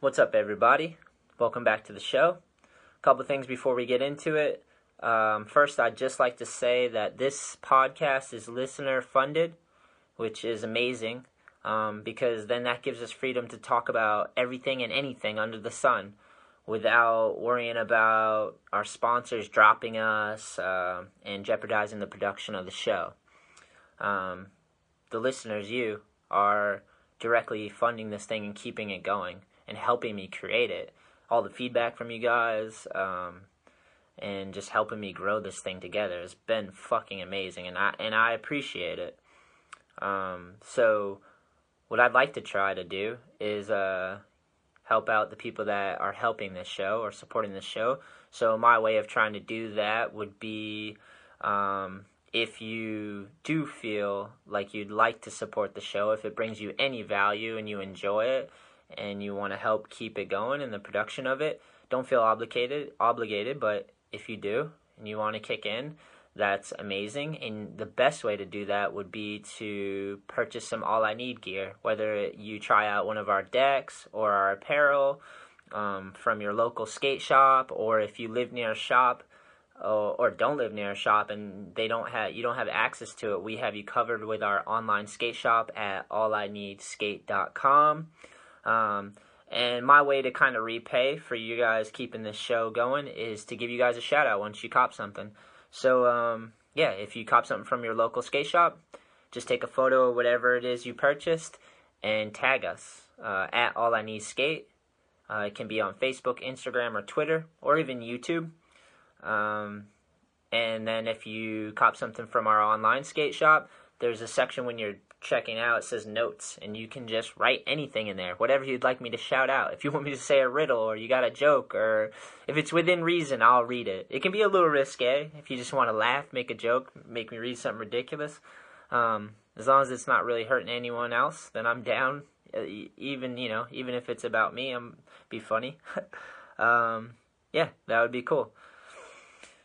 What's up, everybody? Welcome back to the show. A couple things before we get into it. Um, first, I'd just like to say that this podcast is listener funded, which is amazing um, because then that gives us freedom to talk about everything and anything under the sun without worrying about our sponsors dropping us uh, and jeopardizing the production of the show. Um, the listeners, you, are directly funding this thing and keeping it going and helping me create it. All the feedback from you guys um, and just helping me grow this thing together has been fucking amazing, and I and I appreciate it. Um, so, what I'd like to try to do is uh, help out the people that are helping this show or supporting this show. So, my way of trying to do that would be um, if you do feel like you'd like to support the show, if it brings you any value and you enjoy it and you want to help keep it going in the production of it, don't feel obligated obligated, but if you do and you want to kick in, that's amazing. And the best way to do that would be to purchase some All I Need gear, whether you try out one of our decks or our apparel um, from your local skate shop, or if you live near a shop or, or don't live near a shop and they don't have you don't have access to it, we have you covered with our online skate shop at allineedskate.com. Um, and my way to kind of repay for you guys keeping this show going is to give you guys a shout out once you cop something. So um, yeah, if you cop something from your local skate shop, just take a photo of whatever it is you purchased and tag us uh, at All I Need Skate. Uh, it can be on Facebook, Instagram, or Twitter, or even YouTube. Um, and then if you cop something from our online skate shop, there's a section when you're checking out, it says notes, and you can just write anything in there, whatever you'd like me to shout out. If you want me to say a riddle, or you got a joke, or if it's within reason, I'll read it. It can be a little risque if you just want to laugh, make a joke, make me read something ridiculous. Um, as long as it's not really hurting anyone else, then I'm down. Uh, even you know, even if it's about me, I'm be funny. um, yeah, that would be cool.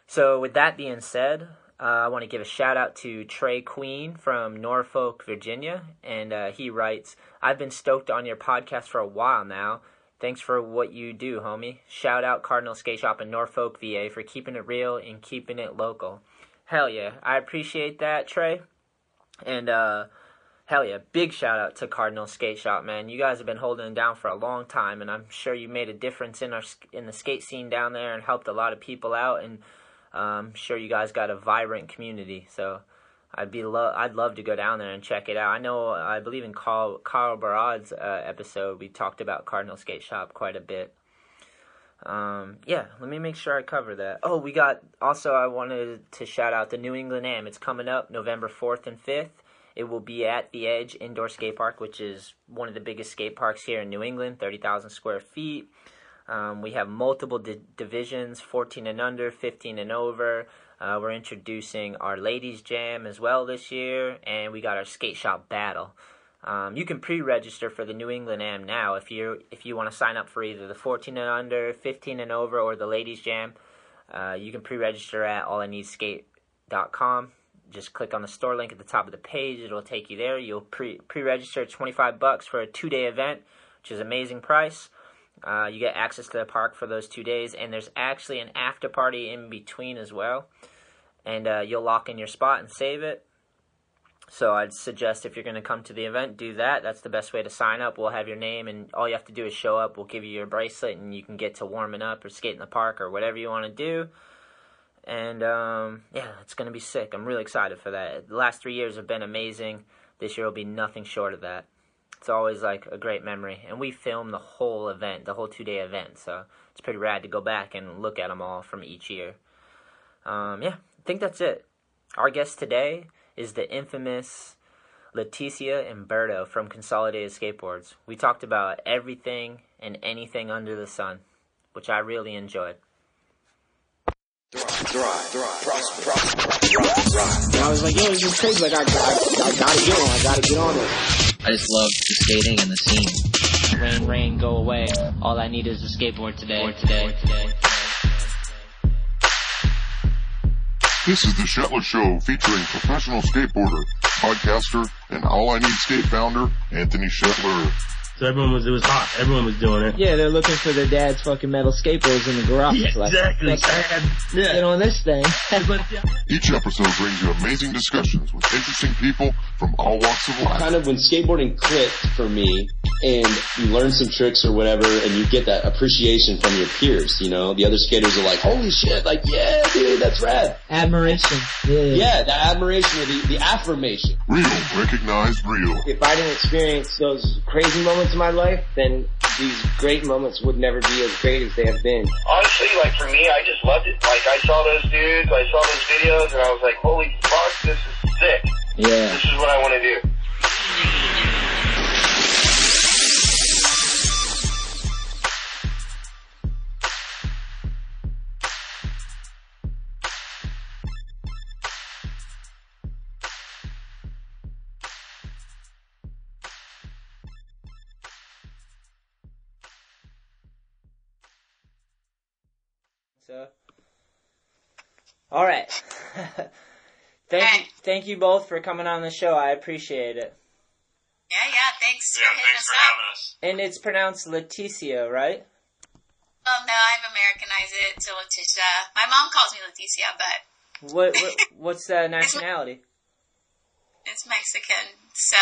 So, with that being said, uh, I want to give a shout out to Trey Queen from Norfolk, Virginia. And uh, he writes I've been stoked on your podcast for a while now. Thanks for what you do, homie. Shout out Cardinal Skate Shop in Norfolk, VA for keeping it real and keeping it local. Hell yeah. I appreciate that, Trey. And uh, hell yeah, big shout out to Cardinal Skate Shop, man. You guys have been holding it down for a long time, and I'm sure you made a difference in our in the skate scene down there and helped a lot of people out. And I'm sure you guys got a vibrant community, so I'd be lo- I'd love to go down there and check it out. I know I believe in Carl Carl Barad's uh, episode we talked about Cardinal Skate Shop quite a bit. Um, yeah, let me make sure I cover that. Oh, we got also I wanted to shout out the New England Am. It's coming up November fourth and fifth. It will be at the Edge Indoor Skate Park, which is one of the biggest skate parks here in New England, thirty thousand square feet. Um, we have multiple di- divisions 14 and under, 15 and over. Uh, we're introducing our ladies' jam as well this year, and we got our skate shop battle. Um, you can pre-register for the New England Am now if you if you want to sign up for either the 14 and under, 15 and over, or the ladies' jam. Uh, you can pre-register at allineedskate.com. Just click on the store link at the top of the page; it'll take you there. You'll pre pre-register 25 bucks for a two-day event, which is amazing price. Uh, you get access to the park for those two days, and there's actually an after party in between as well. And uh, you'll lock in your spot and save it. So I'd suggest if you're going to come to the event, do that. That's the best way to sign up. We'll have your name, and all you have to do is show up. We'll give you your bracelet, and you can get to warming up or skate in the park or whatever you want to do. And um, yeah, it's going to be sick. I'm really excited for that. The last three years have been amazing. This year will be nothing short of that it's always like a great memory. And we filmed the whole event, the whole two day event, so it's pretty rad to go back and look at them all from each year. Um, yeah, I think that's it. Our guest today is the infamous Leticia Umberto from Consolidated Skateboards. We talked about everything and anything under the sun, which I really enjoyed. Thrive, thrive, prosper, prosper, And I was like, yo, this is crazy. Like, I, I, I gotta get on. I gotta get on it. I just love the skating and the scene. Rain, rain, go away. All I need is a skateboard today. today. This is the Shetler Show featuring professional skateboarder, podcaster, and All I Need Skate founder, Anthony Shetler. So everyone was, it was hot. Everyone was doing it. Yeah, they're looking for their dad's fucking metal skateboards in the garage. Yeah, like, exactly. let's Yeah. get on this thing. Each episode brings you amazing discussions with interesting people from all walks of life. kind of when skateboarding clicked for me and you learn some tricks or whatever and you get that appreciation from your peers, you know, the other skaters are like, holy shit, like, yeah, dude, that's rad. Admiration. Yeah. Yeah, the admiration or the, the affirmation. Real, recognized real. If I didn't experience those crazy moments in my life, then these great moments would never be as great as they have been. honestly, like for me, I just loved it. Like I saw those dudes, I saw those videos, and I was like, holy fuck, this is sick. Yeah. This is what I want to do. All right. thank you, thank you both for coming on the show. I appreciate it. Yeah, yeah. Thanks Yeah, for hitting thanks us for up. having us. And it's pronounced Leticia, right? Well, no, I've Americanized it to Letitia. My mom calls me Leticia, but What, what what's the nationality? it's Mexican. So,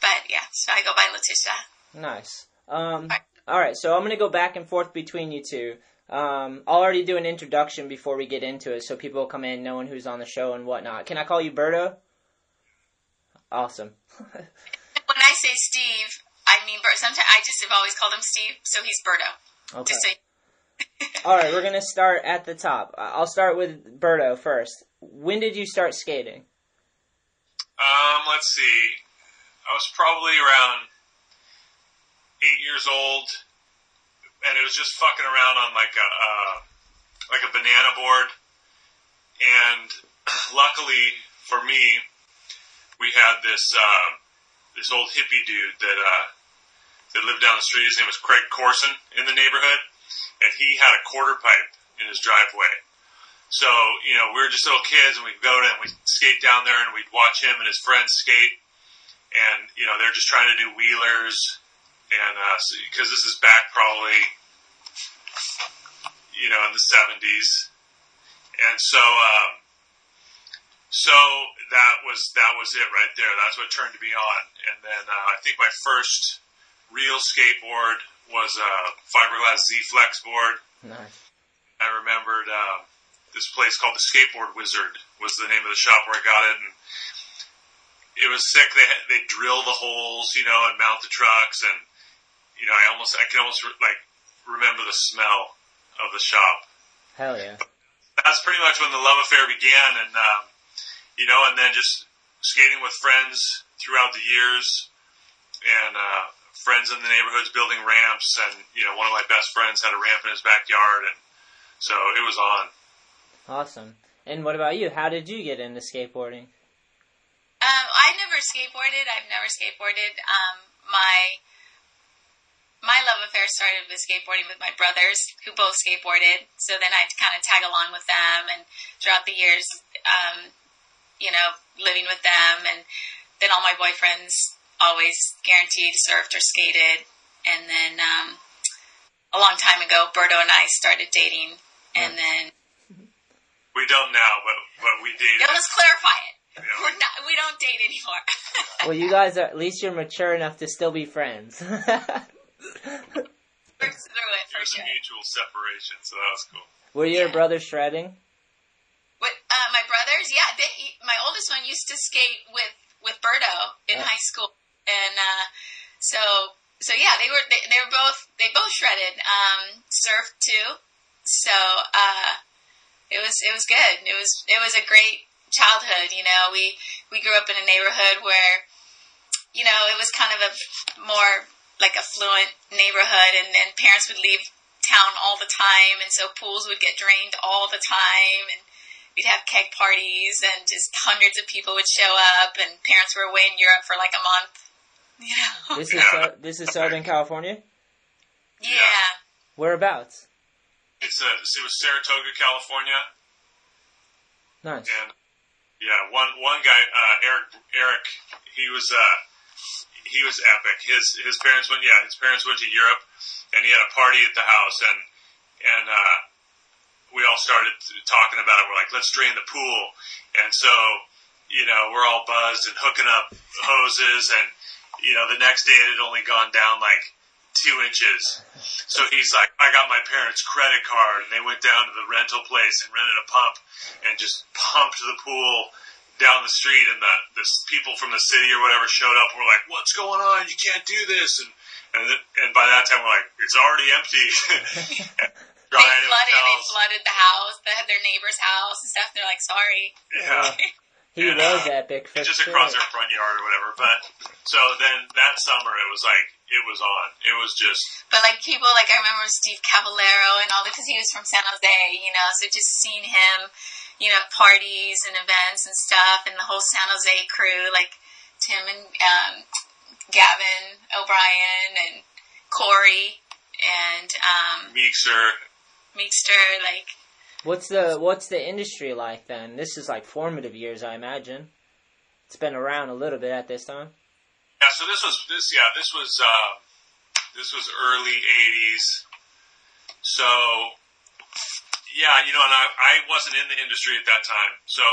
but yeah, so I go by Letitia. Nice. Um, all right, so I'm gonna go back and forth between you two. Um, I'll already do an introduction before we get into it, so people will come in knowing who's on the show and whatnot. Can I call you Berto? Awesome. When I say Steve, I mean Bert. Sometimes I just have always called him Steve, so he's Berto. Okay. Just so All right, we're gonna start at the top. I- I'll start with Berto first. When did you start skating? Um, let's see. I was probably around eight years old, and it was just fucking around on like a uh, like a banana board. And luckily for me, we had this uh, this old hippie dude that uh, that lived down the street. His name was Craig Corson in the neighborhood, and he had a quarter pipe in his driveway. So, you know, we were just little kids and we'd go to and we'd skate down there and we'd watch him and his friends skate. And, you know, they're just trying to do wheelers. And, uh, because this is back probably, you know, in the 70s. And so, um, so that was, that was it right there. That's what turned me on. And then, uh, I think my first real skateboard was a fiberglass Z Flex board. Nice. I remembered uh, this place called the Skateboard Wizard was the name of the shop where I got it, and it was sick. They they drill the holes, you know, and mount the trucks, and you know, I almost I can almost re- like remember the smell of the shop. Hell yeah. That's pretty much when the love affair began, and um, you know, and then just skating with friends throughout the years, and uh, friends in the neighborhoods building ramps, and you know, one of my best friends had a ramp in his backyard, and so it was on. Awesome. And what about you? How did you get into skateboarding? Um, I never skateboarded. I've never skateboarded. Um, my my love affair started with skateboarding with my brothers, who both skateboarded. So then I'd kind of tag along with them, and throughout the years, um, you know, living with them, and then all my boyfriends always guaranteed surfed or skated. And then um, a long time ago, Berto and I started dating, and then We don't now, but but we dated. yeah, let's clarify it. Yeah, We're not, we don't date anymore. Well, you guys are at least you're mature enough to still be friends. Works through it It for a sure. mutual separation, so that was cool. Were your Yeah. brothers shredding? With uh, my brothers, yeah, they, my oldest one used to skate with with Berto in Oh. high school, and uh, so so yeah, they were they, they were both they both shredded, um, surfed too. So uh, it was it was good. It was it was a great childhood. You know, we we grew up in a neighborhood where you know it was kind of a more like affluent neighborhood, and then parents would leave town all the time, and so pools would get drained all the time, and we'd have keg parties, and just hundreds of people would show up, and parents were away in Europe for like a month. You know, This is so, this is Southern California. yeah. Whereabouts? It's a it was Saratoga, California, Nice. and yeah, one one guy, uh, Eric Eric, he was uh, he was epic. His his parents went yeah, his parents went to Europe, and he had a party at the house, and and uh, we all started talking about it. We're like, let's drain the pool, and so you know we're all buzzed and hooking up hoses, and you know the next day it had only gone down like two inches. So he's like, I got my parents' credit card, and they went down to the rental place and rented a pump and just pumped the pool down the street. And the the people from the city or whatever showed up. and We're like, what's going on? You can't do this. And and, th- and by that time, we're like, it's already empty. They flooded, they flooded the house, they had their neighbor's house and stuff. They're like, sorry. Yeah. He And, was uh, epic for just sure. across our front yard or whatever. But so then that summer, it was like it was on. It was just But like people, like I remember Steve Caballero and all that because he was from San Jose, you know. So just seeing him, you know, at parties and events and stuff, and the whole San Jose crew, like Tim and um, Gavin O'Brien and Corey and um, Meekster. Meekster, like What's the what's the industry like then? This is like formative years, I imagine. It's been around a little bit at this time. Yeah, so this was this yeah this was uh, this was early '80s. So yeah, you know, and I I wasn't in the industry at that time, so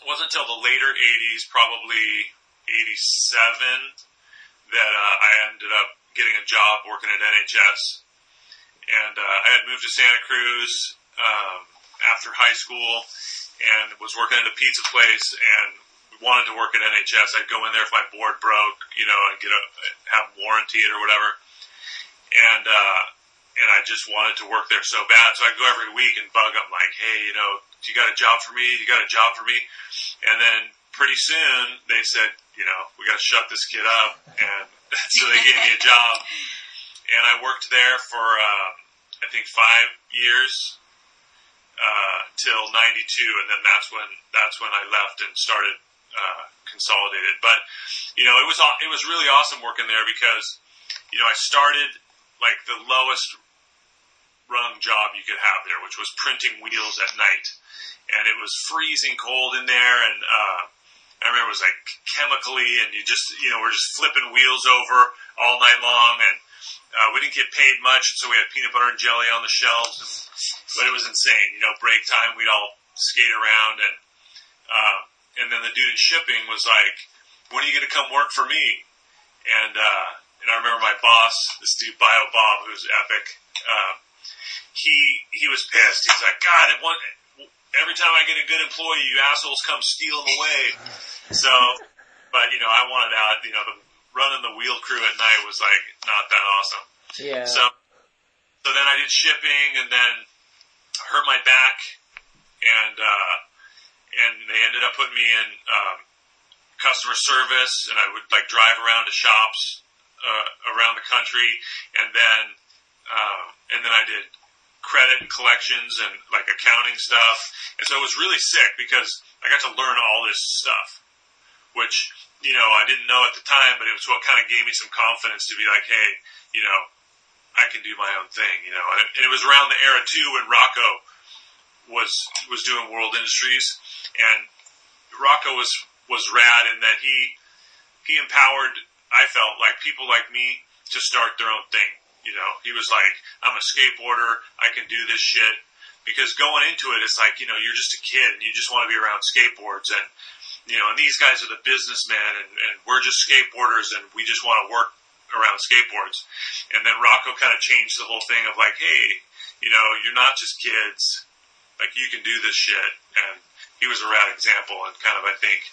it wasn't until the later '80s, probably '87, that uh, I ended up getting a job working at NHS, and uh, I had moved to Santa Cruz um, after high school, and was working at a pizza place and wanted to work at NHS. I'd go in there if my board broke, you know, and get a have warranty it or whatever. And uh, and I just wanted to work there so bad, so I'd go every week and bug them like, hey, you know, you got a job for me? You got a job for me? And then pretty soon they said, you know, we got to shut this kid up, and so they gave me a job, and I worked there for uh, I think five years uh, till '92, and then that's when that's when I left and started uh, consolidated. But you know, it was it was really awesome working there because you know I started like the lowest rung job you could have there, which was printing wheels at night, and it was freezing cold in there, and uh, I remember it was like chemically, and you just you know we're just flipping wheels over all night long, and uh, we didn't get paid much, so we had peanut butter and jelly on the shelves, and, but it was insane. You know, break time, we'd all skate around, and uh, and then the dude in shipping was like, "When are you going to come work for me?" And uh, and I remember my boss, this dude Bio Bob, who's epic. Uh, he he was pissed. He's like, "God, it one, every time I get a good employee, you assholes come steal them away." So, but you know, I wanted out. You know, the running the wheel crew at night was like not that awesome. Yeah. So, so then I did shipping, and then hurt my back, and uh, and they ended up putting me in um, customer service, and I would like drive around to shops uh, around the country, and then um, and then I did credit and collections and like accounting stuff, and so it was really sick because I got to learn all this stuff, which you know I didn't know at the time, but it was what kind of gave me some confidence to be like, hey, you know, I can do my own thing, you know. And it, and it was around the era too when Rocco was was doing World Industries, and Rocco was was rad in that he he empowered. I felt like people like me to start their own thing. You know, he was like, I'm a skateboarder. I can do this shit. Because going into it, it's like, you know, you're just a kid and you just want to be around skateboards and, you know, and these guys are the businessmen and, and we're just skateboarders and we just want to work around skateboards. And then Rocco kind of changed the whole thing of like, hey, you know, you're not just kids. Like you can do this shit. And he was a rad example and kind of, I think,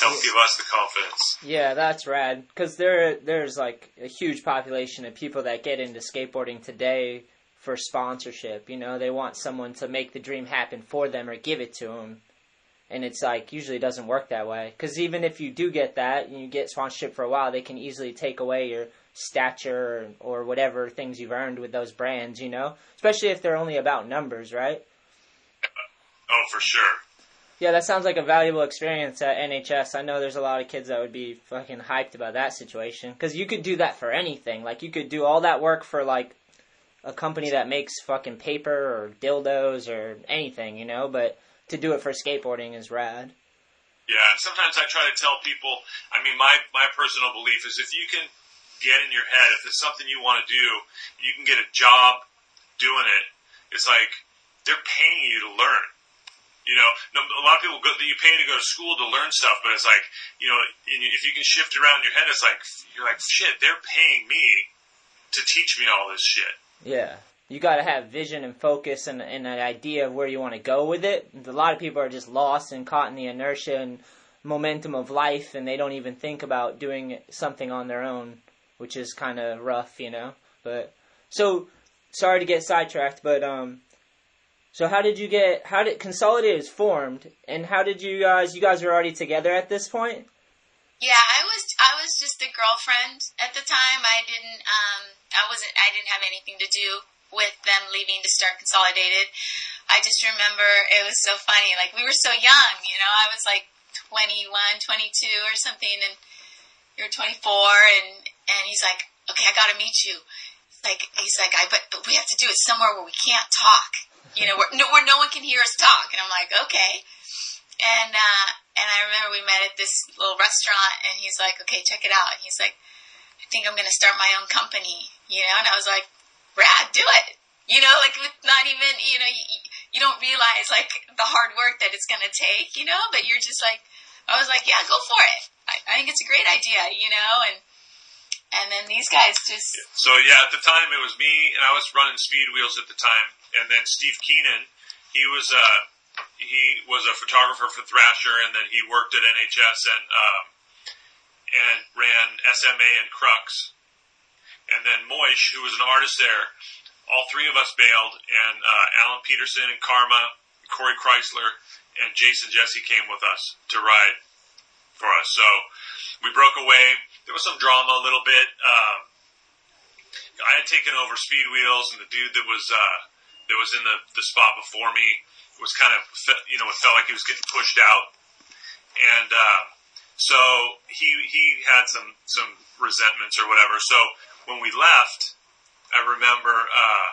helped give us the confidence. Yeah, that's rad. Because there, there's like a huge population of people that get into skateboarding today for sponsorship. You know, they want someone to make the dream happen for them or give it to them. And it's like usually doesn't work that way. Because even if you do get that and you get sponsorship for a while, they can easily take away your stature or, or whatever things you've earned with those brands. You know, especially if they're only about numbers, right? Oh, for sure. Yeah, that sounds like a valuable experience at NHS. I know there's a lot of kids that would be fucking hyped about that situation because you could do that for anything. Like you could do all that work for like a company that makes fucking paper or dildos or anything, you know. But to do it for skateboarding is rad. Yeah, and sometimes I try to tell people. I mean, my my personal belief is if you can get in your head, if there's something you want to do, you can get a job doing it. It's like they're paying you to learn. You know, a lot of people go, you pay to go to school to learn stuff, but it's like, you know, if you can shift around in your head, it's like you're like, shit, they're paying me to teach me all this shit. Yeah. You got to have vision and focus and, and an idea of where you want to go with it. A lot of people are just lost and caught in the inertia and momentum of life, and they don't even think about doing something on their own, which is kind of rough, you know. But so sorry to get sidetracked, but um, so how did you get? How did Consolidated formed, and how did you guys? You guys were already together at this point. Yeah, I was I was just a girlfriend at the time. I didn't um I wasn't I didn't have anything to do with them leaving to start Consolidated. I just remember it was so funny. Like we were so young, you know. I was like 21, 22 or something and you're 24 and and he's like, "Okay, I got to meet you." Like he's like, "I but, but we have to do it somewhere where we can't talk." You know, where no, where no one can hear us talk. And I'm like, "Okay." And uh, and I remember we met at this little restaurant, and he's like, "Okay, check it out." And he's like, "I think I'm going to start my own company," you know. And I was like, "Rad, do it!" You know, like not even you know you, you don't realize like the hard work that it's going to take, you know. But you're just like, I was like, "Yeah, go for it." I, I think it's a great idea, you know. And and then these guys just So yeah, at the time it was me, and I was running Speed Wheels at the time, and then Steve Keenan, he was uh, he was a photographer for Thrasher, and then he worked at NHS and um, and ran SMA and Krux, and then Moish, who was an artist there. All three of us bailed, and uh, Alan Peterson and Karma, Corey Chrysler, and Jason Jessee came with us to ride for us. So we broke away. There was some drama a little bit. Um, I had taken over Speed Wheels, and the dude that was uh, that was in the, the spot before me was kind of you know it felt like he was getting pushed out, and uh, so he he had some some resentments or whatever. So when we left, I remember uh,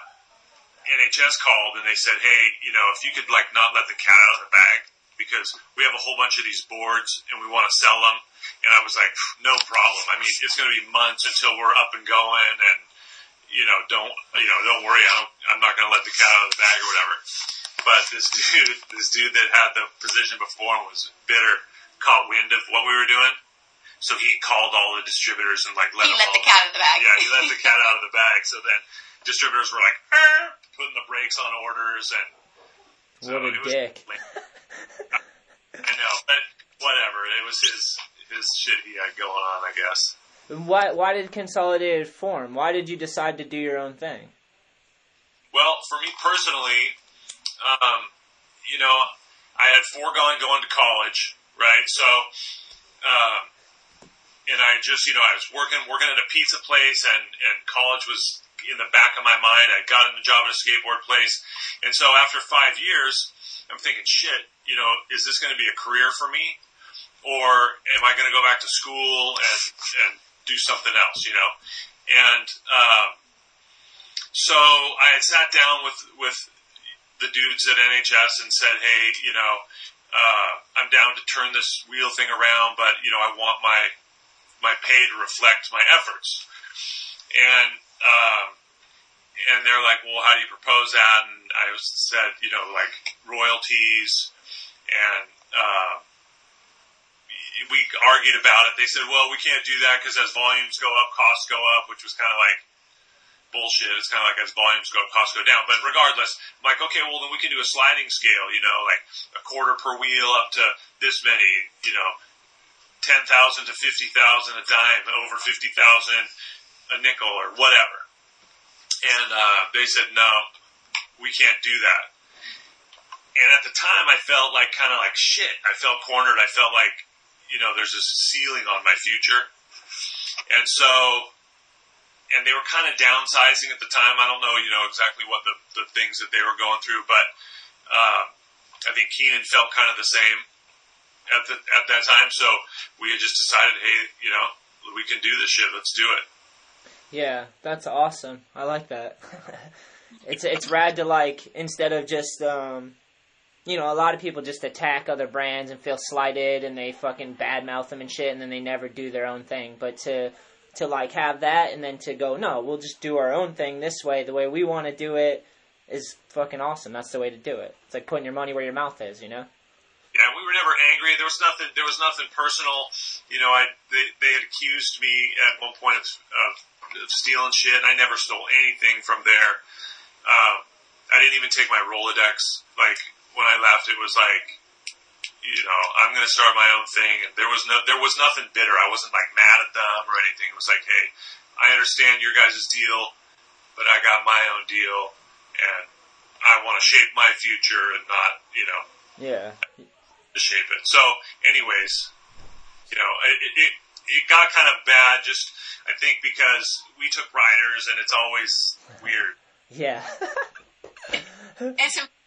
NHS called and they said, hey, you know, if you could like not let the cat out of the bag because we have a whole bunch of these boards and we want to sell them. And I was like, no problem. I mean, it's going to be months until we're up and going, and you know, don't you know, don't worry. I don't, I'm not going to let the cat out of the bag or whatever. But this dude, this dude that had the position before and was bitter, caught wind of what we were doing. So he called all the distributors and like let he them let all, the cat out of the bag. yeah, he let the cat out of the bag. So then distributors were like "Er," putting the brakes on orders and so What a it was dick. I know, but whatever. It was his his shit he had going on, I guess. Why why did Consolidated form? Why did you decide to do your own thing? Well, for me personally, um, you know, I had foregone going to college, right? So, um, and I just, you know, I was working working at a pizza place, and and college was in the back of my mind. I got a job at a skateboard place, and so after five years, I'm thinking, shit, you know, is this going to be a career for me, or am I going to go back to school and and do something else, you know? And um, so I had sat down with with the dudes at NHS and said, hey, you know, uh, I'm down to turn this wheel thing around, but you know, I want my my pay to reflect my efforts. And um, and they're like, well, how do you propose that? And I said, you know, like royalties, and uh, we argued about it. They said, well, we can't do that because as volumes go up, costs go up, which was kind of like bullshit. It's kind of like as volumes go, up, costs go down. But regardless, I'm like, okay, well then we can do a sliding scale. You know, like a quarter per wheel up to this many. You know, ten thousand to fifty thousand a dime, over fifty thousand a nickel or whatever. And uh, they said, no, we can't do that. And at the time, I felt like kind of like shit. I felt cornered. I felt like, you know, there's this ceiling on my future. And so, and they were kind of downsizing at the time. I don't know, you know, exactly what the, the things that they were going through, but uh, I think Keenan felt kind of the same at the, at that time. So we had just decided, hey, you know, we can do this shit. Let's do it. Yeah, that's awesome. I like that. it's it's rad to like instead of just um you know, a lot of people just attack other brands and feel slighted and they fucking badmouth them and shit and then they never do their own thing. But to to like have that and then to go, no, we'll just do our own thing this way, the way we want to do it is fucking awesome. That's the way to do it. It's like putting your money where your mouth is, you know? Yeah, we were never angry. There was nothing. There was nothing personal. You know, I they they had accused me at one point of, of, of stealing shit, and I never stole anything from there. Um, I didn't even take my Rolodex. Like when I left, it was like, you know, I'm going to start my own thing, and there was no, there was nothing bitter. I wasn't like mad at them or anything. It was like, hey, I understand your guys' deal, but I got my own deal, and I want to shape my future and not, you know, Yeah. to shape it. So, anyways, you know, it, it it got kind of bad. Just I think because we took riders, and it's always weird. Yeah. And some pretty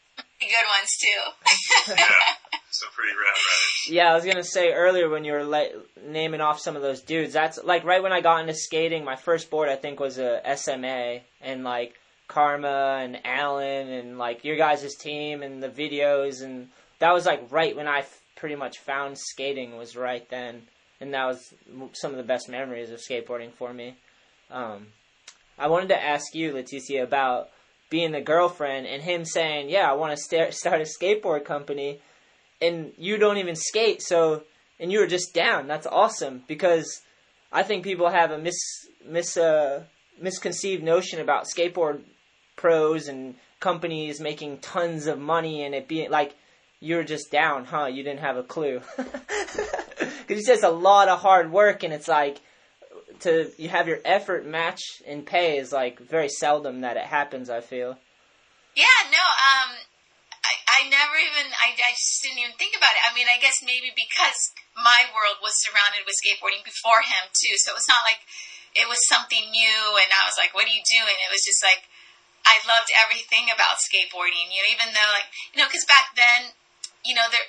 good ones too. Yeah, some pretty rad riders. Yeah, I was gonna say earlier when you were like naming off some of those dudes. That's like right when I got into skating. My first board I think was a SMA, and like Karma and Alan and like your guys' team and the videos, and that was like right when I f- pretty much found skating was right then, and that was some of the best memories of skateboarding for me. Um, I wanted to ask you, Leticia, about being the girlfriend and him saying, "Yeah, I want to sta- start a skateboard company." and you don't even skate so and you were just down that's awesome because i think people have a mis mis uh, misconceived notion about skateboard pros and companies making tons of money and it being like you were just down huh you didn't have a clue because it's a lot of hard work and it's like to you have your effort match in pay is like very seldom that it happens i feel Yeah, no, um, I, I never even, I, I just didn't even think about it. I mean, I guess maybe because my world was surrounded with skateboarding before him too, so it's not like it was something new and I was like, what are you doing? It was just like, I loved everything about skateboarding, you know, even though like, you know, cause back then, you know, there,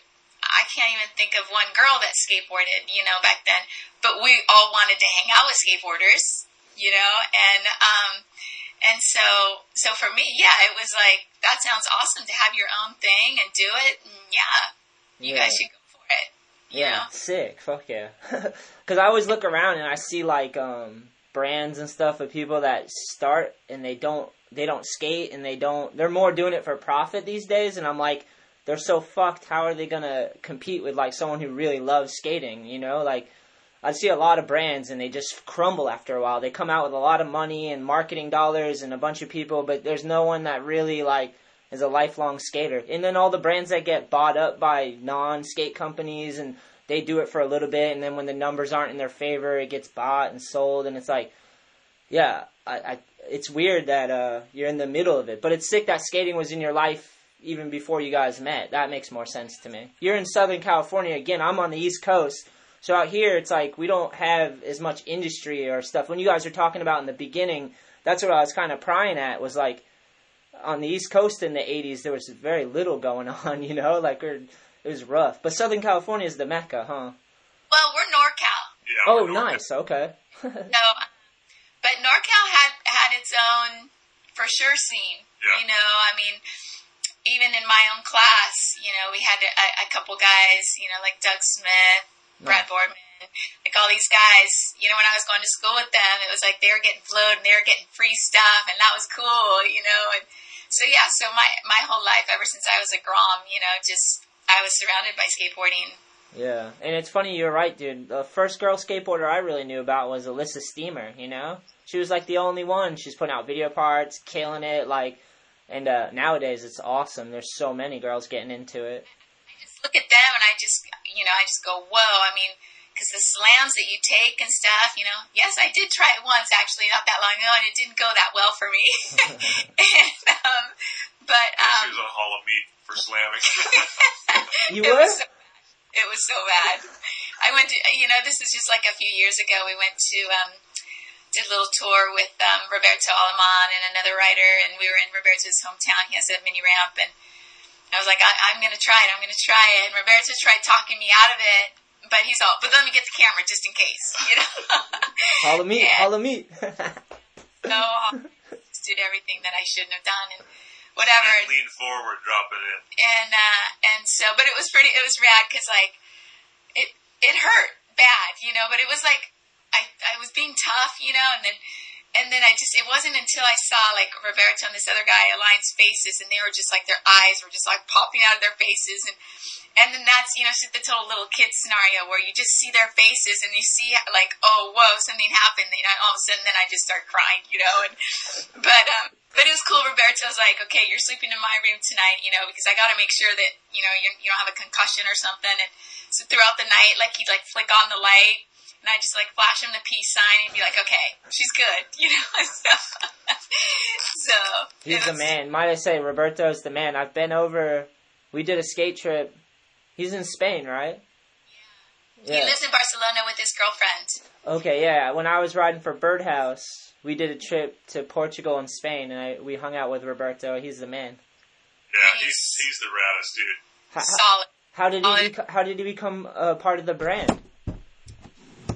I can't even think of one girl that skateboarded, you know, back then, but we all wanted to hang out with skateboarders, you know, and, um, and so, so for me, yeah, it was like, that sounds awesome to have your own thing and do it. And yeah, you Yeah. guys should go for it. Yeah, know? sick. Fuck yeah. Because I always look around and I see like um brands and stuff of people that start and they don't they don't skate and they don't they're more doing it for profit these days and I'm like they're so fucked. How are they gonna compete with like someone who really loves skating? You know, like I see a lot of brands and they just crumble after a while. They come out with a lot of money and marketing dollars and a bunch of people, but there's no one that really like is a lifelong skater. And then all the brands that get bought up by non-skate companies and they do it for a little bit and then when the numbers aren't in their favor, it gets bought and sold and it's like yeah, I, I it's weird that uh you're in the middle of it, but it's sick that skating was in your life even before you guys met. That makes more sense to me. You're in Southern California again. I'm on the East Coast. So out here, it's like we don't have as much industry or stuff. When you guys were talking about in the beginning, that's what I was kind of prying at. Was like on the East Coast in the '80s, there was very little going on. You know, like we're, it was rough. But Southern California is the mecca, huh? Well, we're NorCal. Yeah. Oh, we're north. nice. Okay. no, um, but NorCal had, had its own, for sure, scene. Yeah. You know, I mean, even in my own class, you know, we had a, a couple guys, you know, like Doug Smith, Brad Boardman, like all these guys. You know, when I was going to school with them, it was like they were getting flown and they were getting free stuff, and that was cool. You know, and so yeah, so my my whole life, ever since I was a grom, you know, just I was surrounded by skateboarding. Yeah, and it's funny. You're right, dude. The first girl skateboarder I really knew about was Elissa Steamer. You know, she was like the only one. She's putting out video parts, killing it. Like, and uh, nowadays it's awesome. There's so many girls getting into it. I just look at them and I just, you know, I just go, whoa. I mean, because the slams that you take and stuff, you know, yes, I did try it once actually not that long ago, and it didn't go that well for me. and, um, but She um, was on Hall of Meat for slamming. You it were? was so bad. It was so bad. I went to, you know, this is just like a few years ago. We went to um, did a little tour with um, Roberto Aleman and another writer, and we were in Roberto's hometown. He has a mini ramp, and I was like, I, I'm going to try it. I'm going to try it. And Roberto tried talking me out of it, but he's all, but let me get the camera just in case, you know. Hall of meat, Yeah. hall of meat. so just did everything that I shouldn't have done. And whatever. Lean, lean forward, drop it in. and uh, and so, but it was pretty. It was rad because like it it hurt bad, you know. But it was like I I was being tough, you know, and then and then I just it wasn't until I saw like Roberto and this other guy Alliance faces, and they were just like their eyes were just like popping out of their faces, and and then that's you know the total little kid scenario where you just see their faces and you see like oh whoa something happened, and all of a sudden then I just start crying, you know, and but um but it was cool. Roberto's like, okay, you're sleeping in my room tonight, you know, because I got to make sure that you know you you don't have a concussion or something. And so throughout the night, like he'd like flick on the light, and I just like flash him the peace sign and be like, okay, she's good, you know. so, so He's it the man. Might I say, Roberto's the man. I've been over. We did a skate trip. He's in Spain, right? Yeah. He lives in Barcelona with his girlfriend. Okay, yeah. When I was riding for Birdhouse, we did a trip to Portugal and Spain, and I, we hung out with Roberto. He's the man. Yeah, he's he's the raddest dude. How, how, Solid. how did he? Solid. How did he become a part of the brand?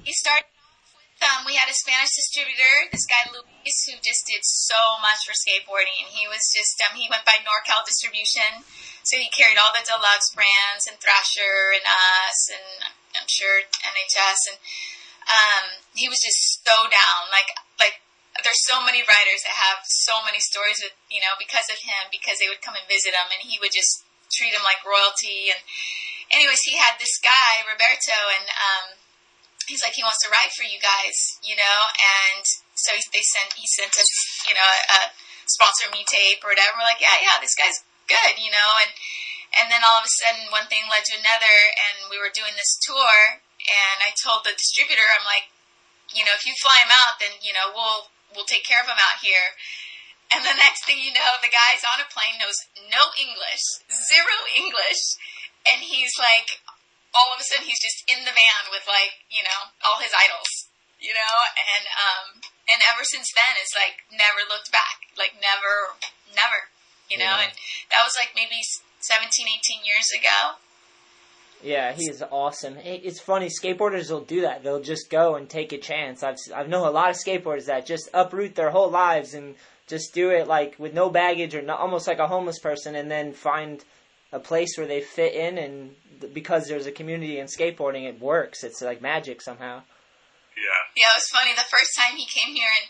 He started off with um, we had a Spanish distributor, this guy Luis, who just did so much for skateboarding. He was just um, he went by NorCal Distribution, so he carried all the deluxe brands and Thrasher and us and I'm sure NHS and um, he was just so down. Like like there's so many writers that have so many stories with you know because of him because they would come and visit him and he would just treat him like royalty and anyways he had this guy Roberto and um, he's like he wants to write for you guys, you know, and so he, they sent he sent us, you know, a, a sponsor me tape or whatever. We're like, yeah, yeah, this guy's good, you know, and and then all of a sudden one thing led to another, and we were doing this tour, and I told the distributor, I'm like, you know, if you fly him out, then you know we'll we'll take care of him out here. And the next thing you know, the guy's on a plane, knows no English, zero English, and he's like, all of a sudden he's just in the van with like, you know, all his idols, you know, and um, and ever since then, it's like never looked back, like never, never, you know, Yeah. and that was like maybe 17, 18 years ago. Yeah, he's awesome. It's funny, skateboarders will do that. They'll just go and take a chance. I've I've known a lot of skateboarders that just uproot their whole lives and just do it like with no baggage or not, almost like a homeless person, and then find a place where they fit in. And because there's a community in skateboarding, it works. It's like magic somehow. Yeah. Yeah, it was funny. The first time he came here, and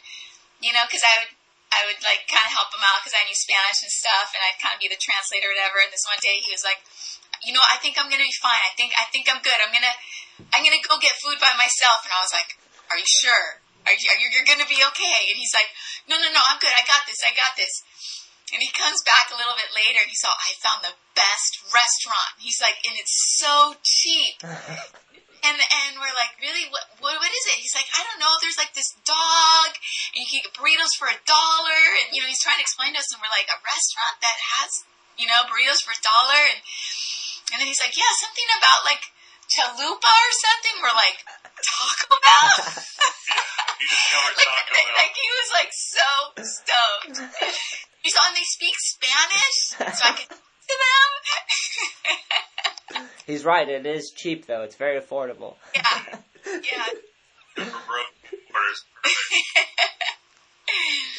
you know, because I would, I would like kind of help him out because I knew Spanish and stuff, and I'd kind of be the translator or whatever. And this one day, he was like, "You know, I think I'm gonna be fine. I think, I think I'm good. I'm gonna, I'm gonna go get food by myself." And I was like, "Are you sure? Are you, are you you're gonna be okay?" And he's like, "No, no, no, I'm good. I got this. I got this." And he comes back a little bit later, and he's all, "I found the best restaurant." He's like, "And it's so cheap." And and we're like, really? What, what what is it? He's like, I don't know. There's like this dog, and you can get burritos for a dollar, and you know, he's trying to explain to us, and we're like, a restaurant that has you know burritos for a dollar, and and then he's like, yeah, something about like chalupa or something. We're like, Taco Bell. He just never like, talked like, like he was like so stoked. He's on. They speak Spanish, so I could talk to them. He's right. It is cheap though. It's very affordable. yeah, yeah. for broke orders.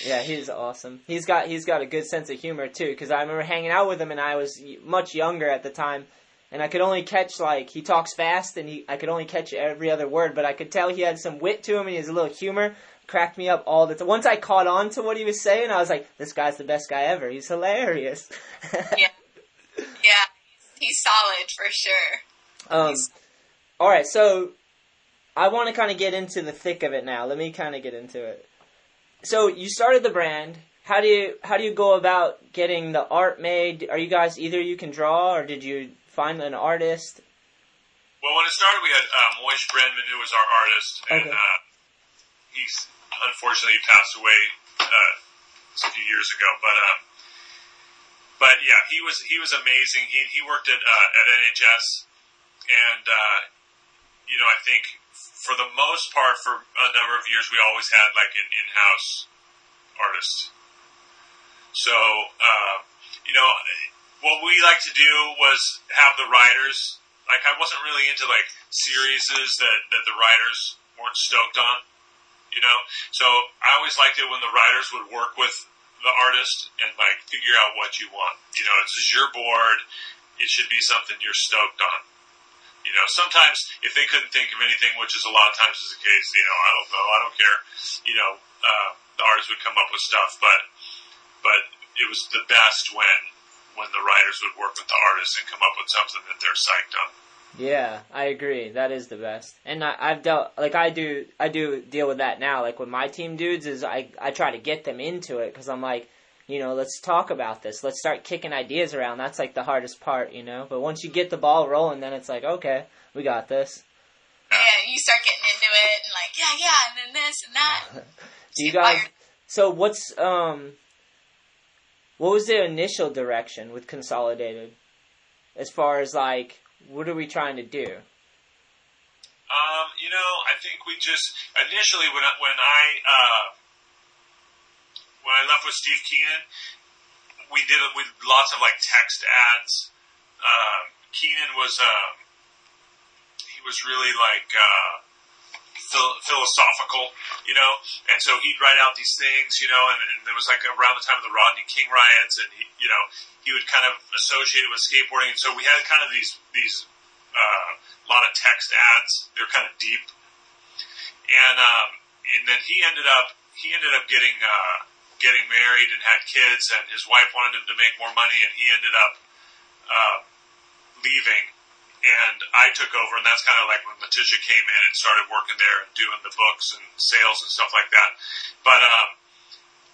Yeah, he's awesome. He's got he's got a good sense of humor too. Because I remember hanging out with him, and I was much younger at the time, and I could only catch like he talks fast, and he I could only catch every other word, but I could tell he had some wit to him, and he has a little humor. Cracked me up all the time. Once I caught on to what he was saying, I was like, "This guy's the best guy ever. He's hilarious." Yeah. Yeah, he's solid for sure. Um, all right, so I want to kind of get into the thick of it now. Let me kind of get into it. So you started the brand. How do you how do you go about getting the art made? Are you guys either you can draw or did you find an artist? Well, when it started, we had uh, Moish Brandman, who was our artist, and Okay. uh, he's unfortunately he passed away uh, a few years ago. But um, but yeah, he was he was amazing. He he worked at uh, at NHS, and uh, you know I think for the most part for a number of years we always had like an in-house artist. So uh, you know what we like to do was have the writers. Like I wasn't really into like series that that the writers weren't stoked on, you know. So I always liked it when the writers would work with the artist and like figure out what you want. You know, this is your board. It should be something you're stoked on. You know, sometimes if they couldn't think of anything, which is a lot of times is the case, you know, I don't know, I don't care. You know, uh, the artist would come up with stuff, but but it was the best when when the writers would work with the artists and come up with something that they're psyched on. Yeah, I agree. That is the best. And I, I've dealt like I do. I do deal with that now. Like with my team dudes, is I I try to get them into it because I'm like, you know, let's talk about this. Let's start kicking ideas around. That's like the hardest part, you know. But once you get the ball rolling, then it's like, okay, we got this. Yeah, you start getting into it and like, yeah, yeah, and then this and that. Do you guys? So what's um? What was the initial direction with Consolidated, as far as like what are we trying to do? Um, you know, I think we just initially when I, when I uh, when I left with Steve Keenan, we did it with lots of like text ads. Um, Keenan was um, he was really like uh, phil- philosophical, you know, and so he'd write out these things, you know, and, and it was like around the time of the Rodney King riots, and he, you know, he would kind of associate it with skateboarding, and so we had kind of these these uh, lot of text ads. They're kind of deep, and um, and then he ended up he ended up getting uh, getting married and had kids, and his wife wanted him to make more money, and he ended up uh, leaving. And I took over, and that's kind of like when Letitia came in and started working there and doing the books and sales and stuff like that. But um,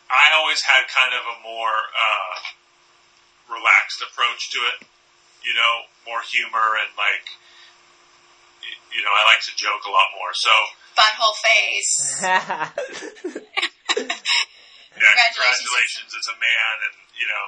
I always had kind of a more uh, relaxed approach to it, you know, more humor and like, you know, I like to joke a lot more. So Butthole face. yeah, congratulations, it's a man, and you know,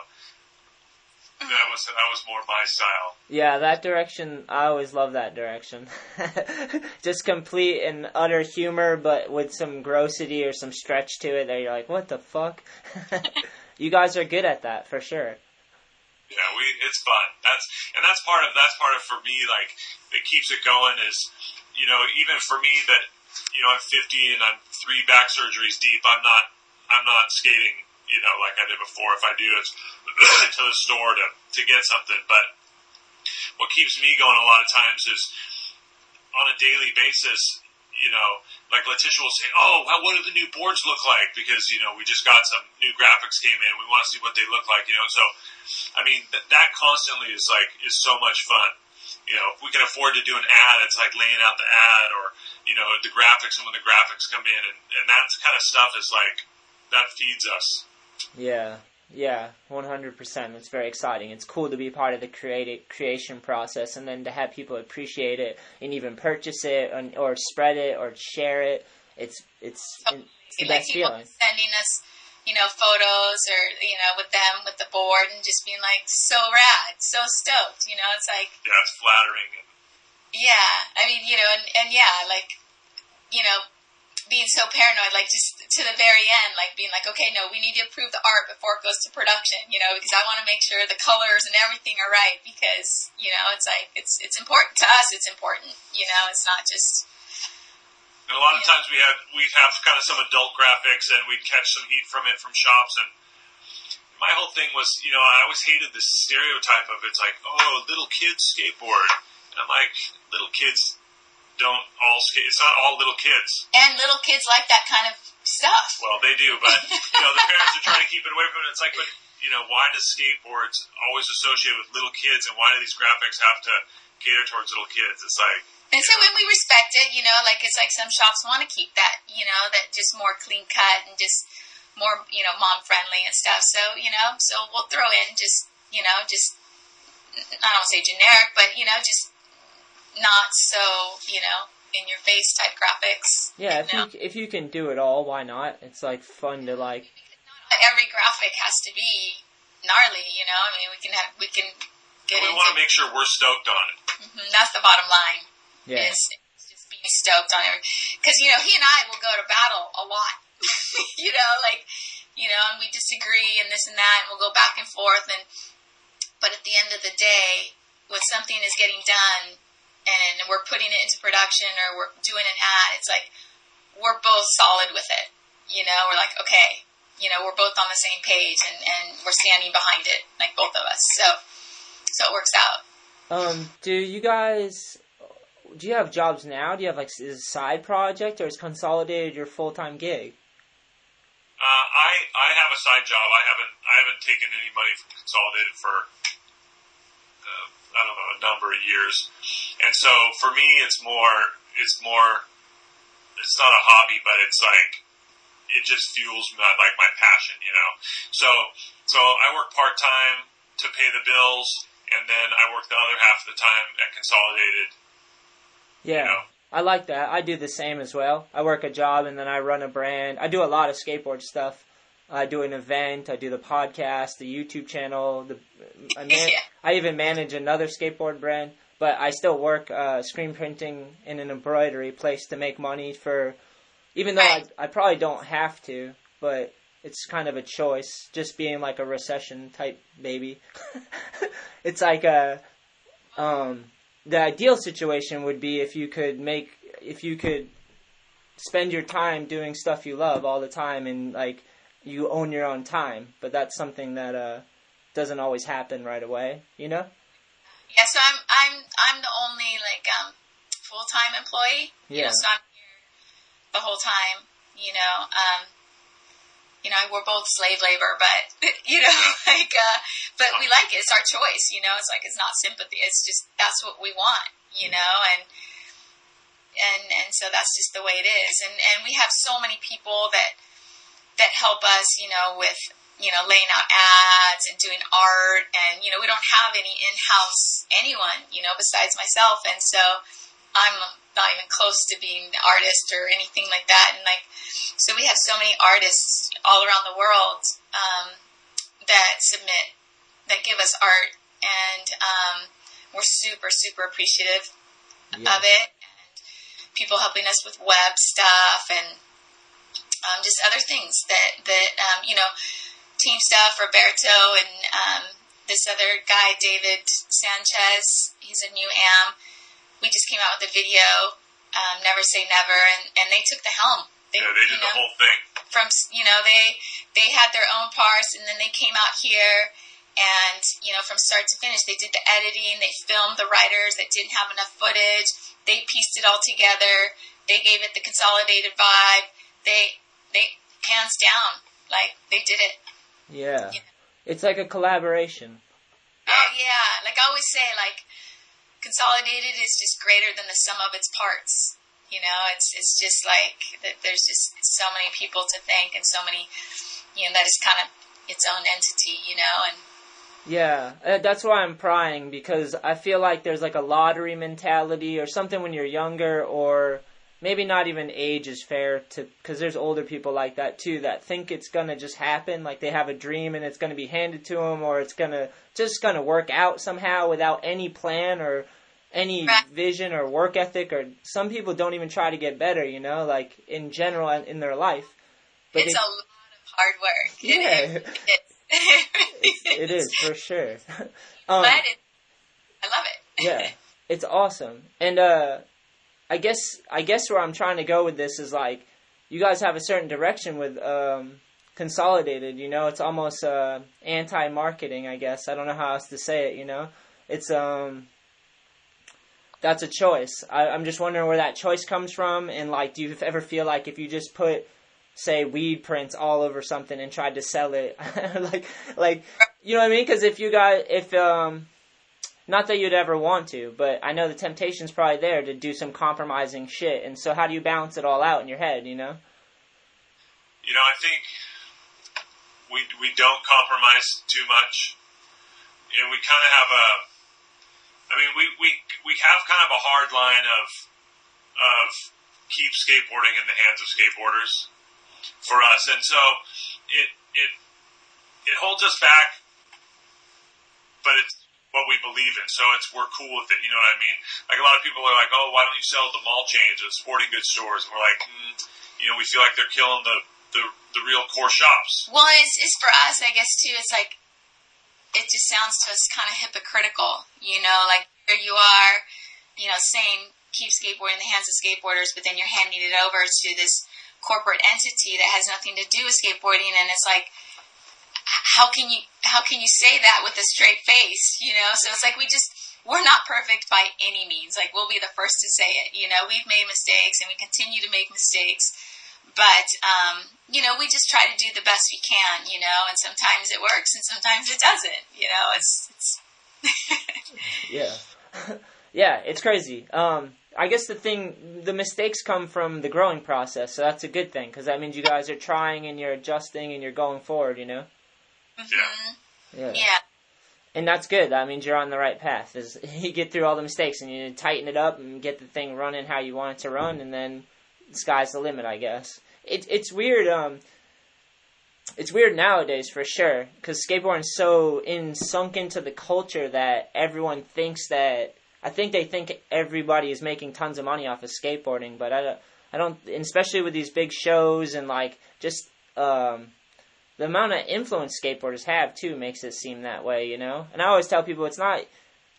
that was that was more my style. yeah, that direction. I always love that direction. Just complete and utter humor, but with some grossity or some stretch to it. That you're like, what the fuck? you guys are good at that for sure. Yeah, we it's fun. That's and that's part of that's part of for me like it keeps it going is you know even for me that you know I'm 50 and I'm three back surgeries deep. I'm not I'm not skating you know like I did before. If I do it's to the store to to get something. But what keeps me going a lot of times is on a daily basis. You know, like Letitia will say, "Oh, well, what do the new boards look like?" Because you know we just got some new graphics came in. We want to see what they look like. You know, so I mean, th- that constantly is like is so much fun. You know, if we can afford to do an ad, it's like laying out the ad, or you know, the graphics and when the graphics come in, and and that kind of stuff is like that feeds us. Yeah, yeah, one hundred percent. It's very exciting. It's cool to be part of the creative creation process, and then to have people appreciate it and even purchase it, and, or spread it, or share it. It's it's oh, it's the like best people feeling. sending us, you know, photos or you know, with them with the board and just being like, so rad, so stoked. You know, it's like, Yeah, it's flattering, and yeah. I mean, you know, and, and yeah, like, you know, being so paranoid, like just to the very end, like being like, okay, no, we need to approve the art before it goes to production. You know, because I want to make sure the colors and everything are right because you know, it's like it's it's important to us. It's important. You know, it's not just And a lot of times we have we'd have kind of some adult graphics, and we'd catch some heat from it from shops. And my whole thing was, you know, I always hated this stereotype of it's like, oh, little kids skateboard, and I'm like, little kids don't all skate. It's not all little kids. and little kids like that kind of stuff. Well, they do, but you know, the parents are trying to keep it away from it. It's like, but you know, why does skateboards always associate with little kids, and why do these graphics have to cater towards little kids? It's like, And so when we respect it, you know, like it's like some shops want to keep that, you know, that just more clean cut and just more, you know, mom friendly and stuff. So, you know, so we'll throw in just, you know, just, I don't want to say generic, but, you know, just not so, you know, in your face type graphics. Yeah, if you you if you can do it all, why not? It's like fun to like. Every graphic has to be gnarly, you know, I mean, we can have, we can get we into, want to make sure we're stoked on it. Mhm, that's the bottom line. Yeah. is just being stoked on it. Because, you know, he and I will go to battle a lot. you know, like, you know, and we disagree and this and that, and we'll go back and forth. And But at the end of the day, when something is getting done and we're putting it into production or we're doing an ad, it's like we're both solid with it. You know, we're like, okay, you know, we're both on the same page and, and we're standing behind it, like both of us. So, so it works out. Um, do you guys do you have jobs now? Do you have like is a side project or is consolidated your full time gig? Uh, I I have a side job. I haven't I haven't taken any money from Consolidated for I don't know a number of years, and so for me it's more it's more it's not a hobby, but it's like it just fuels my, like my passion, you know. So so I work part time to pay the bills, and then I work the other half of the time at Consolidated. Yeah. You know. I like that. I do the same as well. I work a job and then I run a brand. I do a lot of skateboard stuff. I do an event. I do the podcast, the YouTube channel. The I, man- Yeah. I even manage another skateboard brand. But I still work uh, screen printing in an embroidery place to make money for. Even though I, I probably don't have to, but it's kind of a choice. Just being like a recession type baby. it's like a um, the ideal situation would be if you could make if you could spend your time doing stuff you love all the time and like you own your own time but that's something that uh doesn't always happen right away you know Yeah, so I'm I'm I'm the only like um full time employee. You Yeah. know, so I'm here the whole time. You know, um, you know, we're both slave labor, but you know, like, uh, but we like it. It's our choice. You know, it's like it's not sympathy. It's just that's what we want. You know, and and and so that's just the way it is. And and we have so many people that that help us. You know, with you know laying out ads and doing art, and you know, we don't have any in house anyone. You know, besides myself, and so I'm not even close to being an artist or anything like that. And like, so we have so many artists all around the world um, that submit, that give us art, and um, we're super, super appreciative of it. And people helping us with web stuff and um, just other things that that um, you know, team stuff. Roberto and um, this other guy, David Sanchez. He's a new am we just came out with a video, um, Never Say Never, and, and they took the helm. They, Yeah, they you did the whole thing. from you know they they had their own parts, and then they came out here, and you know from start to finish, they did the editing, they filmed the writers that didn't have enough footage, they pieced it all together, they gave it the consolidated vibe, they they hands down like they did it. yeah it's like a collaboration Oh yeah, like I always say, like consolidated is just greater than the sum of its parts. You know, it's it's just like that. There's just so many people to thank, and so many, you know, that is kind of its own entity. You know, and Yeah, uh, that's why I'm prying because I feel like there's like a lottery mentality or something when you're younger, or maybe not even age is fair to because there's older people like that too that think it's gonna just happen, like they have a dream and it's gonna be handed to them, or it's gonna just gonna work out somehow without any plan or any vision or work ethic. Or some people don't even try to get better, you know, like in general in their life. But it's they- a lot of hard work. Yeah. it, it, it is for sure. um, but it, I love it. yeah, it's awesome. And uh, I guess I guess where I'm trying to go with this is like you guys have a certain direction with um, consolidated. You know, it's almost uh, anti-marketing. I guess I don't know how else to say it. You know, it's um. That's a choice. I, I'm just wondering where that choice comes from, and like, do you ever feel like if you just put, say, weed prints all over something and tried to sell it, like, like, you know what I mean? Because if you got, if um, not that you'd ever want to, but I know the temptation's probably there to do some compromising shit. And so, how do you balance it all out in your head? You know? You know, I think we we don't compromise too much, and we kind of have a. I mean, we, we we have kind of a hard line of of keep skateboarding in the hands of skateboarders for us, and so it it it holds us back, but it's what we believe in. So it's we're cool with it. You know what I mean? Like a lot of people are like, oh, why don't you sell the mall chains or sporting goods stores? And we're like, mm, you know, we feel like they're killing the the, the real core shops. Well, it's, it's for us, I guess, too. It's like, it just sounds to us kind of hypocritical, you know, like here you are, you know, saying keep skateboarding in the hands of skateboarders, but then you're handing it over to this corporate entity that has nothing to do with skateboarding, and it's like, how can you how can you say that with a straight face? You know, so it's like we just we're not perfect by any means. Like we'll be the first to say it. You know, we've made mistakes and we continue to make mistakes. But um, you know, we just try to do the best we can. You know, and sometimes it works and sometimes it doesn't. You know, it's it's. yeah, yeah, it's crazy. Um, I guess the thing, the mistakes come from the growing process, so that's a good thing because that means you guys are trying and you're adjusting and you're going forward. You know. Mm-hmm. Yeah. Yeah. And that's good. That means you're on the right path. Is you get through all the mistakes and you tighten it up and get the thing running how you want it to run, and then the sky's the limit. I guess it, it's weird. Um, it's weird nowadays for sure because skateboarding's so in sunk into the culture that everyone thinks that. I think they think everybody is making tons of money off of skateboarding, but I don't. I don't, especially with these big shows and like just um, the amount of influence skateboarders have too makes it seem that way, you know. And I always tell people it's not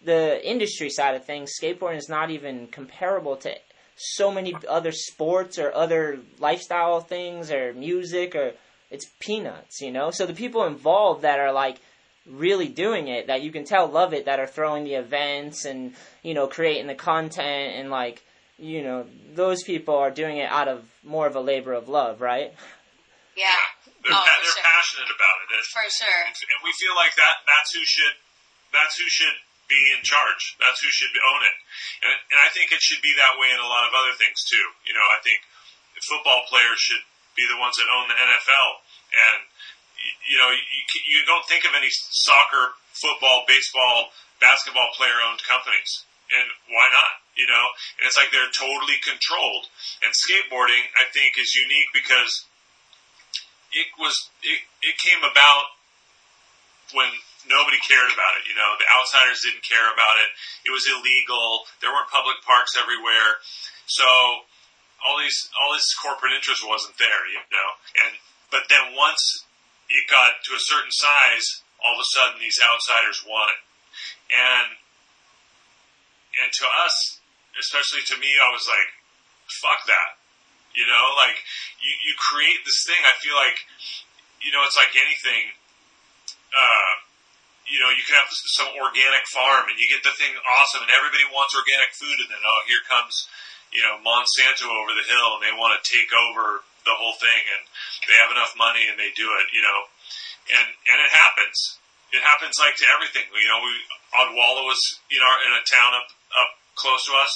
the industry side of things. Skateboarding is not even comparable to so many other sports or other lifestyle things or music or it's peanuts, you know. So the people involved that are like really doing it that you can tell love it that are throwing the events and you know creating the content and like you know those people are doing it out of more of a labor of love, right? Yeah. They're, Oh, pa- they're sure. passionate about it, and, For sure. and we feel like that. That's who should. That's who should be in charge. That's who should own it. And, and I think it should be that way in a lot of other things too. You know, I think football players should be the ones that own the NFL. And you know, you, you don't think of any soccer, football, baseball, basketball player owned companies. And why not? You know, and it's like they're totally controlled. And skateboarding, I think, is unique because it was it, it came about when nobody cared about it. You know, the outsiders didn't care about it. It was illegal. There weren't public parks everywhere. So all these all this corporate interest wasn't there. You know, and but then once it got to a certain size, all of a sudden these outsiders want it, and and to us, especially to me, I was like, fuck that. You know, like you, you create this thing. I feel like, you know, it's like anything. Uh, you know, you can have some organic farm and you get the thing awesome, and everybody wants organic food, and then oh, here comes, you know, Monsanto over the hill, and they want to take over the whole thing, and they have enough money and they do it. You know, and and it happens. It happens like to everything. You know, we Odwalla was in our in a town up up close to us,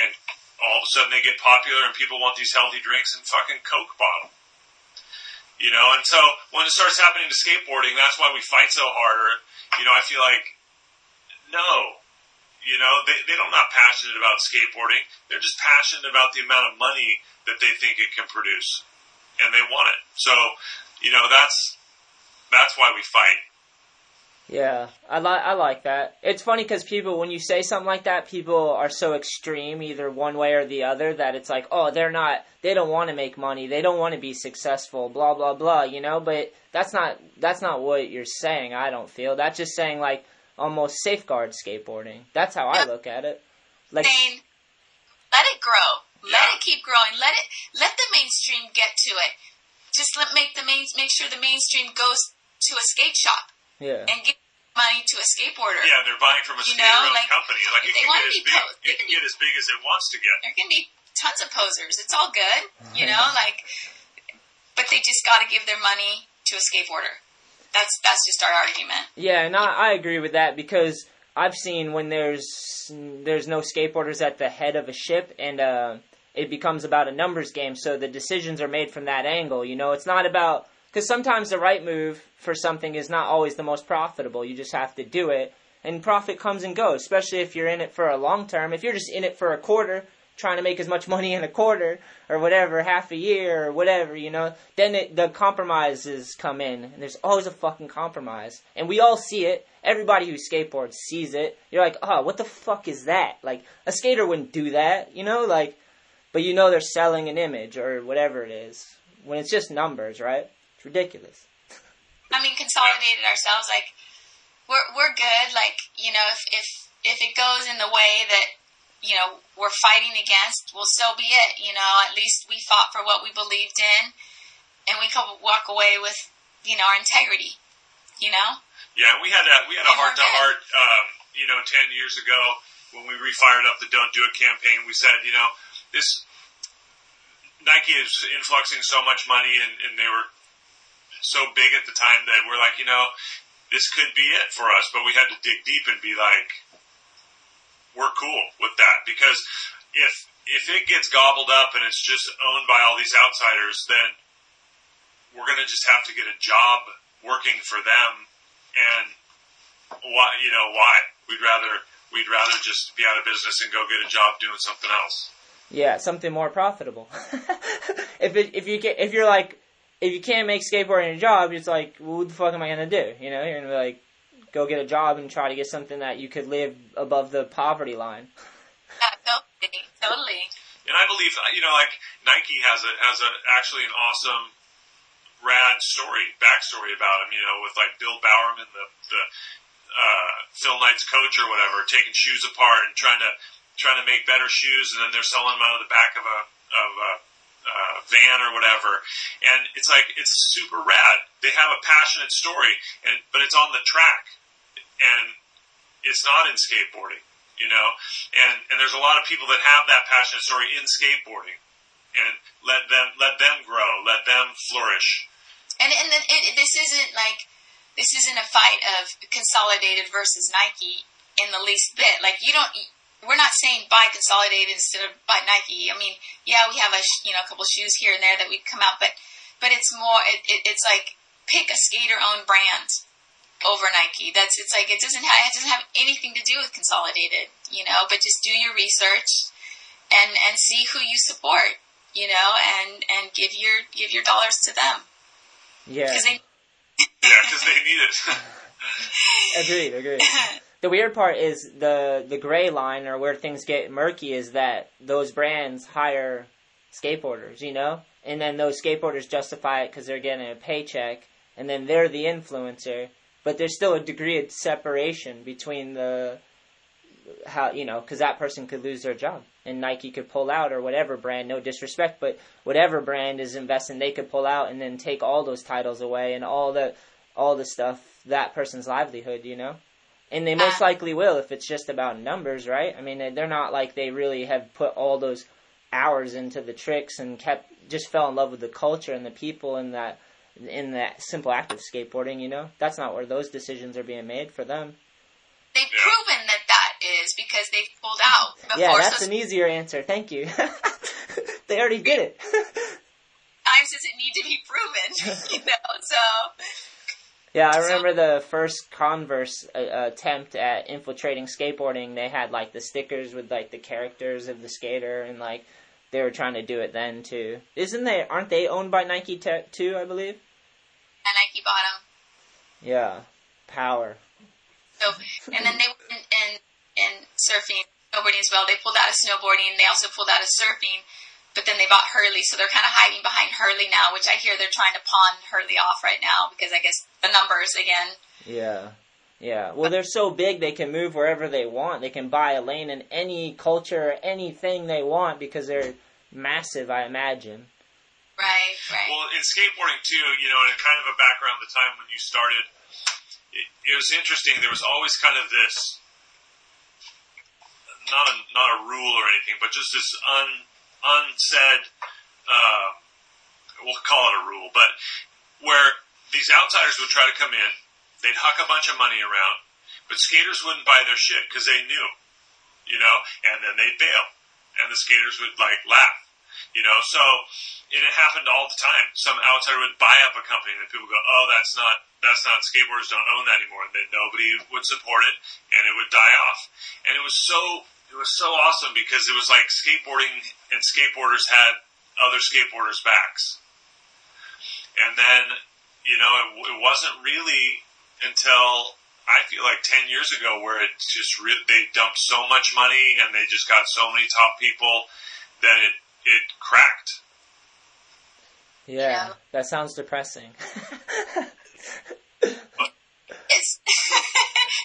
and all of a sudden they get popular and people want these healthy drinks and fucking Coke bottle. You know, and so when it starts happening to skateboarding, that's why we fight so hard. You know, I feel like, no, you know, they, they're not passionate about skateboarding. They're just passionate about the amount of money that they think it can produce. And they want it. So, you know, that's, that's why we fight. Yeah, I like I like that. It's funny because people, when you say something like that, people are so extreme, either one way or the other, that it's like, oh, they're not, they don't want to make money, they don't want to be successful, blah blah blah, you know. But that's not that's not what you're saying. I don't feel that's just saying like almost safeguard skateboarding. That's how I look at it. Like, saying, let it grow. Let it keep growing. Let it let the mainstream get to it. Just let make the main make sure the mainstream goes to a skate shop yeah, and give money to a skateboarder. Yeah, they're buying from a You skater-owned like, company. Like it they can wanna get as be big, po- it can get as big as it wants to get. There can be tons of posers. It's all good, you know, like but they just got to give their money to a skateboarder. That's that's just our argument. yeah, and I, I agree with that because I've seen when there's there's no skateboarders at the head of a ship and uh, it becomes about a numbers game. So the decisions are made from that angle. You know, it's not about because sometimes the right move for something is not always the most profitable. You just have to do it, and profit comes and goes. Especially if you're in it for a long term. If you're just in it for a quarter, trying to make as much money in a quarter or whatever, half a year or whatever, you know, then it, the compromises come in, and there's always a fucking compromise, and we all see it. Everybody who skateboards sees it. You're like, oh, what the fuck is that? Like a skater wouldn't do that, you know, like. But you know they're selling an image or whatever it is. When it's just numbers, right? It's ridiculous. I mean, consolidated ourselves. Like we're we're good. Like you know, if if if it goes in the way that you know, we're fighting against, well, so be it. You know, at least we fought for what we believed in, and we could walk away with, you know, our integrity. You know. Yeah, we had a we had a heart to heart, um, you know, ten years ago when we refired up the "Don't Do It" campaign. We said, you know, this Nike is influxing so much money, and, and they were so big at the time that we're like, you know, this could be it for us. But we had to dig deep and be like, we're cool with that because if if it gets gobbled up and it's just owned by all these outsiders, then we're going to just have to get a job working for them and why you know why we'd rather we'd rather just be out of business and go get a job doing something else Yeah, something more profitable. if it, if you can, if you're like if you can't make skateboarding a job, it's like well, what the fuck am I gonna do? You know, you're gonna be like go get a job and try to get something that you could live above the poverty line. Yeah, totally, totally. and I believe you know like Nike has a has a actually an awesome rad story backstory about him you know with like Bill Bowerman the the uh, Phil Knight's coach or whatever taking shoes apart and trying to trying to make better shoes and then they're selling them out of the back of a of a uh, van or whatever. And it's like it's super rad. They have a passionate story and but it's on the track. And it's not in skateboarding you know? And and there's a lot of people that have that passionate story in skateboarding. And let them let them grow let them flourish. And and then it, this isn't like this isn't a fight of consolidated versus Nike in the least bit. Like you don't. We're not saying buy consolidated instead of buy Nike. I mean, yeah, we have a sh- you know a couple shoes here and there that we come out, but but it's more. It, it, it's like pick a skater owned brand over Nike. That's it's like it doesn't have it doesn't have anything to do with consolidated. You know, but just do your research and and see who you support. You know, and and give your give your dollars to them Yeah, because they yeah because they need it agreed, agreed. The weird part is the the gray line, or where things get murky, is that those brands hire skateboarders, you know, and then those skateboarders justify it because they're getting a paycheck, and then they're the influencer. But there's still a degree of separation between the how you know because that person could lose their job and Nike could pull out or whatever brand. No disrespect, but whatever brand is investing, they could pull out and then take all those titles away and all the all the stuff that person's livelihood, you know. And they uh, most likely will if it's just about numbers, right? I mean, they're not like they really have put all those hours into the tricks and kept just fell in love with the culture and the people and that in that simple act of skateboarding, you know. That's not where those decisions are being made for them. they've proven that that is because they've pulled out before. Yeah, that's so an easier answer. Thank you. they already did it. times does it need to be proven? you know, so Yeah, I remember the first Converse uh, attempt at infiltrating skateboarding. They had like the stickers with like the characters of the skater, and like they were trying to do it then too. Isn't they? Aren't they owned by Nike te- too? I believe. and Nike bought them. Yeah, power. So and then they went and and surfing, snowboarding as well. They pulled out of snowboarding. They also pulled out of surfing. But then they bought Hurley, so they're kind of hiding behind Hurley now, which I hear they're trying to pawn Hurley off right now because I guess the numbers again. Yeah. Yeah. Well, they're so big they can move wherever they want. They can buy a lane in any culture, anything they want because they're massive, I imagine. Right, right. Well, in skateboarding too, you know, and kind of a background, the time when you started, it, it was interesting. There was always kind of this, not a not a rule or anything, but just this un unsaid, uh, we'll call it a rule, but where these outsiders would try to come in, they'd huck a bunch of money around, but skaters wouldn't buy their shit because they knew, you know, and then they'd bail, and the skaters would like laugh. You know, so it happened all the time. Some outsider would buy up a company, and people go, "Oh, that's not that's not skateboarders don't own that anymore." And then nobody would support it, and it would die off. And it was so it was so awesome because it was like skateboarding and skateboarders had other skateboarders' backs. And then, you know, it, it wasn't really until I feel like ten years ago where it just re- they dumped so much money and they just got so many top people that it it cracked. Yeah, that sounds depressing. It is.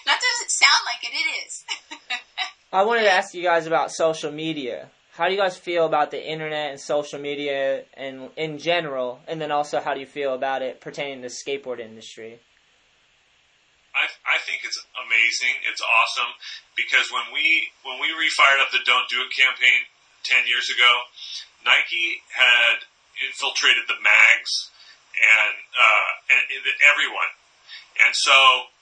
Not does it sound like it, it is. I wanted to ask you guys about social media. How do you guys feel about the internet and social media and in general, and then also how do you feel about it pertaining to the skateboard industry? I, I think it's amazing. It's awesome because when we when we refired up the Don't Do It campaign ten years ago, Nike had infiltrated the mags and uh, and everyone, and so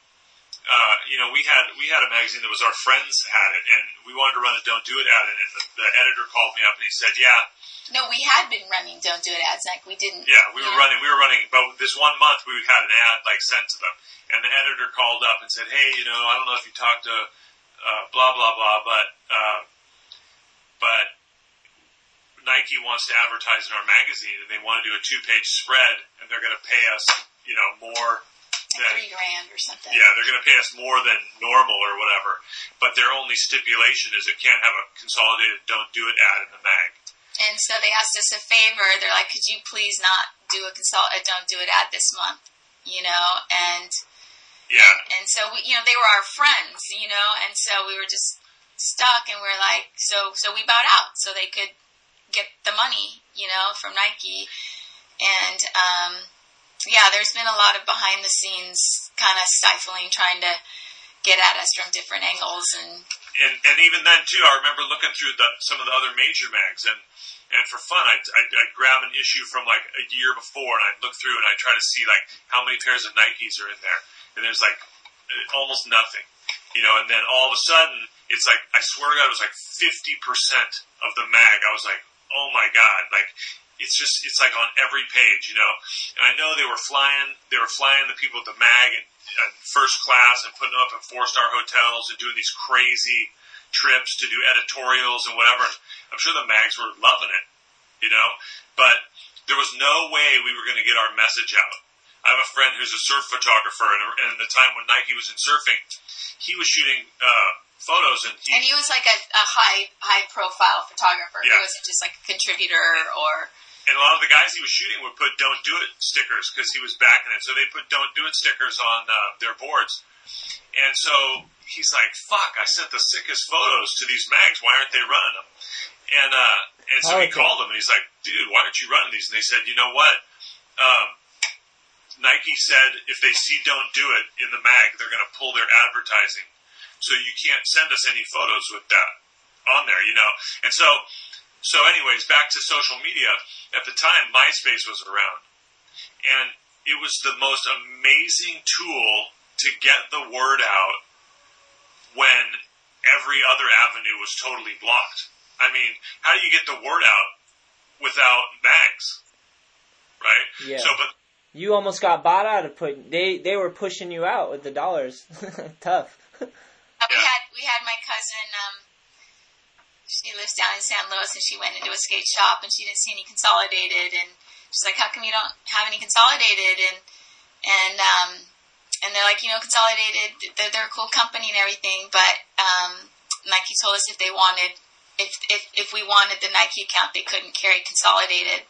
uh, you know we had we had a magazine that was our friends had it, and we wanted to run a Don't Do It ad, and the, the editor called me up and he said, "Yeah, No, we had been running Don't Do It ads. Like we didn't. yeah, we were running, we were running, but this one month we had an ad like sent to them, and the editor called up and said, "Hey, you know, I don't know if you talked to uh, blah blah blah, but uh, but Nike wants to advertise in our magazine, and they want to do a two-page spread, and they're going to pay us, you know, more." Like three grand or something. Yeah, they're going to pay us more than normal or whatever, but their only stipulation is it can't have a consolidated "Don't Do It" ad in the mag. And so they asked us a favor. They're like, could you please not do a consult, a don't do it ad this month? You know, and Yeah, and so we, you know, they were our friends, you know, and so we were just stuck, and we are like, so so we bowed out so they could get the money, you know, from Nike, and um, yeah, there's been a lot of behind the scenes kind of stifling, trying to get at us from different angles, and and and even then too, I remember looking through the, some of the other major mags, and and for fun, I'd, I'd, I'd grab an issue from like a year before, and I'd look through and I'd try to see like how many pairs of Nikes are in there, and there's like uh, almost nothing, you know. And then all of a sudden, it's like I swear to God, it was like fifty percent of the mag. I was like, oh my God, like it's just it's like on every page, you know. And I know they were flying, they were flying the people at the mag and uh, first class and putting them up in four star hotels and doing these crazy trips to do editorials and whatever. I'm sure the mags were loving it, you know. But there was no way we were going to get our message out. I have a friend who's a surf photographer, and, and the time when Nike was in surfing, he was shooting uh, photos, and he, and he was like a, a high high profile photographer. Yeah. He wasn't just like a contributor or and a lot of the guys he was shooting would put "Don't Do It" stickers because he was backing it. So they put "Don't Do It" stickers on uh, their boards, and so he's like, "Fuck! I sent the sickest photos to these mags. Why aren't they running them?" And uh, and so he called them, and he's like, "Dude, why aren't you running these?" And they said, "You know what?" Um, Nike said if they see "Don't Do It" in the mag, they're going to pull their advertising. So you can't send us any photos with that on there, you know. And so, so anyways, back to social media. At the time, MySpace was around, and it was the most amazing tool to get the word out when every other avenue was totally blocked. I mean, how do you get the word out without mags? Right? Yeah. So, but You almost got bought out of putting. They they were pushing you out with the dollars. Tough. Uh, we had we had my cousin. Um, she lives down in San Luis, and she went into a skate shop, and she didn't see any consolidated, and she's like, "How come you don't have any consolidated?" And and um, and they're like, you know, consolidated. They're, they're a cool company and everything, but um, Nike told us if they wanted, if if if we wanted the Nike account, they couldn't carry consolidated.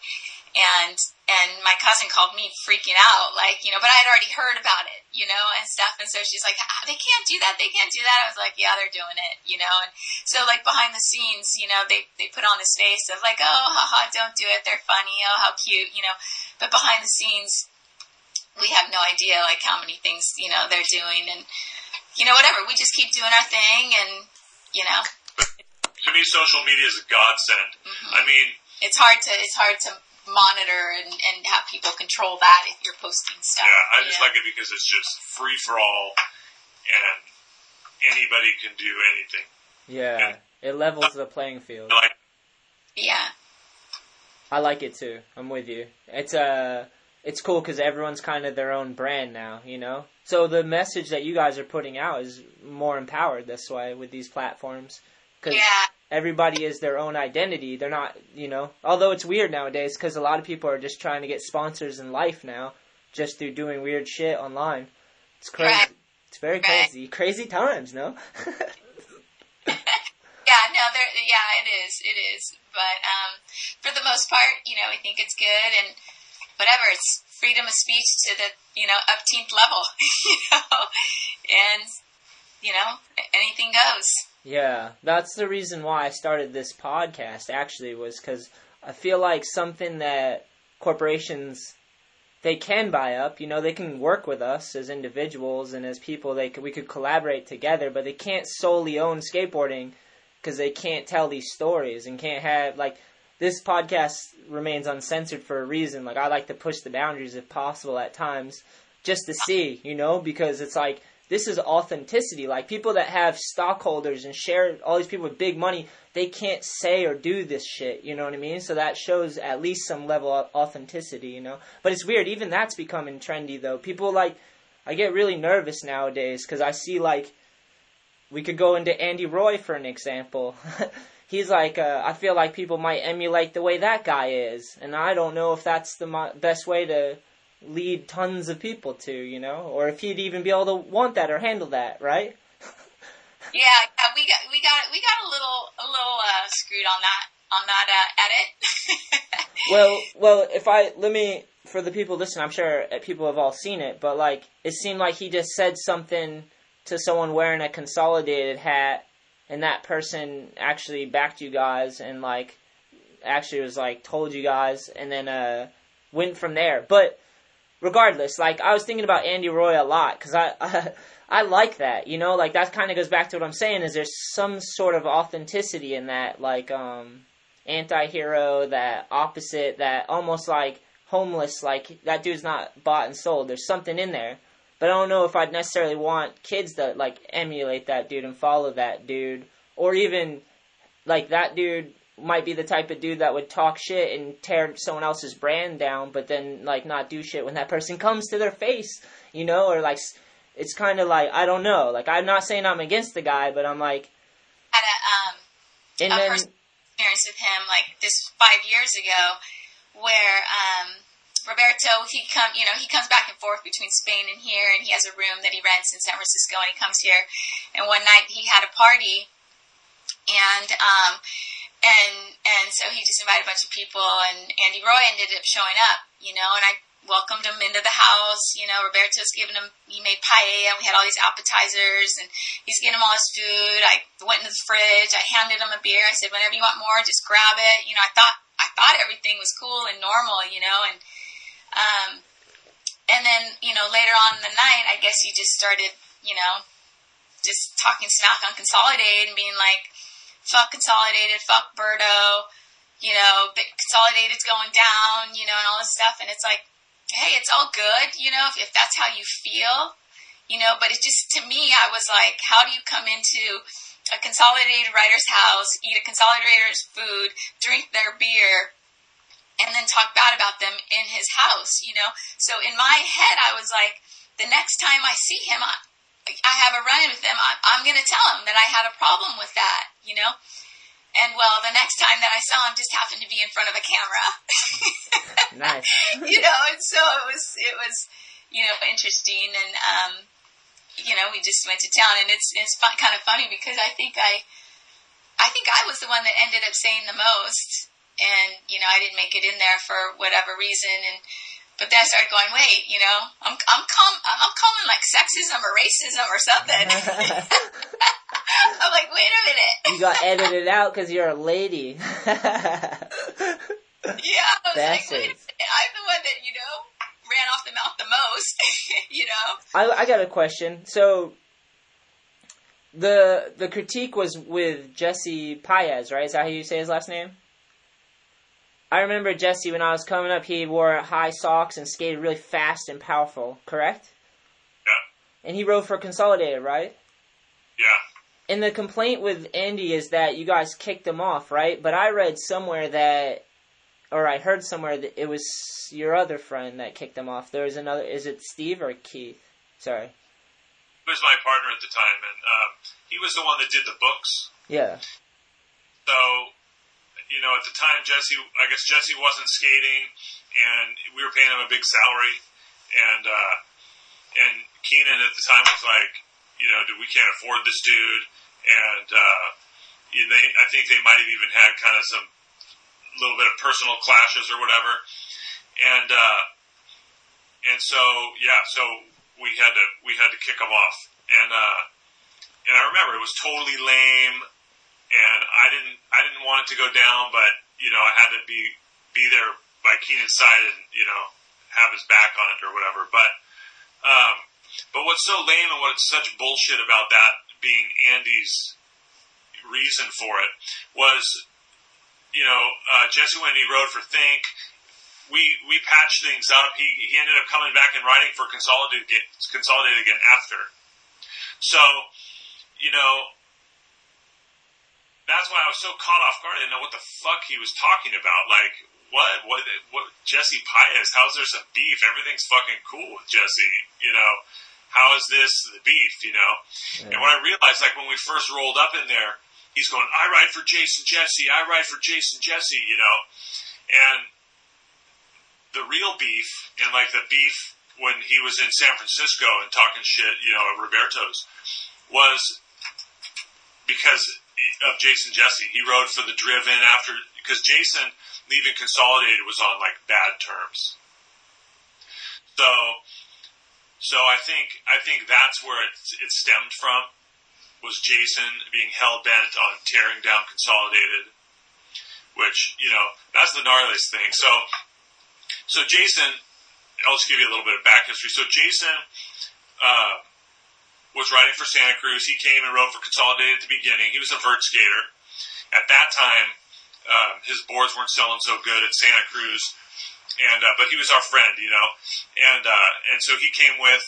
And and my cousin called me freaking out, like you know, but I had already heard about it, you know, and stuff. And so she's like, ah, "They can't do that. They can't do that." I was like, "Yeah, they're doing it," you know. And so like behind the scenes, you know, they they put on this face of like, "Oh, haha, don't do it. They're funny. Oh, how cute," you know. But behind the scenes, we have no idea like how many things you know they're doing, and you know, whatever. We just keep doing our thing, and you know, to me, social media is a godsend. I mean, it's hard to it's hard to monitor and, and have people control that if you're posting stuff. Yeah, I just Yeah. like it because it's just free for all, and anybody can do anything. Yeah, it levels the playing field. Like, Yeah. I like it too. I'm with you. It's uh it's cool because everyone's kind of their own brand now, you know. So the message that you guys are putting out is more empowered this way with these platforms because Yeah. Everybody is their own identity. They're not, you know. Although it's weird nowadays because a lot of people are just trying to get sponsors in life now, just through doing weird shit online. It's crazy. Right. It's very Right. crazy. Crazy times, no? Yeah, no, there. Yeah, it is. It is. But um, for the most part, you know, I think it's good and whatever. It's freedom of speech to the you know upteenth level, you know, and you know anything goes. Yeah, that's the reason why I started this podcast. Actually, was because I feel like something that corporations they can buy up. You know, they can work with us as individuals and as people. They could, we could collaborate together, but they can't solely own skateboarding because they can't tell these stories and can't have like this podcast remains uncensored for a reason. Like I like to push the boundaries if possible at times, just to see, you know, because it's like this is authenticity. Like people that have stockholders and share all these people with big money, they can't say or do this shit. You know what I mean? So that shows at least some level of authenticity. You know, but it's weird. Even that's becoming trendy though. People like, I get really nervous nowadays because I see like, we could go into Andy Roy for an example. He's like, uh, I feel like people might emulate the way that guy is, and I don't know if that's the mo- best way to lead tons of people to, you know, or if he'd even be able to want that or handle that, right? yeah, yeah, we got we got we got a little a little uh, screwed on that on that uh, edit. well, well, if I let me for the people listening, I'm sure people have all seen it, but like it seemed like he just said something to someone wearing a consolidated hat, and that person actually backed you guys and like actually was like told you guys, and then uh went from there, but regardless, like I was thinking about Andy Roy a lot because I, I I like that, you know, like that kind of goes back to what I'm saying is there's some sort of authenticity in that, like um anti-hero, that opposite, that almost like homeless, like that dude's not bought and sold. There's something in there. But I don't know if I'd necessarily want kids to like emulate that dude and follow that dude or even like that dude might be the type of dude that would talk shit and tear someone else's brand down, but then like not do shit when that person comes to their face, you know, or like it's kind of like I don't know. Like I'm not saying I'm against the guy, but I'm like had a um a then personal experience with him like this five years ago, where um Roberto he come you know he comes back and forth between Spain and here, and he has a room that he rents in San Francisco, and he comes here, and one night he had a party, and um and and so he just invited a bunch of people, and Andy Roy ended up showing up, you know, and I welcomed him into the house. You know, Roberto's giving him, he made paella, and we had all these appetizers, and he's getting him all his food. I went into the fridge, I handed him a beer. I said, whenever you want more, just grab it. You know, I thought, I thought everything was cool and normal, you know, and, um, and then, you know, later on in the night, I guess he just started, you know, just talking smack on Consolidated and being like, fuck Consolidated, fuck Birdo, you know, Consolidated's going down, you know, and all this stuff. And it's like, hey, it's all good, you know, if, if that's how you feel, you know, but it just, to me, I was like, how do you come into a consolidated writer's house, eat a consolidator's food, drink their beer, and then talk bad about them in his house, you know? So in my head, I was like, the next time I see him, I, I have a run in with him, I, I'm going to tell him that I had a problem with that, you know? And well, the next time that I saw him just happened to be in front of a camera. nice. you know, and so it was, it was, you know, interesting. And, um, you know, we just went to town and it's, it's fun, kind of funny because I think I, I think I was the one that ended up saying the most. And, you know, I didn't make it in there for whatever reason. And, but then I started going, wait, you know, I'm I'm calm, I'm calling like sexism or racism or something. I'm like, wait a minute. you got edited out because you're a lady. yeah, I was like, Bastards. wait a minute. I'm the one that you know ran off the mouth the most. you know. I, I got a question. So the the critique was with Jesse Paez, right? Is that how you say his last name? I remember Jesse when I was coming up. He wore high socks and skated really fast and powerful. Correct? Yeah. And he rode for Consolidated, right? Yeah. And the complaint with Andy is that you guys kicked him off, right? But I read somewhere that, or I heard somewhere that it was your other friend that kicked him off. There was another. Is it Steve or Keith? Sorry. He was my partner at the time, and um, he was the one that did the books. Yeah. So, you know, at the time, Jesse, I guess Jesse wasn't skating, and we were paying him a big salary, and uh, and Keenan at the time was like, you know, we can't afford this dude, and uh, they, I think they might have even had kind of some little bit of personal clashes or whatever, and uh, and so yeah, so we had to we had to kick him off, and uh, and I remember. It was totally lame, and I didn't I didn't want it to go down, but you know I had to be be there by Keenan's side and you know have his back on it or whatever. But um, but what's so lame and what's such bullshit about that being Andy's reason for it was, you know, uh, Jesse when he rode for Think, we we patched things up. He he ended up coming back and writing for Consolidated Consolidated again after. So, you know, that's why I was so caught off guard. I didn't know what the fuck he was talking about. Like, what, what, what, Jesse Pius? How's there some beef? Everything's fucking cool with Jessee, you know. How is this the beef, you know? And when I realized, like, when we first rolled up in there, he's going, I ride for Jason Jessee, I ride for Jason Jessee, you know? And the real beef, and like the beef when he was in San Francisco and talking shit, you know, at Roberto's, was because of Jason Jessee. He rode for the Driven after because Jason leaving Consolidated was on like bad terms. So, so I think I think that's where it, it stemmed from was Jason being hell bent on tearing down Consolidated, which you know that's the gnarliest thing. So, so Jason, I'll just give you a little bit of back history. So Jason. Uh, was riding for Santa Cruz. He came and rode for Consolidated at the beginning. He was a vert skater. At that time, uh, his boards weren't selling so good at Santa Cruz, and uh, but he was our friend, you know, and uh, and so he came with,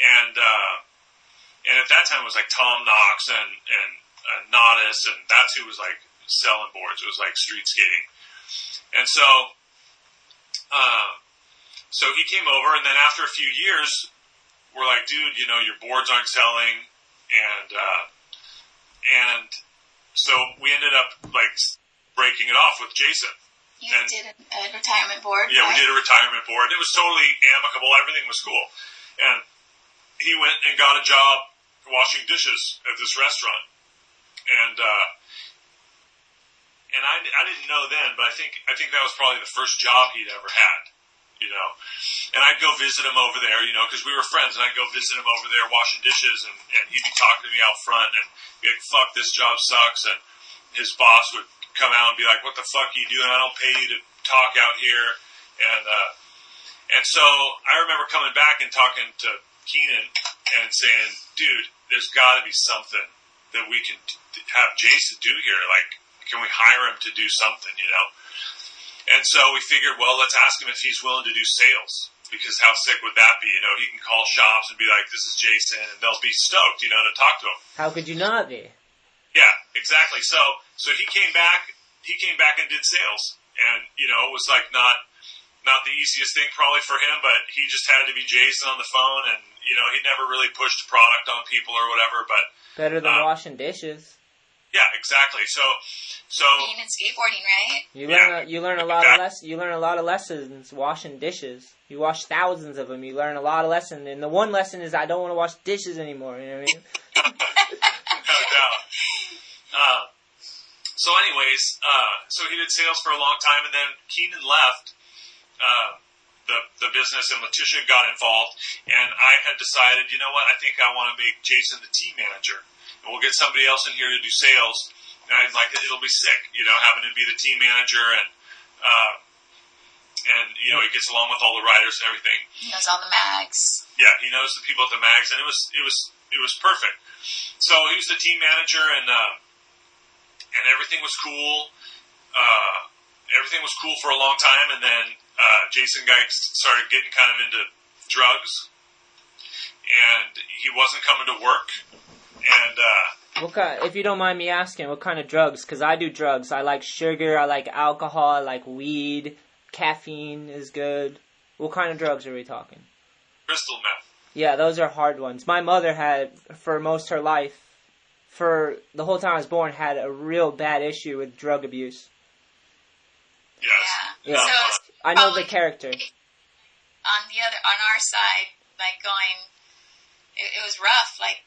and uh, and at that time it was like Tom Knox and and uh, Nodis, and that's who was like selling boards. It was like street skating, and so. Uh, so he came over, and then after a few years, we're like, dude, you know, your boards aren't selling, and uh, and so we ended up like breaking it off with Jason. You And- did a, retirement board, Yeah, right? we did a retirement board. It was totally amicable. Everything was cool, and he went and got a job washing dishes at this restaurant, and uh, and I, I didn't know then, but I think I think that was probably the first job he'd ever had, you know. And I'd go visit him over there, you know, because we were friends, and I'd go visit him over there washing dishes, and, and he'd be talking to me out front, and be like, "Fuck, this job sucks," and his boss would come out and be like, "What the fuck are you doing? I don't pay you to talk out here," and uh, and so I remember coming back and talking to Keenan and saying, "Dude, there's got to be something that we can t- have Jason do here. Like, can we hire him to do something? You know?" And so we figured, well, let's ask him if he's willing to do sales. Because how sick would that be? You know, he can call shops and be like, "This is Jason," and they'll be stoked, you know, to talk to him. How could you not be? Yeah, exactly. So so he came back. He came back and did sales, and you know, it was like not not the easiest thing probably for him, but he just had to be Jason on the phone, and you know, he never really pushed product on people or whatever. But Better than Uh, washing dishes. Yeah, exactly. So so Being in skateboarding, right? You Yeah. learn a, you learn a lot of Exactly. less you learn a lot of lessons washing dishes. You wash thousands of them. You learn a lot of lessons, and the one lesson is I don't want to wash dishes anymore. You know what I mean? no doubt. Uh, so, anyways, uh, so he did sales for a long time, and then Keenan left uh, the the business, and Letitia got involved. And I had decided, you know what? I think I want to make Jason the team manager, and we'll get somebody else in here to do sales. And I'm like, it'll be sick, you know, having him be the team manager, and uh, and you know, he gets along with all the writers and everything. He knows all the mags. Yeah, he knows the people at the mags, and it was it was it was perfect. So he was the team manager, and uh, and everything was cool. Uh, everything was cool for a long time, and then uh, Jason Geitz started getting kind of into drugs, and he wasn't coming to work, and uh, What kind? If you don't mind me asking, what kind of drugs? Because I do drugs. I like sugar. I like alcohol. I like weed. Caffeine is good. What kind of drugs are we talking? crystal meth. Yeah, those are hard ones. My mother had, for most her life, for the whole time I was born, had a real bad issue with drug abuse. Yes. Yeah. So I know the character. on the other on our side, like going, it, it was rough, like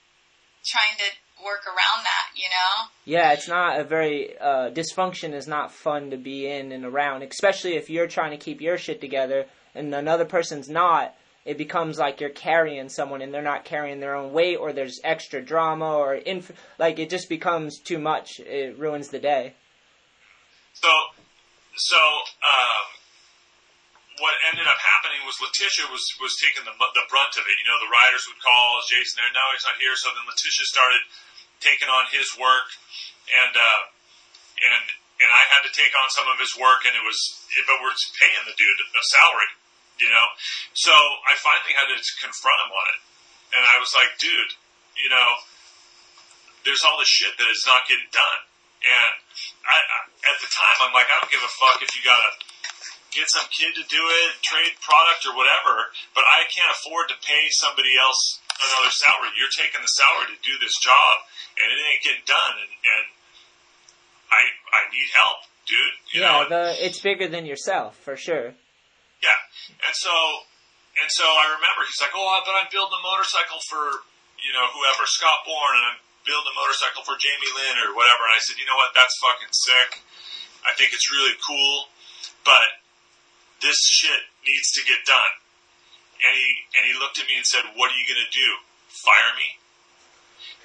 trying to work around that, you know. Yeah, it's not a very uh, dysfunction is not fun to be in and around, especially if you're trying to keep your shit together and another person's not. it becomes like you're carrying someone and they're not carrying their own weight or there's extra drama or inf- like it just becomes too much. It ruins the day. So, so um, what ended up happening was Letitia was was taking the the brunt of it. You know, the riders would call Jason there. No, he's not here. So then Letitia started taking on his work, and uh, and and I had to take on some of his work, and it was but we're paying the dude a salary, you know. So I finally had to confront him on it, and I was like, dude, you know, there's all this shit that is not getting done. And I, I, at the time, I'm like, I don't give a fuck if you gotta get some kid to do it, trade product or whatever, but I can't afford to pay somebody else another salary. You're taking the salary to do this job, and it ain't getting done, and, and I I need help, dude. You yeah, know, the, it's bigger than yourself for sure. yeah. And so and so I remember he's like, oh, but I'm building a motorcycle for you know whoever Scott Bourne, and I'm building a motorcycle for Jamie Lynn or whatever. And I said, you know what, that's fucking sick. I think it's really cool, but this shit needs to get done. And he and he looked at me and said, "What are you going to do? Fire me?"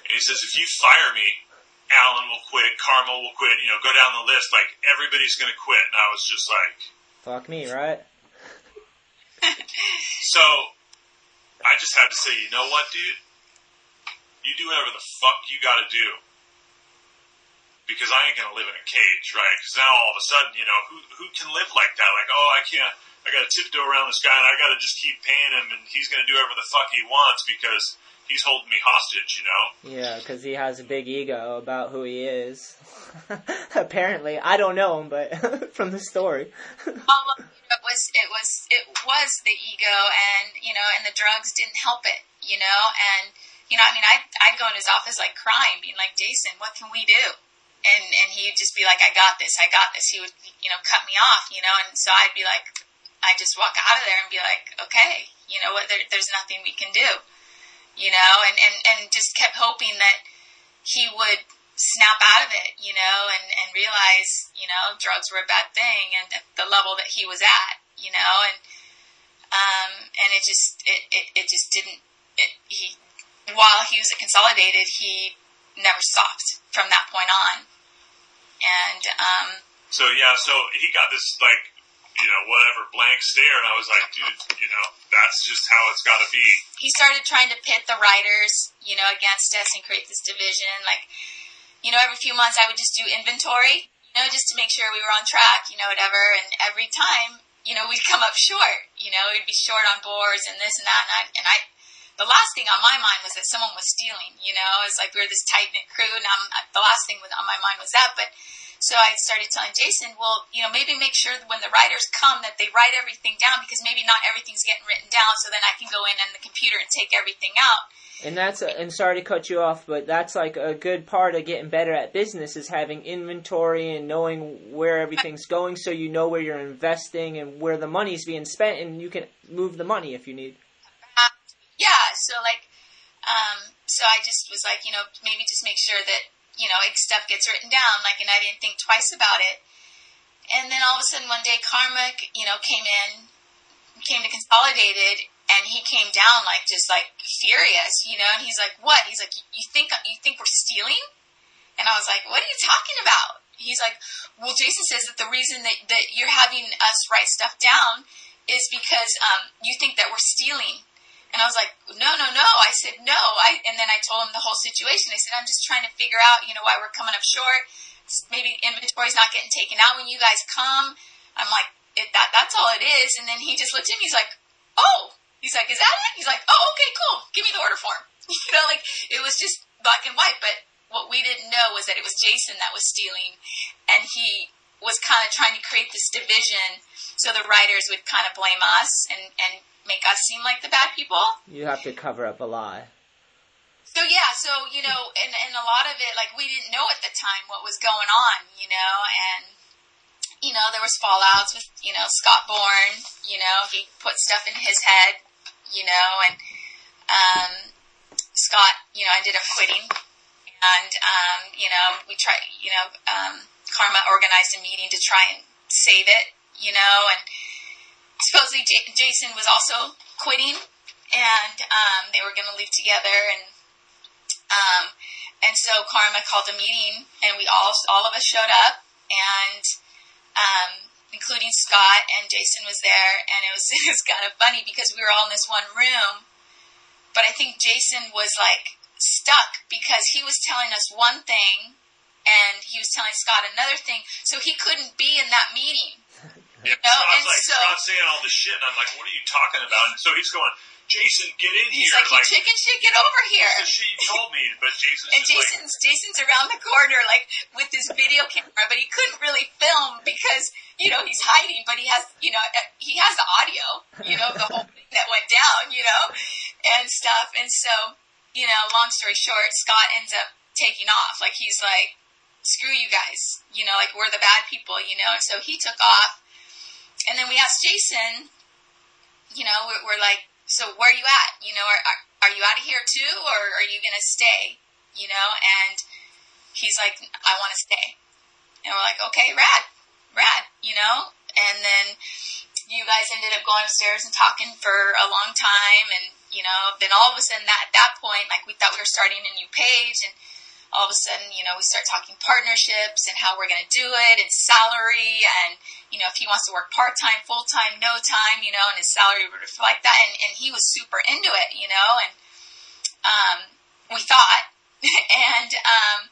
And he says, "If you fire me, Alan will quit, Karma will quit. You know, go down the list. Like everybody's going to quit." And I was just like, Fuck me, right? so I just had to say, you know what, dude? You do whatever the fuck you got to do. Because I ain't gonna live in a cage, right? Because now all of a sudden, you know, who who can live like that? Like, oh, I can't. I got to tiptoe around this guy, and I got to just keep paying him, and he's gonna do whatever the fuck he wants because he's holding me hostage, you know? Yeah, because he has a big ego about who he is. Apparently, I don't know him, but from the story. Oh, all of it was it was it was the ego and you know and the drugs didn't help it you know and you know i mean i'd, I'd go in his office like crying being like jason what can we do and and he'd just be like i got this i got this he would you know cut me off you know and so i'd be like i'd just walk out of there and be like okay you know what there, there's nothing we can do you know and and and just kept hoping that he would snap out of it, you know, and, and realize, you know, drugs were a bad thing and at the level that he was at, you know, and, um, and it just, it, it, it just didn't, it, he, while he was at Consolidated, he never stopped from that point on. And, um, So yeah, so he got this like, you know, whatever blank stare, and I was like, dude, you know, that's just how it's got to be. he started trying to pit the writers, you know, against us and create this division. Like, you know, every few months I would just do inventory, you know, just to make sure we were on track, you know, whatever. And every time, you know, we'd come up short. You know, we'd be short on boards and this and that. And I, and I, the last thing on my mind was that someone was stealing. You know, it's like we were this tight knit crew, and I'm, the last thing on my mind was that. But so I started telling Jason, well, you know, maybe make sure that when the writers come that they write everything down because maybe not everything's getting written down. So then I can go in on the computer and take everything out. And that's and sorry to cut you off, but that's like a good part of getting better at business is having inventory and knowing where everything's going, so you know where you're investing and where the money's being spent, and you can move the money if you need. So like, um, so I just was like, you know, maybe just make sure that, you know, stuff gets written down, like, and I didn't think twice about it. And then all of a sudden one day Karma, you know, came in, came to Consolidated, and he came down like, just like furious, you know, and he's like, what? He's like, you think, you think we're stealing? And I was like, what are you talking about? He's like, well, Jason says that the reason that, that you're having us write stuff down is because, um, you think that we're stealing. And I was like, no, no, no. I said, no. I, and then I told him the whole situation. I said, I'm just trying to figure out, you know, why we're coming up short. Maybe inventory's not getting taken out when you guys come. I'm like, it, that, that's all it is. And then he just looked at me. He's like, oh, he's like, is that it? He's like, oh, okay, cool. Give me the order form. You know, like it was just black and white. But what we didn't know was that it was Jason that was stealing. And he was kind of trying to create this division so the writers would kind of blame us and, and make us seem like the bad people. You have to cover up a lie. So yeah, so you know, and and a lot of it, like we didn't know at the time what was going on, you know, and you know there was fallouts with you know Scott Bourne, you know he put stuff in his head, you know, and um, Scott, you know, ended up quitting, and um, you know we tried, you know, um, Karma organized a meeting to try and save it, you know, and supposedly J- Jason was also quitting, and um, they were going to leave together, and um, and so Karma called a meeting, and we all all of us showed up, and um, including Scott and Jason was there, and it was it was kind of funny because we were all in this one room, but I think Jason was like stuck because he was telling us one thing and he was telling Scott another thing, so he couldn't be in that meeting. You know, Scott's and like so Scott's saying all this shit, and I'm like, "What are you talking about?" And so he's going, "Jason, get in he's here!" like, "You chicken shit, get over here!" she told me, but Jason's And just like, Jason's Jason's around the corner like with his video camera, but he couldn't really film because you know he's hiding, but he has you know uh, he has the audio, you know the whole thing that went down, you know, and stuff. And so you know, long story short, Scott ends up taking off. Like he's like, screw you guys, you know, like we're the bad people, you know. And so he took off, and then we asked Jason, you know, we're, we're like, so where are you at? You know, are, are, are you out of here too, or are you gonna stay? You know, and he's like, I want to stay, and we're like, okay, rad, rad, you know. And then you guys ended up going upstairs and talking for a long time, and you know, then all of a sudden that at that point, like we thought we were starting a new page, and all of a sudden, you know, we start talking partnerships and how we're going to do it and salary and, you know, if he wants to work part time, full time, no time, you know, and his salary would reflect that. And, and he was super into it, you know, and, um, we thought, and, um,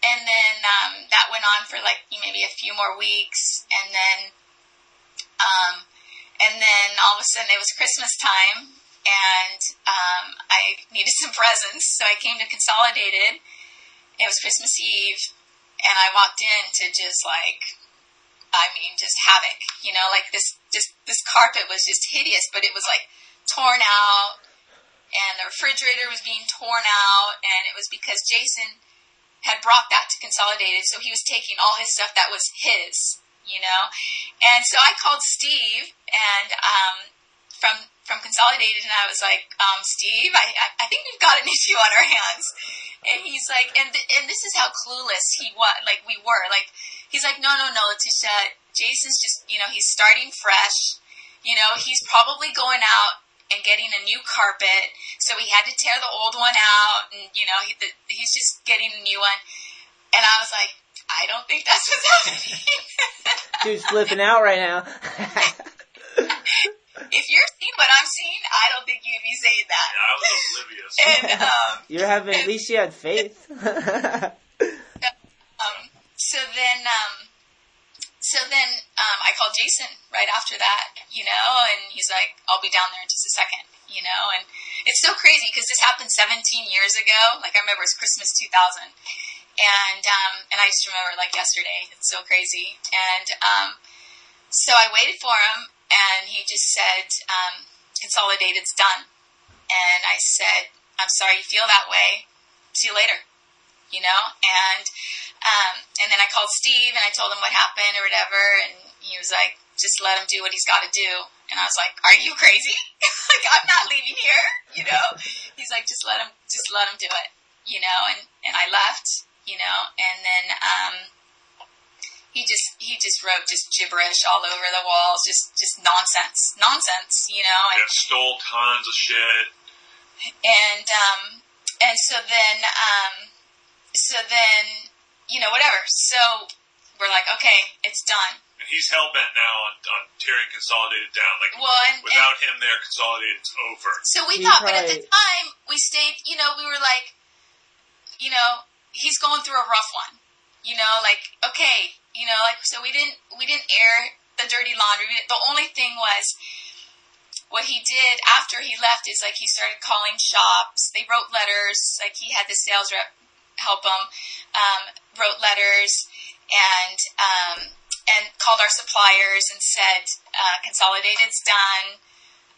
and then, um, that went on for like maybe a few more weeks. And then, um, and then all of a sudden it was Christmas time and, um, I needed some presents. So I came to Consolidated it was Christmas Eve, and I walked in to just like, I mean, just havoc. You know, like this, just this carpet was just hideous, but it was like torn out, and the refrigerator was being torn out, and it was because Jason had brought that to Consolidated, so he was taking all his stuff that was his. You know, and so I called Steve, and um, from from Consolidated, and I was like, um, Steve, I, I I think we've got an issue on our hands. And he's like, and th- and this is how clueless he was. Like we were. Like he's like, no, no, no, Letitia. Jason's just, you know, he's starting fresh. You know, he's probably going out and getting a new carpet, so he had to tear the old one out, and you know, he, the, he's just getting a new one. And I was like, I don't think that's what's happening. Dude's flipping out right now. if you're seeing what I'm seeing, I don't think you'd be saying that. Yeah, I was oblivious. And um, You're having at least you had faith. So then, um, so then um, I called Jason right after that, you know, and he's like, "I'll be down there in just a second, you know. And it's so crazy because this happened 17 years ago. Like I remember it's Christmas 2000, and um, and I just remember like yesterday. It's so crazy. And um, so I waited for him, and he just said, um, "Consolidated's done." And I said, "I'm sorry you feel that way. See you later." You know, and um, and then I called Steve and I told him what happened or whatever, and he was like, "Just let him do what he's got to do." And I was like, "Are you crazy? like I'm not leaving here." You know, he's like, "Just let him, just let him do it." You know, and and I left. You know, and then um, he just he just wrote just gibberish all over the walls, just just nonsense, nonsense. You know, and Yeah, stole tons of shit. and um, and so then um, so then you know whatever. So we're like, okay, it's done. And he's hell bent now on, on tearing Consolidated down. Like Well, and, and without him there, Consolidated's over. so we He thought, but at the time we stayed. You know, we were like, you know, he's going through a rough one. You know, like okay, you know, like so we didn't we didn't air the dirty laundry. We- The only thing was what he did after he left is like he started calling shops. They wrote letters. Like he had the sales rep help them, um, wrote letters and um, and called our suppliers and said, uh, "Consolidated's done.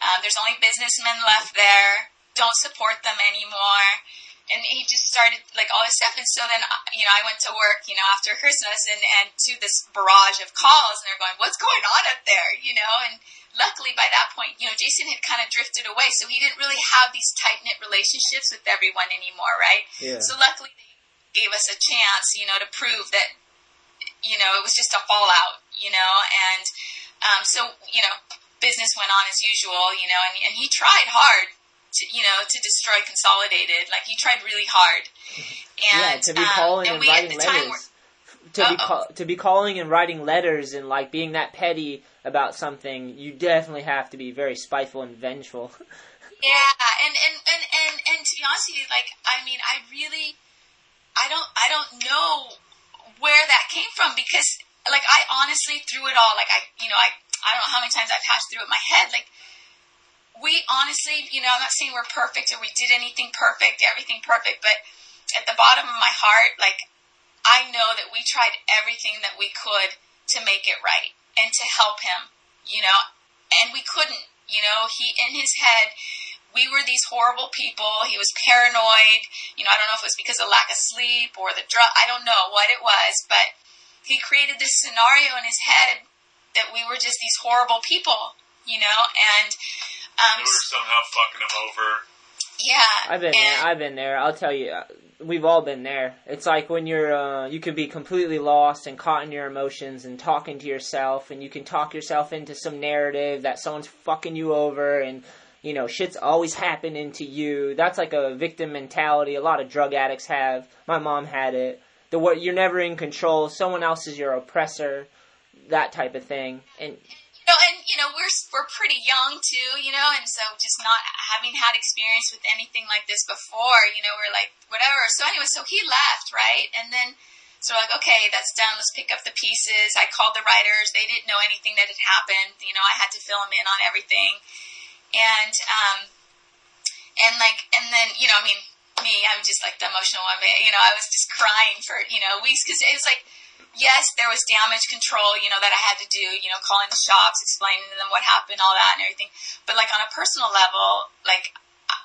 Um, there's only businessmen left there. Don't support them anymore." And he just started like all this stuff, and so then uh, you know I went to work, you know, after Christmas, and and to this barrage of calls, and they're going, "What's going on up there?" You know, and luckily by that point, you know, Jason had kind of drifted away, so he didn't really have these tight knit relationships with everyone anymore, right? Yeah. So luckily they gave us a chance, you know, to prove that, you know, it was just a fallout, you know, and um, so you know, business went on as usual, you know, and and he tried hard, to, you know, to destroy Consolidated. Like he tried really hard. And, yeah, to be um, calling and and we writing letters. To be Uh-oh. call, to be calling and writing letters and like being that petty about something, you definitely have to be very spiteful and vengeful. Yeah, and and, and, and and to be honest with you, like I mean, I really, I don't, I don't know where that came from because, like, I honestly through it all, like I, you know, I, I don't know how many times I passed through it in my head, like. We honestly, you know, I'm not saying we're perfect or we did anything perfect, everything perfect, but at the bottom of my heart, like, I know that we tried everything that we could to make it right and to help him, you know, and we couldn't, you know, he, in his head, we were these horrible people. He was paranoid. You know, I don't know if it was because of lack of sleep or the drug. I don't know what it was, but he created this scenario in his head that we were just these horrible people, you know, and um, They were somehow fucking him over. Yeah, I've been there. I've been there. I'll tell you, uh, we've all been there. It's like when you're, uh, you can be completely lost and caught in your emotions and talking to yourself, and you can talk yourself into some narrative that someone's fucking you over, and you know, shit's always happening to you. That's like a victim mentality. A lot of drug addicts have. My mom had it. The what you're never in control. Someone else is your oppressor. That type of thing. And know, and you know, we're we're pretty young too, you know, and so just not having had experience with anything like this before, you know, we're like whatever. So anyway, so he left, right, and then so we're like, okay, that's done. Let's pick up the pieces. I called the writers. They didn't know anything that had happened. You know, I had to fill them in on everything, and um, and like, and then you know, I mean, me, I'm just like the emotional one, but you know, I was just crying for you know weeks because it was like yes, there was damage control, you know, that I had to do, you know, calling the shops, explaining to them what happened, all that and everything. But like on a personal level, like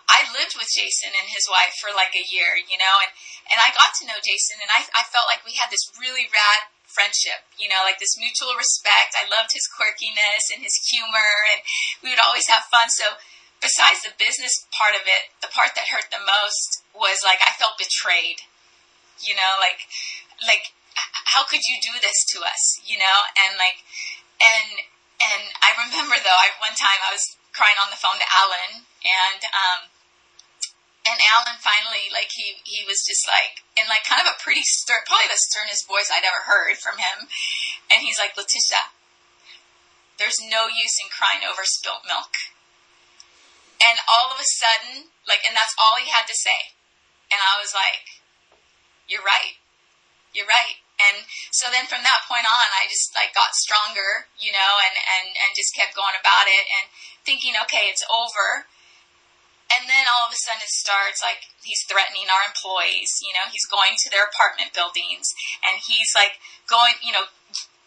I lived with Jason and his wife for like a year, you know, and, and I got to know Jason and I, I felt like we had this really rad friendship, you know, like this mutual respect. I loved his quirkiness and his humor and we would always have fun. So besides the business part of it, the part that hurt the most was like I felt betrayed, you know, like, like how could you do this to us you know? And like and and i remember though I, one time i was crying on the phone to alan and um and alan finally like he he was just like in like kind of a pretty stern probably the sternest voice i'd ever heard from him. And he's like letitia there's no use in crying over spilt milk. And all of a sudden like and that's all he had to say. And i was like you're right. You're right. And so then from that point on, I just like got stronger, you know, and, and, and just kept going about it and thinking, okay, it's over. And then all of a sudden it starts like he's threatening our employees, you know, he's going to their apartment buildings and he's like going, you know,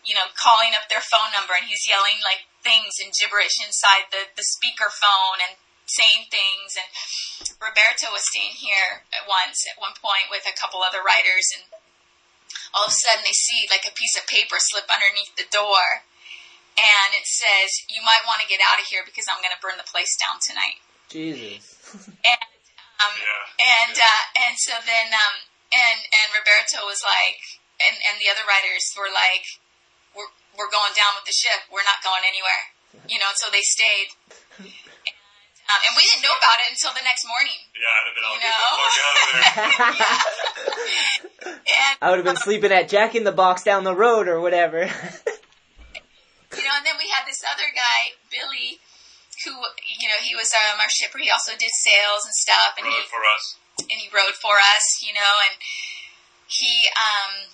you know, calling up their phone number and he's yelling like things and gibberish inside the, the speaker phone and saying things. And Roberto was staying here at once at one point with a couple other writers and all of a sudden they see like a piece of paper slip underneath the door and it says you might want to get out of here because i'm going to burn the place down tonight Jesus. and um, Yeah. and uh, and so then um, and and roberto was like and and the other writers were like we're we're going down with the ship we're not going anywhere you know and so they stayed um, and we didn't know about it until the next morning Yeah, I'd have been all You get the know? fuck out of there. and I would have been sleeping at Jack in the Box down the road or whatever. you know, and then we had this other guy, Billy, who, you know, he was um, our shipper. He also did sales and stuff, and he Rode for us. and he rode for us, you know, and he um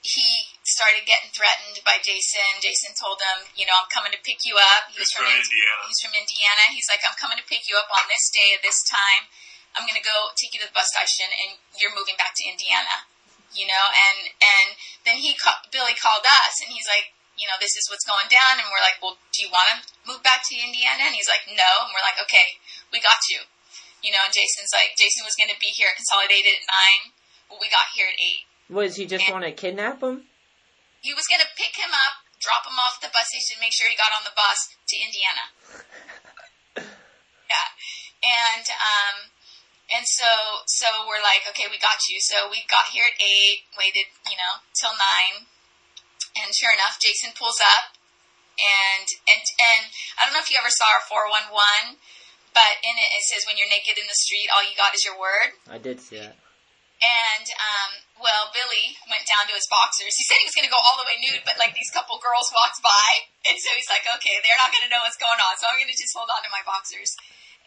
he started getting threatened by Jason. Jason told him, you know, I'm coming to pick you up. He was He's from, from Indiana. He's from Indiana. He's like, I'm coming to pick you up on this day at this time. I'm gonna go take you to the bus station, and you're moving back to Indiana. You know, and and then he ca- Billy called us, and he's like, you know, this is what's going down, and we're like, well, do you want to move back to Indiana? And he's like, no, and we're like, okay, we got you. You know, and Jason's like, Jason was going to be here at Consolidated at nine. Well, we got here at eight. Was he just want to kidnap him? He was going to pick him up, drop him off at the bus station, make sure he got on the bus to Indiana. yeah, and um, and so so we're like, okay, we got you. So we got here at eight, waited, you know, till nine, and sure enough, Jason pulls up, and and and I don't know if you ever saw our four one one, but in it it says when you're naked in the street, all you got is your word. I did see that. And um, well, Billy went down to his boxers. He said he was going to go all the way nude, but like these couple girls walked by, and so he's like, okay, they're not going to know what's going on, so I'm going to just hold on to my boxers.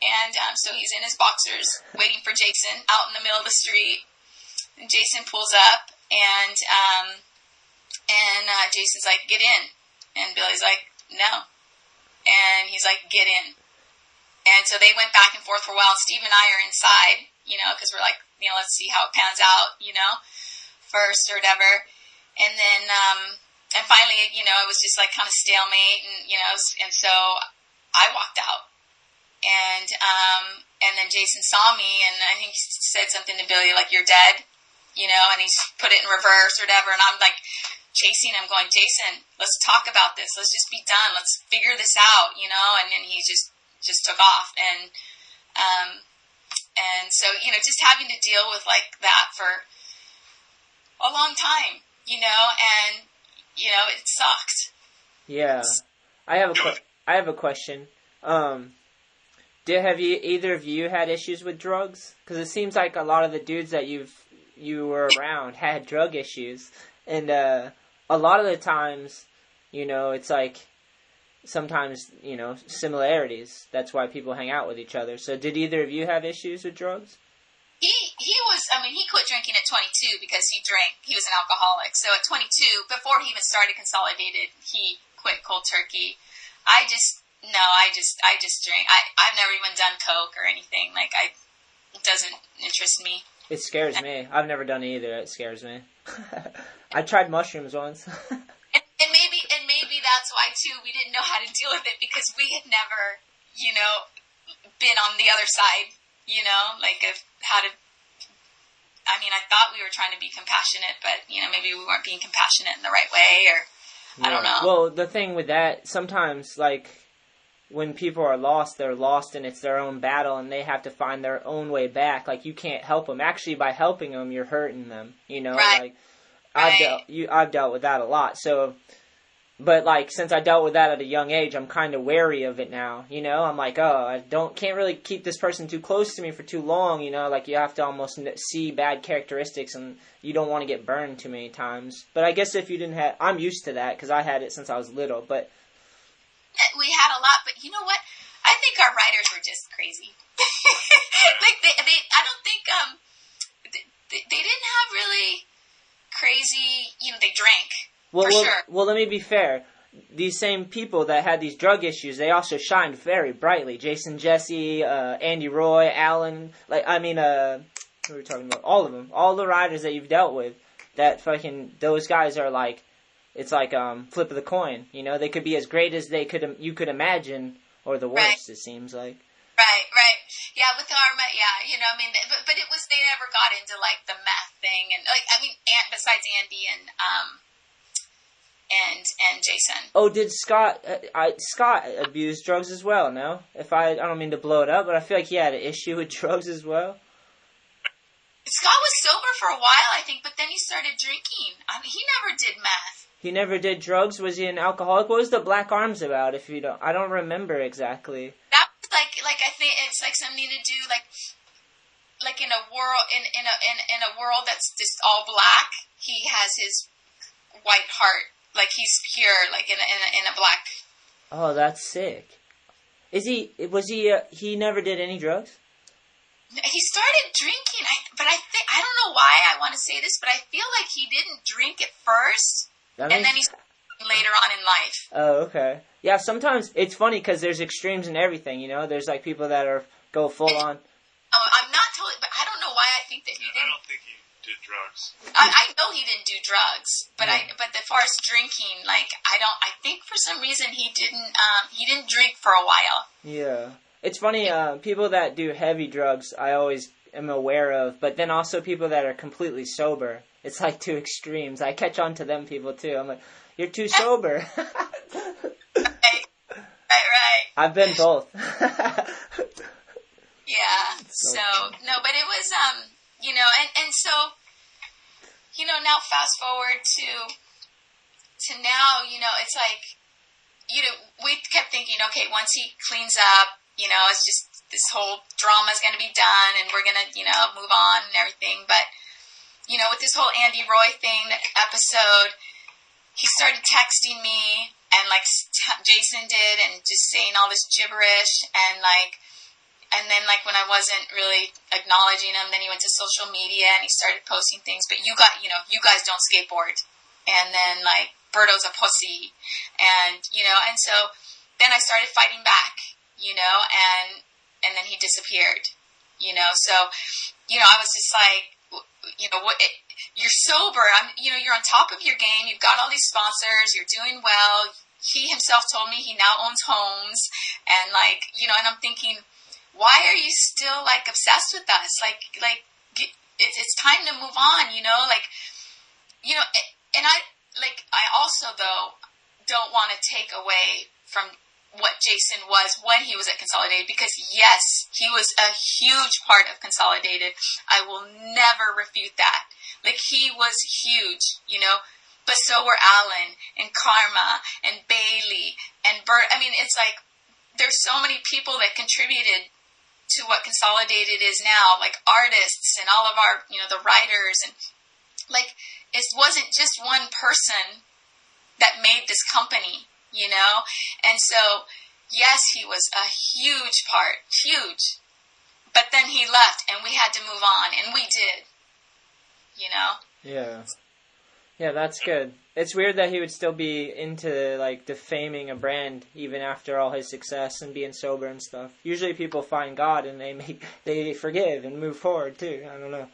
And um, so he's in his boxers, waiting for Jason out in the middle of the street. And Jason pulls up, and um, and uh, Jason's like, get in, and Billy's like, no, and he's like, get in. And so they went back and forth for a while. Steve and I are inside, you know, because we're like, you let's see how it pans out, you know, first or whatever. And then, um, and finally, you know, it was just like kind of stalemate, and you know, and so I walked out, and um, and then Jason saw me, and I think he said something to Billy like, "You're dead," you know, and he's put it in reverse or whatever, and I'm like chasing him, going, "Jason, let's talk about this. Let's just be done. Let's figure this out," you know, and then he just just took off, and um, and so you know, just having to deal with like that for a long time, you know, and you know, it sucked. Yeah, I have a que- I have a question. Um, did have you either of you had issues with drugs? Because it seems like a lot of the dudes that you've you were around had drug issues, and uh, a lot of the times, you know, it's like sometimes you know similarities. That's why people hang out with each other. So, did either of you have issues with drugs? He he was. I mean, he quit drinking at 22 because he drank. He was an alcoholic. So at 22, before he even started Consolidated, he quit cold turkey. I just no. I just I just drink. I I've never even done coke or anything. Like I, it doesn't interest me. It scares me. I've never done either. It scares me. I tried mushrooms once. Maybe and maybe that's why too we didn't know how to deal with it because we had never, you know, been on the other side. You know, like of how to. I mean, I thought we were trying to be compassionate, but you know, maybe we weren't being compassionate in the right way, or I don't know. Well, the thing with that, sometimes like when people are lost, they're lost and it's their own battle and they have to find their own way back. Like you can't help them. Actually, by helping them, you're hurting them. You know, Right. like I've Right. dealt you I've dealt with that a lot. So but like since I dealt with that at a young age, I'm kind of wary of it now. You know, I'm like, oh, I don't can't really keep this person too close to me for too long. You know, like you have to almost see bad characteristics, and you don't want to get burned too many times. But I guess if you didn't have, I'm used to that because I had it since I was little. But we had a lot, but you know what? I think our writers were just crazy. like they, they, I don't think um, they, they didn't have really crazy. You know, they drank well, well, sure. well, let me be fair. These same people that had these drug issues, they also shined very brightly. Jason Jessee, uh, Andy Roy, Alan, like I mean, uh, who are we talking about? All of them, all the riders that you've dealt with. That fucking those guys are like, it's like um flip of the coin. You know, they could be as great as they could you could imagine, or the Right. worst. It seems like. Right, right. Yeah, with Karma, yeah, you know, I mean, but but it was they never got into like the meth thing, and like I mean, and besides Andy and um and and Jason. Oh, did Scott? Uh, I Scott abused drugs as well. No, if I I don't mean to blow it up, but I feel like he had an issue with drugs as well. Scott was sober for a while, I think, but then he started drinking. I mean, he never did meth. He never did drugs. Was he an alcoholic? What was the Black Arms about? If you don't, I don't remember exactly. That was like like I think it's like something to do like like in a world in in a in, in a world that's just all black. He has his white heart, like he's pure, like in a, in a, in a black. Oh, that's sick. Is he? Was he? Uh, he never did any drugs. He started drinking, I, but I think I don't know why I want to say this, but I feel like he didn't drink at first, That and then makes- he's later on in life. Oh, okay. Yeah, sometimes it's funny because there's extremes in everything. You know, there's like people that are go full on. Oh, I'm not totally, but I don't know why I think that he I didn't. Don't think he did drugs. I, I know he didn't do drugs, but I but as far as drinking, like I don't. I think for some reason he didn't. Um, he didn't drink for a while. Yeah, it's funny. Uh, people that do heavy drugs, I always am aware of, but then also people that are completely sober. It's like two extremes. I catch on to them people too. I'm like, you're too sober. Right, right, right. I've been both. Yeah. So So no, but it was um, you know, and and so, you know, now fast forward to to now, you know, it's like, you know, we kept thinking, okay, once he cleans up, you know, it's just this whole drama is going to be done and we're going to, you know, move on and everything. But, you know, with this whole Andy Roy thing, episode, he started texting me and like Jason did and just saying all this gibberish and like, and then like when I wasn't really acknowledging him, then he went to social media and he started posting things. But you got, you know, you guys don't skateboard. And then like Berto's a pussy, and you know, and so then I started fighting back, you know, and and then he disappeared, you know. So, you know, I was just like, you know, what? It, you're sober. I'm, you know, you're on top of your game. You've got all these sponsors. You're doing well. He himself told me he now owns homes, and like, you know, and I'm thinking, why are you still like obsessed with us? Like, like it's it's time to move on, you know, like, you know, and I like I also though don't want to take away from what Jason was when he was at Consolidated because yes, he was a huge part of Consolidated. I will never refute that. Like he was huge, you know. But so were Alan and Karma and Bailey and Bert. I mean, it's like there's so many people that contributed to what Consolidated is now, like artists and all of our, you know, the writers and like it wasn't just one person that made this company you know? And so, yes, he was a huge part, huge. But then he left and we had to move on, and we did, you know? Yeah. Yeah, that's good. It's weird that he would still be into like defaming a brand even after all his success and being sober and stuff. Usually people find God and they make they forgive and move forward too. I don't know.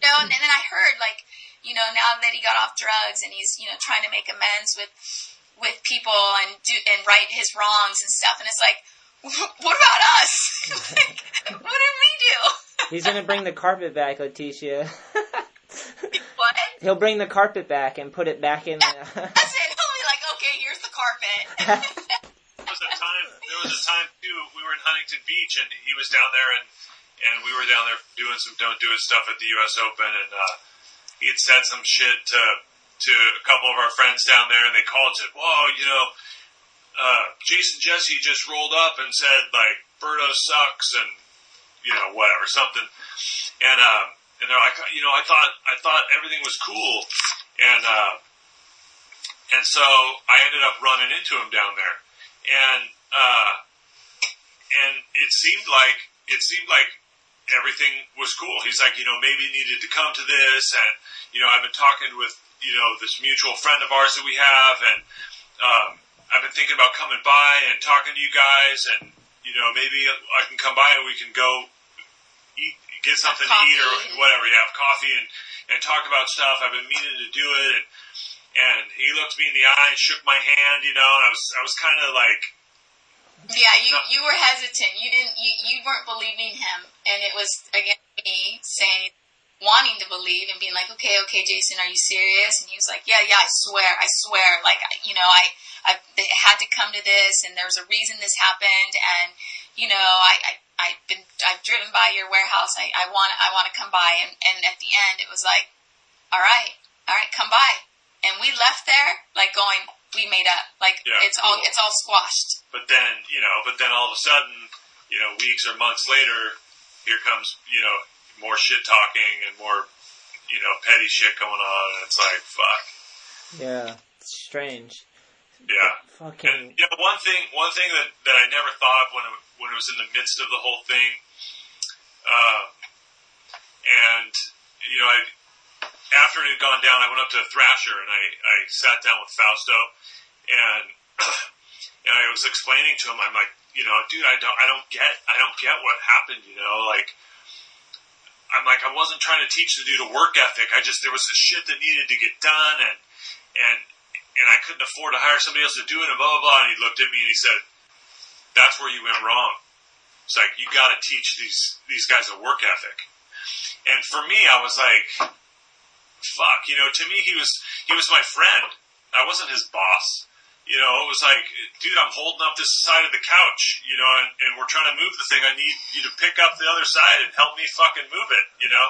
No, and, then I heard like, you know, now that he got off drugs and he's, you know, trying to make amends with with people and do and right his wrongs and stuff. And it's like, what about us? like, what did we do? He's gonna bring the carpet back, Leticia. What? He'll bring the carpet back and put it back in. Yeah, the... That's it. He'll be like, okay, here's the carpet. there was a time. There was a time too. We were in Huntington Beach, and he was down there, and and we were down there doing some don't do it stuff at the U.S. Open, and uh, he had said some shit to to a couple of our friends down there, and they called and said, "Whoa, you know, uh, Jason Jessee just rolled up and said like Berto sucks and you know whatever something," and um, and they're like, you know, I thought I thought everything was cool, and uh, and so I ended up running into him down there, and uh, and it seemed like it seemed like everything was cool. He's like, you know, maybe needed to come to this, and you know, I've been talking with you know, this mutual friend of ours that we have, and um, I've been thinking about coming by and talking to you guys, and you know, maybe I can come by and we can go eat, get something to eat or whatever. Yeah, have coffee and and talk about stuff. I've been meaning to do it, and and he looked me in the eye and shook my hand, you know, and I was I was kind of like. Yeah, you you were hesitant. You didn't you, you weren't believing him, and it was again me saying wanting to believe and being like, okay, okay, Jason, are you serious? And he was like, yeah, yeah, I swear, I swear. Like, you know, I, I had to come to this and there was a reason this happened. And, you know, I, I, I've been, I've driven by your warehouse. I, I want, I want to come by. And, and at the end, it was like, all right, all right, come by. And we left there like going, we made up. Like yeah, it's cool. all, it's all squashed. But then, you know, but then all of a sudden, you know, weeks or months later, here comes, you know, more shit talking and more, you know, petty shit going on. And it's like, fuck. Yeah, it's strange. Yeah. Fucking. And, you know, one thing, one thing that, that I never thought of when it, when it was in the midst of the whole thing, uh, and you know, I after it had gone down, I went up to Thrasher and I, I sat down with Fausto, and and I was explaining to him, I'm like, you know, dude, I don't, I don't get, I don't get what happened, you know, like I'm like, I wasn't trying to teach the dude a work ethic. I just there was this shit that needed to get done, and and and I couldn't afford to hire somebody else to do it, and blah blah blah. And he looked at me and he said, "That's where you went wrong." It's like you got to teach these these guys a work ethic. And for me, I was like, "Fuck," you know. To me, he was he was my friend. I wasn't his boss you know, it was like, dude, I'm holding up this side of the couch, you know, and, and we're trying to move the thing. I need you to pick up the other side and help me fucking move it, you know?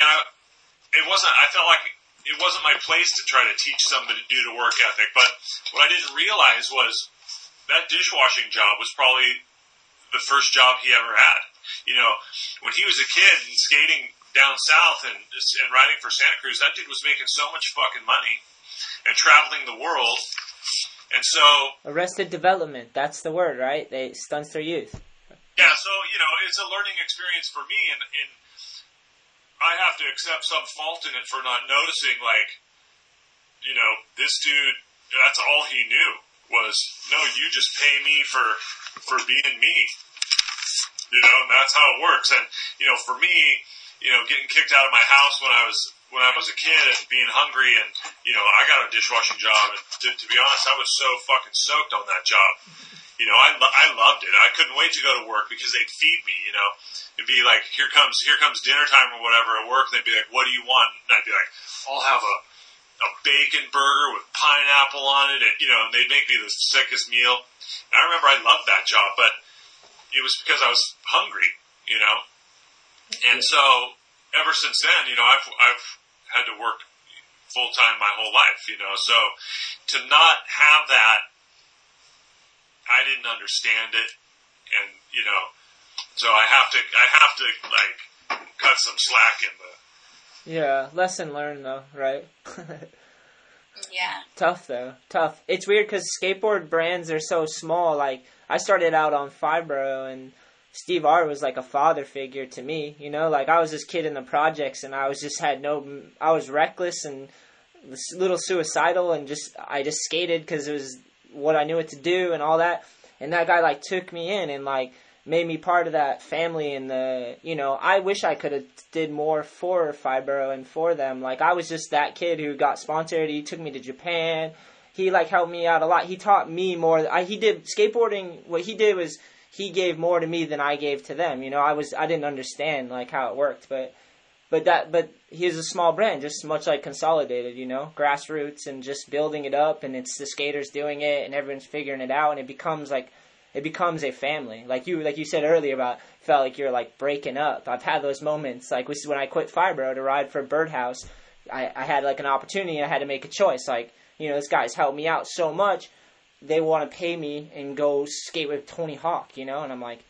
And I, it wasn't, I felt like it wasn't my place to try to teach somebody to do the work ethic, but what I didn't realize was that dishwashing job was probably the first job he ever had. You know, when he was a kid and skating down south and and riding for Santa Cruz, that dude was making so much fucking money and traveling the world. And so, Arrested development. That's the word, right? They stunts their youth. yeah, so you know, it's a learning experience for me, and, and I have to accept some fault in it for not noticing. Like, you know, this dude. That's all he knew was no. You just pay me for for being me. You know, and that's how it works. And you know, for me, you know, getting kicked out of my house when I was when I was a kid and being hungry, and you know, I got a dishwashing job. And to, to be honest, I was so fucking stoked on that job. You know, I lo- I loved it. I couldn't wait to go to work because they'd feed me. You know, it'd be like, here comes here comes dinner time or whatever at work. And they'd be like, what do you want? And I'd be like, I'll have a a bacon burger with pineapple on it, and you know, and they'd make me the sickest meal. And I remember I loved that job, but it was because I was hungry. You know, and so ever since then, you know, I've I've had to work full time my whole life, you know. So to not have that, I didn't understand it, and you know, so I have to I have to like cut some slack in the. Yeah, lesson learned though, right? Yeah. Tough though, tough. It's weird because skateboard brands are so small. Like I started out on Fibro, and Steve R was like a father figure to me. You know, like I was this kid in the projects, and I was just had no. I was reckless and little suicidal, and just I just skated because it was what I knew what to do and all that. And that guy like took me in and like made me part of that family and the you know I wish I could have did more for Fibro and for them like I was just that kid who got sponsored he took me to Japan he like helped me out a lot he taught me more I, he did skateboarding what he did was he gave more to me than I gave to them you know I was I didn't understand like how it worked but but that but he's a small brand just much like consolidated you know grassroots and just building it up and it's the skaters doing it and everyone's figuring it out and it becomes like it becomes a family. Like you, like you said earlier about felt like you're like breaking up. I've had those moments. Like is when I quit Fibro to ride for Birdhouse. I, I had like an opportunity. I had to make a choice. Like you know, this guy's helped me out so much. They want to pay me and go skate with Tony Hawk. You know, and I'm like,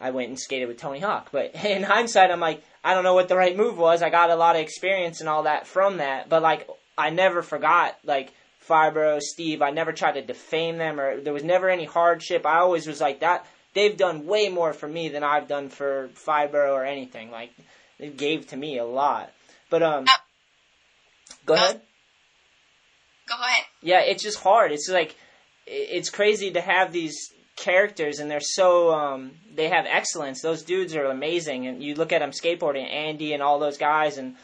I went and skated with Tony Hawk. But in hindsight, I'm like, I don't know what the right move was. I got a lot of experience and all that from that. But like, I never forgot like Fibro, Steve. I never tried to defame them, or there was never any hardship. I always was like that. They've done way more for me than I've done for Fibro or anything. Like they gave to me a lot. But um, go ahead. Go ahead. Yeah, it's just hard. It's like it's crazy to have these characters and they're so um they have excellence. Those dudes are amazing and you look at them skateboarding, Andy and all those guys and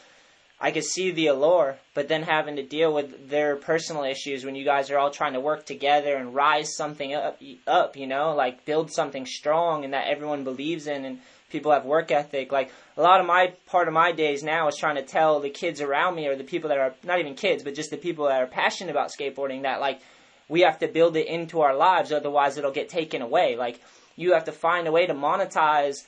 I could see the allure, but then having to deal with their personal issues when you guys are all trying to work together and rise something up, up, you know, like build something strong and that everyone believes in and people have work ethic. Like a lot of my part of my days now is trying to tell the kids around me or the people that are not even kids, but just the people that are passionate about skateboarding that like we have to build it into our lives, otherwise it'll get taken away. Like you have to find a way to monetize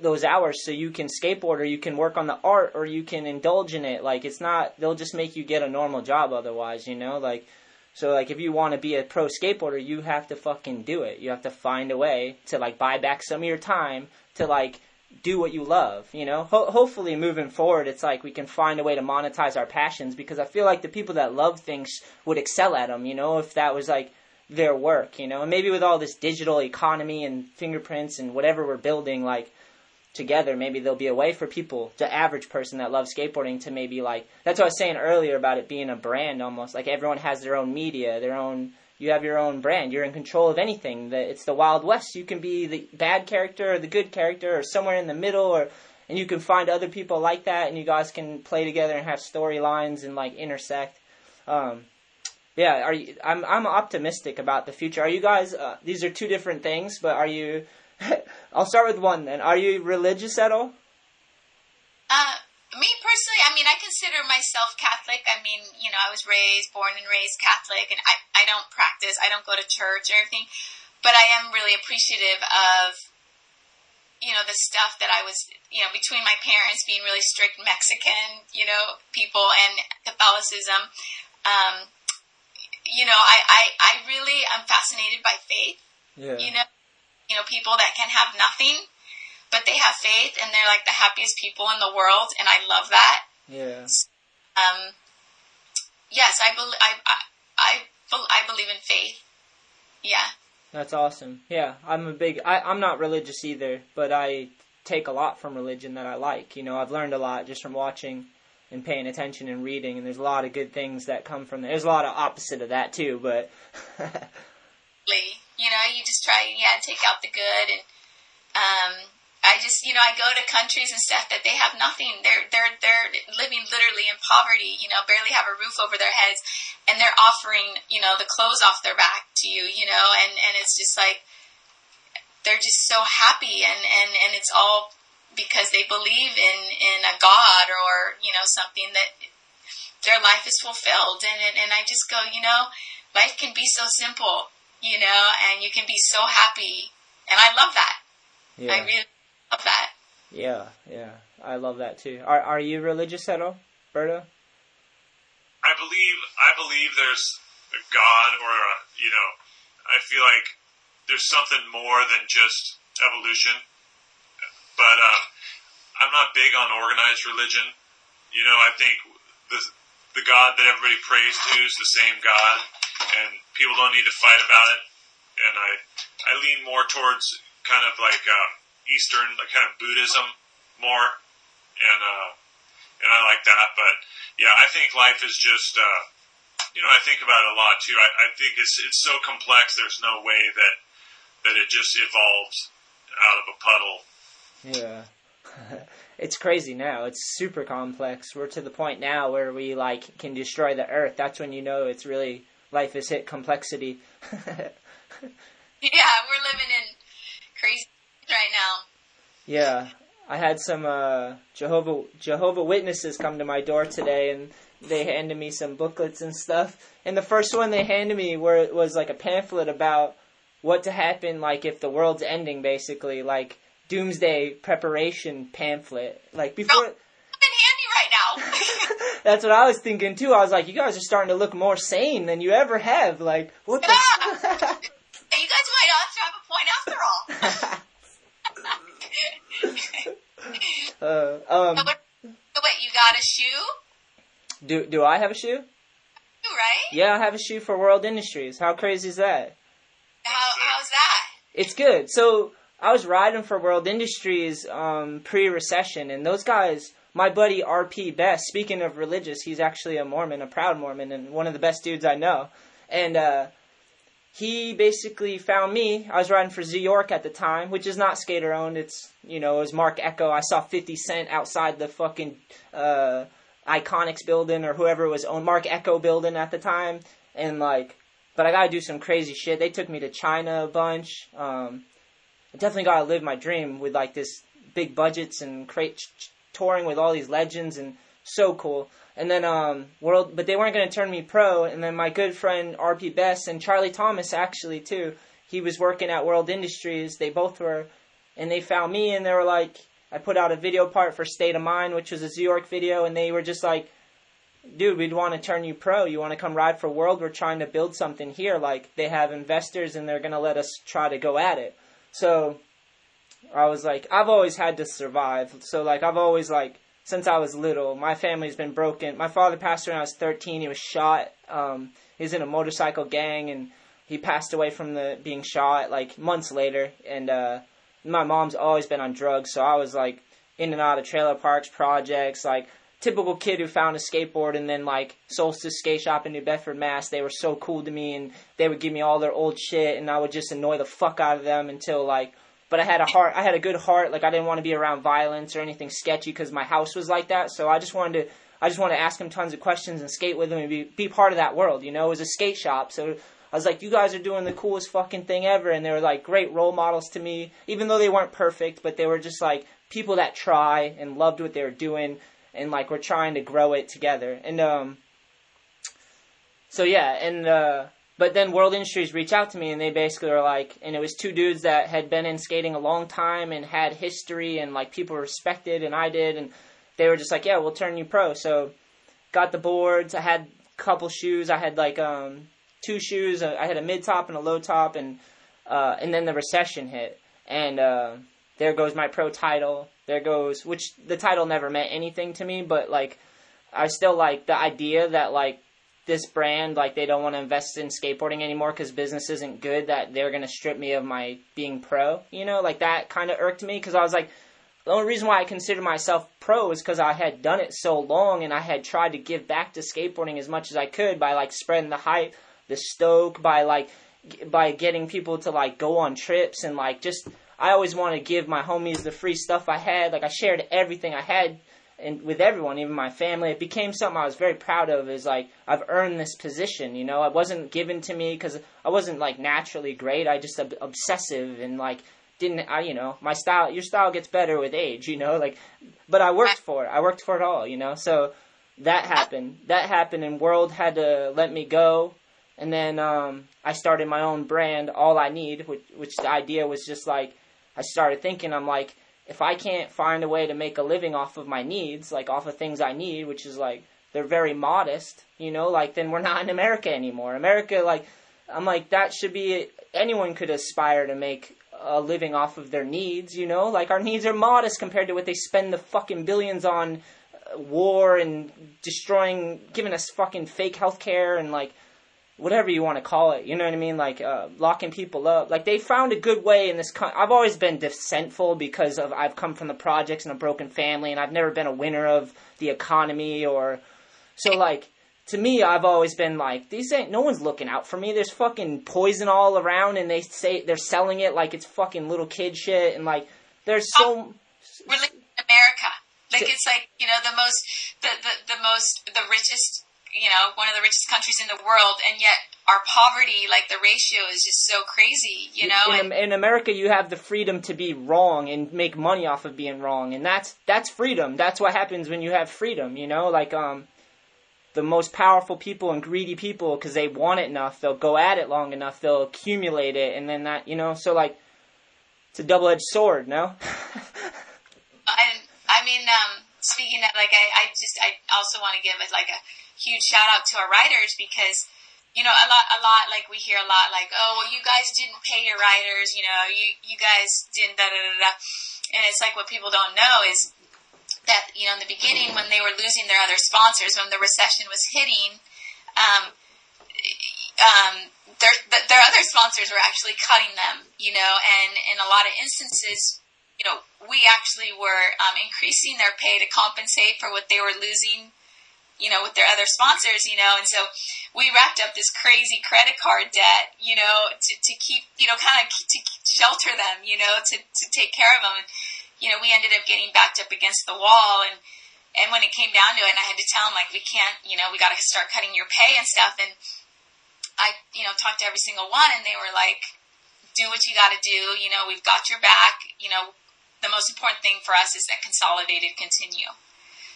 those hours so you can skateboard or you can work on the art or you can indulge in it. Like it's not they'll just make you get a normal job otherwise, you know? Like so like if you want to be a pro skateboarder, you have to fucking do it. You have to find a way to like buy back some of your time to like do what you love, you know? Ho- hopefully moving forward it's like we can find a way to monetize our passions because I feel like the people that love things would excel at them, you know, if that was like their work, you know? And maybe with all this digital economy and fingerprints and whatever we're building like together, maybe there'll be a way for people, the average person that loves skateboarding, to maybe like. That's what I was saying earlier about it being a brand almost. Like everyone has their own media, their own. You have your own brand. You're in control of anything. It's the Wild West. You can be the bad character or the good character or somewhere in the middle, or and you can find other people like that, and you guys can play together and have storylines and like intersect. Um, yeah, are you? I'm I'm optimistic about the future. Are you guys? Uh, these are two different things, but are you? I'll start with one then. Are you religious at all? Uh, me personally, I mean, I consider myself Catholic. I mean, you know, I was raised, born and raised Catholic, and I, I don't practice, I don't go to church or anything, but I am really appreciative of, you know, the stuff that I was, you know, between my parents being really strict Mexican, you know, people and Catholicism. Um, you know, I, I, I really am fascinated by faith. Yeah. You know, you know, people that can have nothing, but they have faith and they're like the happiest people in the world, and I love that. Yeah. Um, yes, I believe I, I I I believe in faith. Yeah. That's awesome. Yeah, I'm a big. I, I'm not religious either, but I take a lot from religion that I like. You know, I've learned a lot just from watching and paying attention and reading, and there's a lot of good things that come from there. There's a lot of opposite of that too, but. You know, you just try, yeah, take out the good, and um, I just, you know, I go to countries and stuff that they have nothing. They're they're they're living literally in poverty. You know, barely have a roof over their heads, and they're offering, you know, the clothes off their back to you. You know, and and it's just like they're just so happy, and and and it's all because they believe in in a God or you know something that their life is fulfilled, and and, and I just go, you know, life can be so simple, you know, and you can be so happy, and I love that. yeah, I really love that. yeah, yeah. I love that too. Are Are you religious at all, Berto? I believe I believe there's a God or a you know I feel like there's something more than just evolution. But um, I'm not big on organized religion. You know, I think the the God that everybody prays to is the same God, and people don't need to fight about it. And I I lean more towards kind of like um, Eastern, like kind of Buddhism more, and uh, and I like that. But yeah, I think life is just, uh, you know, I think about it a lot too. I, I think it's it's so complex. There's no way that that it just evolves out of a puddle. Yeah. it's crazy now. It's super complex. We're to the point now where we like can destroy the earth. That's when you know it's really life has hit complexity. Yeah, we're living in crazy right now. yeah. I had some uh Jehovah Jehovah Witnesses come to my door today and they handed me some booklets and stuff. And the first one they handed me where it was like a pamphlet about what to happen like if the world's ending basically, like doomsday preparation pamphlet. Like before It's been handy right now. That's what I was thinking too. I was like, you guys are starting to look more sane than you ever have. Like, what the? Hey, you guys might also have a point after all. uh, um, So what- wait, you got a shoe, do do I have a shoe? right? Yeah, I have a shoe for World Industries. How crazy is that? How how's that? It's good. So I was riding for World Industries um, pre-recession, and those guys. My buddy RP Best. Speaking of religious, he's actually a Mormon, a proud Mormon, and one of the best dudes I know. And uh, he basically found me. I was riding for Zoo York at the time, which is not skater owned. It's you know it was Marc Ecko. I saw Fifty Cent outside the fucking uh, Iconix building or whoever it was owned Marc Ecko building at the time, and like, but I gotta do some crazy shit. They took me to China a bunch. Um, I definitely gotta live my dream with like this big budgets and cra- touring with all these legends and so cool. And then um world, but they weren't gonna turn me pro. And then my good friend RP Best and Charlie Thomas actually too. He was working at World Industries. They both were, and they found me and they were like, I put out a video part for State of Mind, which was a New York video, and they were just like, dude, we'd want to turn you pro. You want to come ride for World? We're trying to build something here. Like they have investors and they're gonna let us try to go at it. So I was like, I've always had to survive. So like I've always like since I was little, my family's been broken. My father passed away when I was 13. He was shot. Um, he was in a motorcycle gang and he passed away from the being shot like months later. And uh, my mom's always been on drugs, so I was like in and out of trailer parks, projects, like typical kid who found a skateboard and then like Solstice Skate Shop in New Bedford, Mass. They were so cool to me and they would give me all their old shit and I would just annoy the fuck out of them until like. But I had a heart. I had a good heart. Like I didn't want to be around violence or anything sketchy because my house was like that. So I just wanted to. I just wanted to ask him tons of questions and skate with him and be be part of that world. You know, it was a skate shop, so I was like, you guys are doing the coolest fucking thing ever. And they were like great role models to me, even though they weren't perfect, but they were just like people that try and loved what they were doing and like we're trying to grow it together. And, um, so yeah, and, uh, but then World Industries reached out to me and they basically were like, and it was two dudes that had been in skating a long time and had history and like people respected and I did. And they were just like, yeah, we'll turn you pro. So got the boards. I had a couple shoes. I had like, um, two shoes. I had a mid top and a low top, and uh, and then the recession hit, and uh, there goes my pro title. There goes which the title never meant anything to me, but like I still like the idea that like this brand like they don't want to invest in skateboarding anymore because business isn't good that they're gonna strip me of my being pro you know? Like that kind of irked me because i was like the only reason why i consider myself pro is because i had done it so long and i had tried to give back to skateboarding as much as i could by like spreading the hype the stoke by like by getting people to like go on trips and like just i always want to give my homies the free stuff i had. Like i shared everything i had and with everyone, even my family, it became something I was very proud of. Is like I've earned this position, you know. It wasn't given to me because I wasn't like naturally great. I just ob- obsessive and like didn't I, you know, my style. Your style gets better with age, you know. Like, but I worked for it. I worked for it all, you know. So that happened. That happened, and World had to let me go. And then um, I started my own brand, All I Need, which, which the idea was just like I started thinking. I'm like if I can't find a way to make a living off of my needs, like off of things I need, which is like they're very modest, you know, like then we're not in America anymore. America, like I'm like that should be anyone could aspire to make a living off of their needs, you know, like our needs are modest compared to what they spend the fucking billions on uh, war and destroying, giving us fucking fake healthcare and like whatever you want to call it. You know what I mean? Like uh, locking people up. Like they found a good way in this. Con- I've always been dissentful because of I've come from the projects and a broken family, and I've never been a winner of the economy or so. Like to me, I've always been like these ain't. No one's looking out for me. There's fucking poison all around, and they say they're selling it like it's fucking little kid shit, and like there's so. We're living in America. Like it's like you know the most the, the the most the richest you know one of the richest countries in the world, and yet our poverty like the ratio is just so crazy. You know, in, in America, you have the freedom to be wrong and make money off of being wrong, and that's that's freedom. That's what happens when you have freedom. You know, like um, the most powerful people and greedy people, because they want it enough, they'll go at it long enough, they'll accumulate it, and then that you know, so like it's a double edged sword, no. I I mean, um, speaking of like, I, I just I also want to give it like a huge shout out to our writers because you know, a lot, a lot, like we hear a lot, like, oh, well, you guys didn't pay your writers, you know, you, you guys didn't, da, da, da, da. And it's like what people don't know is that, you know, in the beginning when they were losing their other sponsors, when the recession was hitting, um, um, their, their other sponsors were actually cutting them, you know, and in a lot of instances, you know, we actually were um, increasing their pay to compensate for what they were losing you know, with their other sponsors, you know, and so we racked up this crazy credit card debt, you know, to, to keep, you know, kind of to shelter them, you know, to, to take care of them. And, you know, we ended up getting backed up against the wall and, and when it came down to it, and I had to tell them, like, we can't, you know, we got to start cutting your pay and stuff. And I, you know, talked to every single one, and they were like, do what you got to do. You know, we've got your back. You know, the most important thing for us is that consolidated continue.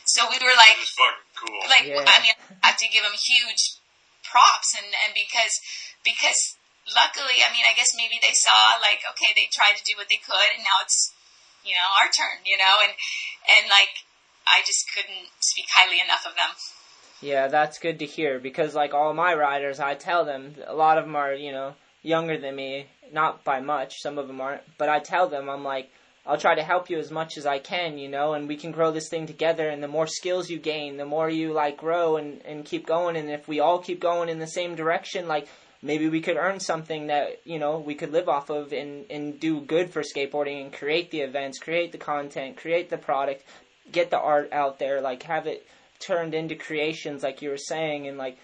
So we were like, fucking cool. like Yeah. I mean, I have to give them huge props, and and because because luckily, I mean, I guess maybe they saw like okay, they tried to do what they could, and now it's you know our turn, you know, and and like I just couldn't speak highly enough of them. Yeah, that's good to hear because like all my riders, I tell them a lot of them are you know younger than me, not by much. Some of them aren't, but I tell them I'm like I'll try to help you as much as I can, you know, and we can grow this thing together. And the more skills you gain, the more you like grow and and keep going. And if we all keep going in the same direction, like maybe we could earn something that you know we could live off of and and do good for skateboarding and create the events, create the content, create the product, get the art out there, like have it turned into creations like you were saying and like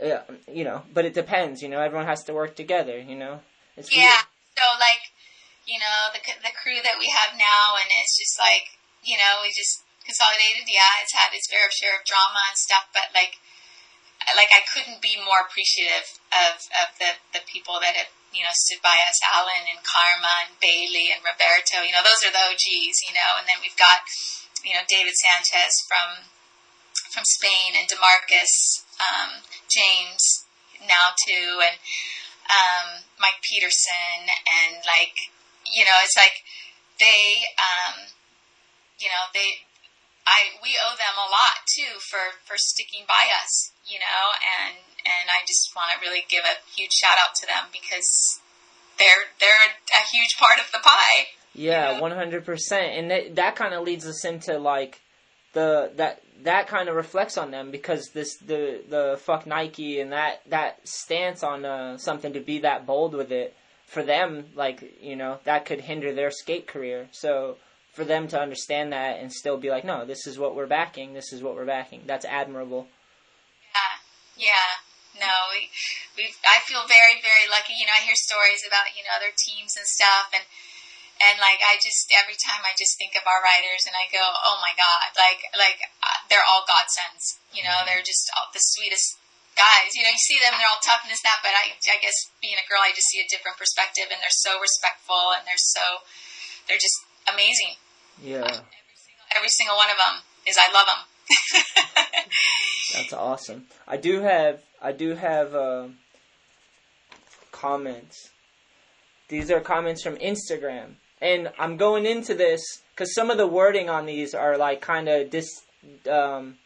uh, you know but it depends you know everyone has to work together you know it's Yeah. weird. So like, you know, the the crew that we have now, and it's just like, you know, we just consolidated. Yeah, it's had its fair share of drama and stuff, but like, like I couldn't be more appreciative of of the the people that have you know stood by us, Alan and Karma and Bailey and Roberto. You know, those are the OGs. You know, and then we've got you know David Sanchez from from Spain and Demarcus um, James now too, and um, Mike Peterson, and like you know, it's like they, um, you know, they, I we owe them a lot too for for sticking by us, you know, and and I just want to really give a huge shout out to them because they're they're a huge part of the pie. Yeah, one hundred percent, and that that kind of leads us into like the that that kind of reflects on them because this the the fuck Nike and that that stance on uh, something to be that bold with it for them like you know that could hinder their skate career. So for them to understand that and still be like, no, this is what we're backing. This is what we're backing. That's admirable. Yeah, yeah. No, we, we. I feel very, very lucky. You know, I hear stories about you know other teams and stuff, and and like I just every time I just think of our riders and I go, oh my god, like like uh, they're all godsends. You know, they're just all the sweetest guys. You know, you see them, they're all tough and this that, but I I guess being a girl, I just see a different perspective, and they're so respectful and they're so they're just amazing. Yeah. Every single one of them is I love them. That's awesome. I do have I do have uh, comments. These are comments from Instagram, and I'm going into this because some of the wording on these are like kind of dis um,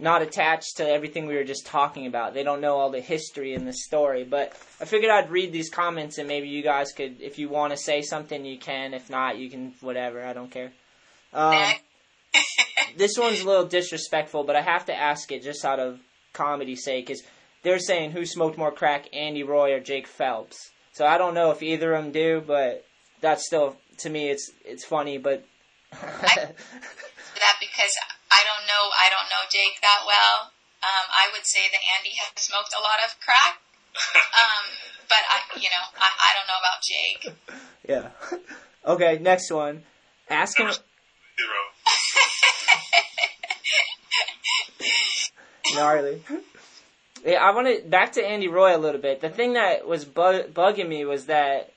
not attached to everything we were just talking about. They don't know all the history in the story, but I figured I'd read these comments and maybe you guys could, if you want to say something, you can. If not, you can whatever. I don't care. Um, this one's a little disrespectful, but I have to ask it just out of comedy's sake. Is they're saying who smoked more crack, Andy Roy or Jake Phelps? So I don't know if either of them do, but that's still to me it's it's funny. But that because don't know I don't know Jake that well. Um, I would say that Andy has smoked a lot of crack. Um, but I, you know, I, I don't know about Jake. yeah. Okay, next one. Ask him. Zero. Gnarly. Yeah, I want to back to Andy Roy a little bit. The thing that was bu- bugging me was that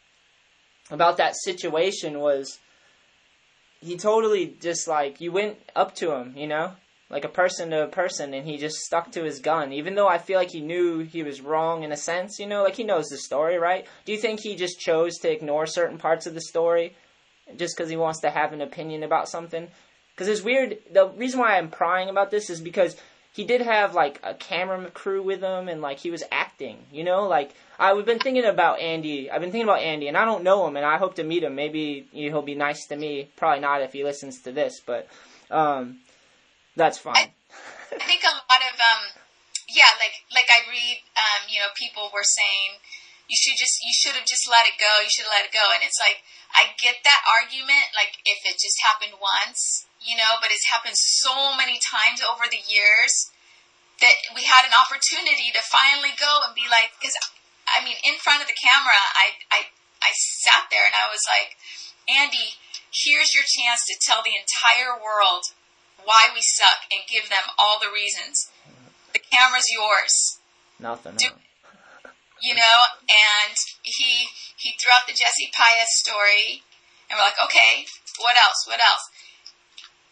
about that situation was he totally just like you went up to him, you know, like a person to a person, and he just stuck to his gun. Even though I feel like he knew he was wrong in a sense, you know, like he knows the story, right? Do you think he just chose to ignore certain parts of the story just because he wants to have an opinion about something? Because it's weird. The reason why I'm prying about this is because he did have like a camera crew with him and like he was acting you know? Like i've been thinking about andy i've been thinking about andy and i don't know him and i hope to meet him. Maybe you know, he'll be nice to me. Probably not if he listens to this but um that's fine. I, I think a lot of um yeah like like i read um you know people were saying you should just you should have just let it go you should let it go. And it's like i get that argument like if it just happened once you know, but it's happened so many times over the years that we had an opportunity to finally go and be like, because I mean, in front of the camera, I, I, I sat there and I was like, Andy, here's your chance to tell the entire world why we suck and give them all the reasons. The camera's yours. Nothing. Do, you know, and he he threw out the Jesse Pius story, and we're like, okay, what else? What else?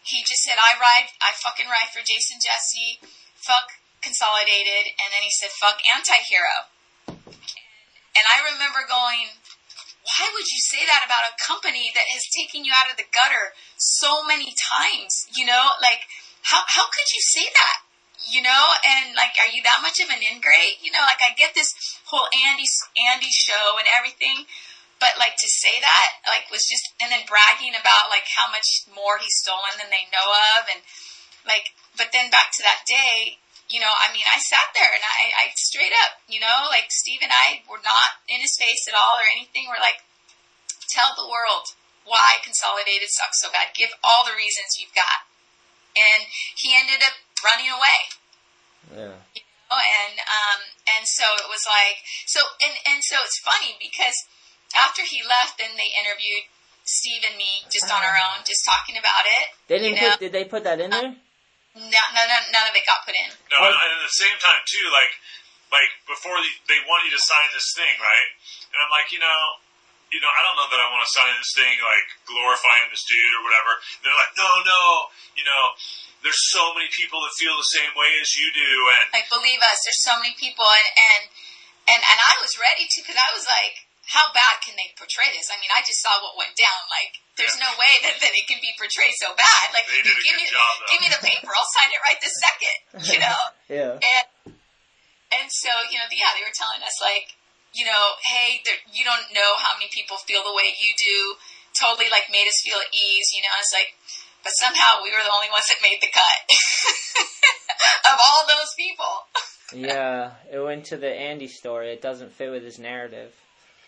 He just said, I ride, I fucking ride for Jason Jessee, fuck Consolidated, and then he said, fuck Antihero. And I remember going, why would you say that about a company that has taken you out of the gutter so many times? You know, like, how, how could you say that? You know, and like, are you that much of an ingrate? You know, like I get this whole Andy, Andy show and everything, but like to say that like was just and then bragging about like how much more he's stolen than they know of and like but then back to that day you know i mean i sat there and i i straight up you know like steve and i were not in his face at all or anything. We're like tell the world why consolidated sucks so bad. Give all the reasons you've got. And he ended up running away. Yeah. You know? and um and so it was like so and and so it's funny because after he left, then they interviewed Steve and me just on our own, just talking about it. They didn't you know? put. Did they put that in there? No, no, no, none of it got put in. No, and at the same time too, like, like before the, they want you to sign this thing, right? And I'm like, you know, you know, I don't know that I want to sign this thing, like glorifying this dude or whatever. they're like, no, no, you know, there's so many people that feel the same way as you do, and Like, believe us, there's so many people, and and and, and I was ready to because I was like, how bad can they portray this? I mean, I just saw what went down. Like, there's no way that, that it can be portrayed so bad. Like, They did a give good me job, give me the paper, I'll sign it right this second. You know. yeah. And and so you know, yeah, they were telling us like, you know, hey, there, you don't know how many people feel the way you do. Totally like made us feel at ease, you know. It's like, but somehow we were the only ones that made the cut of all those people. yeah, it went to the Andy story. It doesn't fit with his narrative.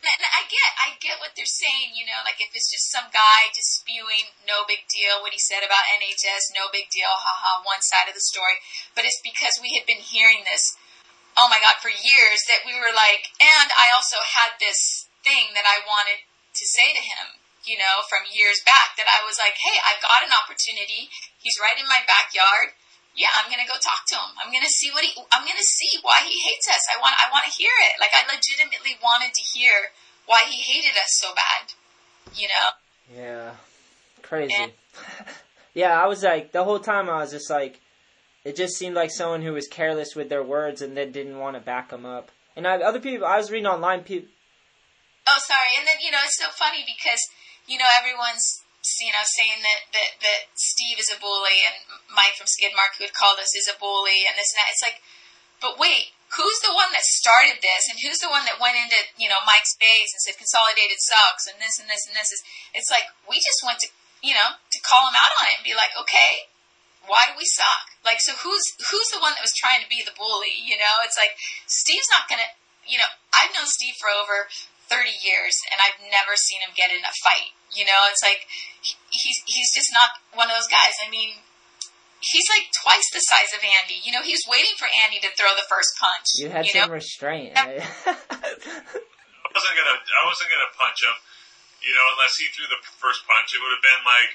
And I get, I get what they're saying. You know, like if it's just some guy just spewing, no big deal. What he said about NHS, no big deal. Haha, one side of the story. But it's because we had been hearing this. Oh my God, for years that we were like, and I also had this thing that I wanted to say to him. You know, from years back, that I was like, hey, I've got an opportunity. He's right in my backyard yeah, I'm gonna go talk to him. I'm gonna see what he. I'm gonna see why he hates us. I want. I want to hear it. Like I legitimately wanted to hear why he hated us so bad. You know. Yeah, crazy. And, yeah, I was like the whole time. I was just like, it just seemed like someone who was careless with their words and then didn't want to back them up. And I, other people, I was reading online. People. Oh, sorry. And then you know it's so funny because you know everyone's you know, saying that, that, that Steve is a bully and Mike from Skidmark who had called us is a bully and this and that. It's like, but wait, who's the one that started this and who's the one that went into, you know, Mike's base and said consolidated sucks and this and this and this is, it's like, we just went to, you know, to call him out on it and be like, okay, why do we suck? Like, so who's, who's the one that was trying to be the bully? You know, it's like, Steve's not gonna, you know, I've known Steve for over 30 years and I've never seen him get in a fight. You know, it's like he's he's just not one of those guys. I mean, he's like twice the size of Andy. You know, he was waiting for Andy to throw the first punch. You had you some know? restraint. I wasn't gonna I wasn't gonna punch him. You know, unless he threw the first punch, it would have been like,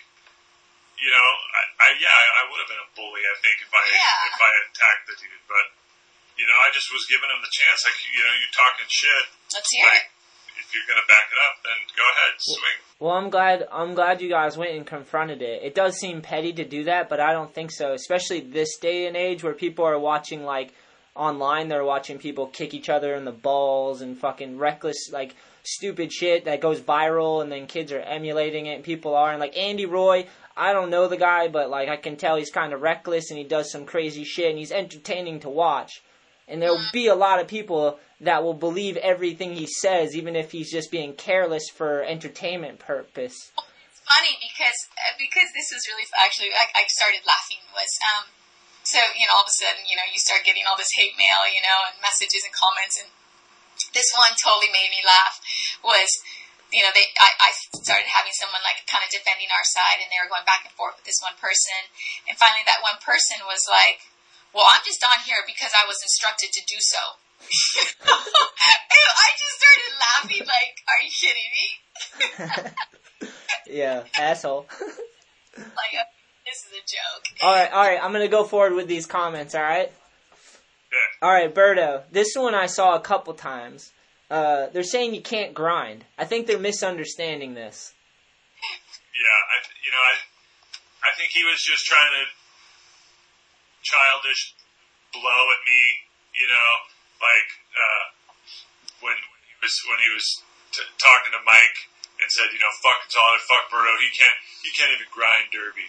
you know, I, I yeah, I, I would have been a bully. I think if I Yeah. if I had attacked the dude, but you know, I just was giving him the chance. Like, you know, you talking shit. Let's hear like, it. If you're gonna back it up, then go ahead, swing. Well, I'm glad. I'm glad you guys went and confronted it. It does seem petty to do that, but I don't think so. Especially this day and age where people are watching like online, they're watching people kick each other in the balls and fucking reckless, like stupid shit that goes viral, and then kids are emulating it. and People are and like Andy Roy. I don't know the guy, but like I can tell he's kind of reckless and he does some crazy shit, and he's entertaining to watch. And there'll be a lot of people that will believe everything he says, even if he's just being careless for entertainment purpose. It's funny because uh, because this was really actually I, I started laughing was um so you know all of a sudden you know you start getting all this hate mail you know and messages and comments and this one totally made me laugh was you know they I, I started having someone like kind of defending our side and they were going back and forth with this one person and finally that one person was like well I'm just on here because I was instructed to do so and I just started laughing like are you kidding me yeah, asshole. like uh, this is a joke all right, all right. I'm gonna go forward with these comments. All right. All right, Berto. This one I saw a couple times. Uh, they're saying you can't grind. I think they're misunderstanding this. Yeah, I, you know, I, I think he was just trying to childish blow at me. You know, like uh, when, when he was when he was t- talking to Mike and said, you know, fuck Tyler, fuck Berto. He can't he can't even grind derby.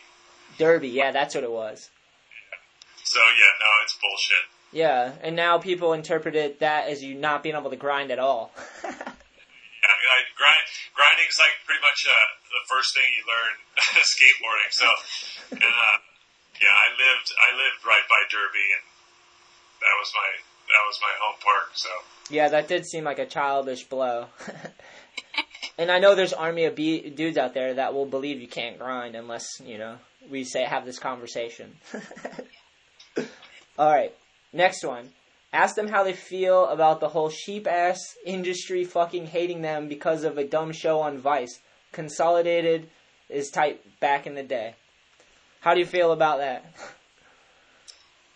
Derby, yeah, that's what it was. Yeah. So yeah, no, it's bullshit. Yeah, and now people interpreted that as you not being able to grind at all. Yeah, I mean, I, grind, grinding is like pretty much uh, the first thing you learn skateboarding. So, and, uh, yeah, I lived I lived right by Derby, and that was my that was my home park. So yeah, that did seem like a childish blow. and I know there's army of dudes out there that will believe you can't grind unless you know we say have this conversation. All right, next one. Ask them how they feel about the whole sheep ass industry fucking hating them because of a dumb show on Vice. Consolidated is tight back in the day. How do you feel about that?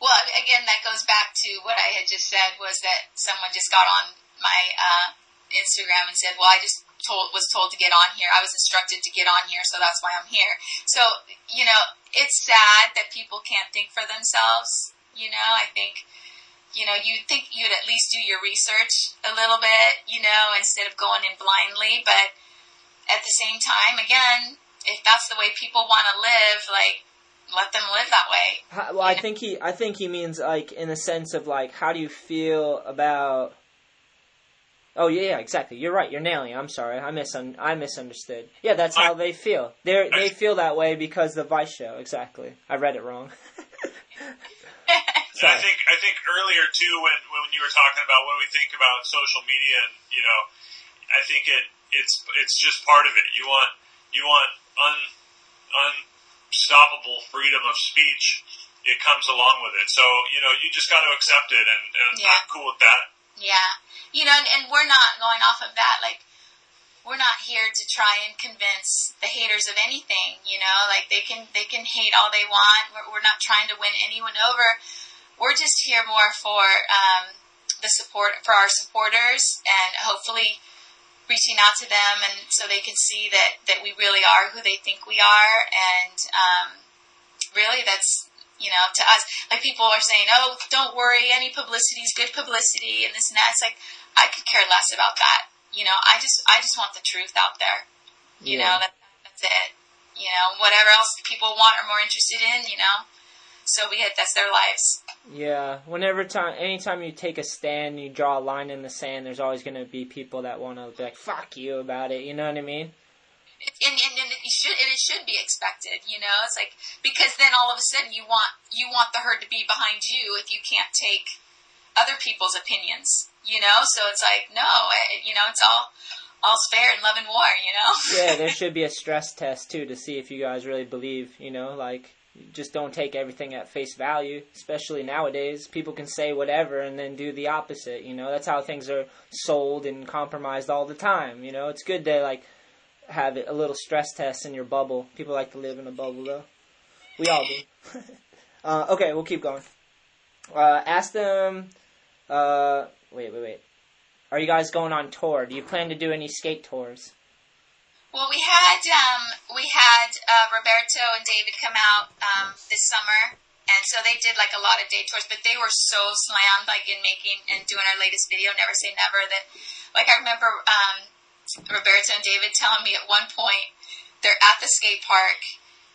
Well, again, that goes back to what I had just said was that someone just got on my uh, Instagram and said, "Well, I just told was told to get on here. I was instructed to get on here, so that's why I'm here." So, you know, it's sad that people can't think for themselves. You know, I think, you know, you think you'd at least do your research a little bit, you know, instead of going in blindly. But at the same time, again, if that's the way people want to live, like let them live that way. How, well, I think he, I think he means like in a sense of like, how do you feel about Oh yeah, yeah, exactly. You're right. You're nailing it. I'm sorry. I misun- I misunderstood. Yeah, that's how they feel. They they feel that way because the Vice show. Exactly. I read it wrong. I think I think earlier too when when you were talking about what we think about social media and you know I think it it's it's just part of it. You want you want un un unstoppable freedom of speech. It comes along with it. So you know you just got to accept it, and, and Yeah. I'm cool with that. Yeah. You know, and, and we're not going off of that. Like, we're not here to try and convince the haters of anything. You know, like they can they can hate all they want. We're, we're not trying to win anyone over. We're just here more for um, the support for our supporters and hopefully reaching out to them and so they can see that that we really are who they think we are. And um, really that's you know to us like people are saying oh don't worry any publicity is good publicity and this and that. It's like i could care less about that. You know i just i just want the truth out there. You Yeah. know that, that's it. You know whatever else people want or more interested in you know. So be it that's their lives Yeah, whenever time, anytime you take a stand, you draw a line in the sand. There's always going to be people that want to be like, "Fuck you" about it. You know what I mean? and, and, and it should and it should be expected you know it's like because then all of a sudden you want you want the herd to be behind you if you can't take other people's opinions you know so it's like no it, you know it's all all's fair in love and war you know Yeah, there should be a stress test too to see if you guys really believe. You know, like just don't take everything at face value. Especially nowadays, people can say whatever and then do the opposite. You know, that's how things are sold and compromised all the time. You know, it's good to like have a little stress test in your bubble. People like to live in a bubble though. We all do. uh, okay, we'll keep going. Uh, ask them. Uh, wait, wait, wait. Are you guys going on tour? Do you plan to do any skate tours? Well, we had um, we had uh, Roberto and David come out um, this summer, and so they did like a lot of day tours. But they were so slammed, like in making and doing our latest video, "Never Say Never." That, like, I remember um, Roberto and David telling me at one point they're at the skate park.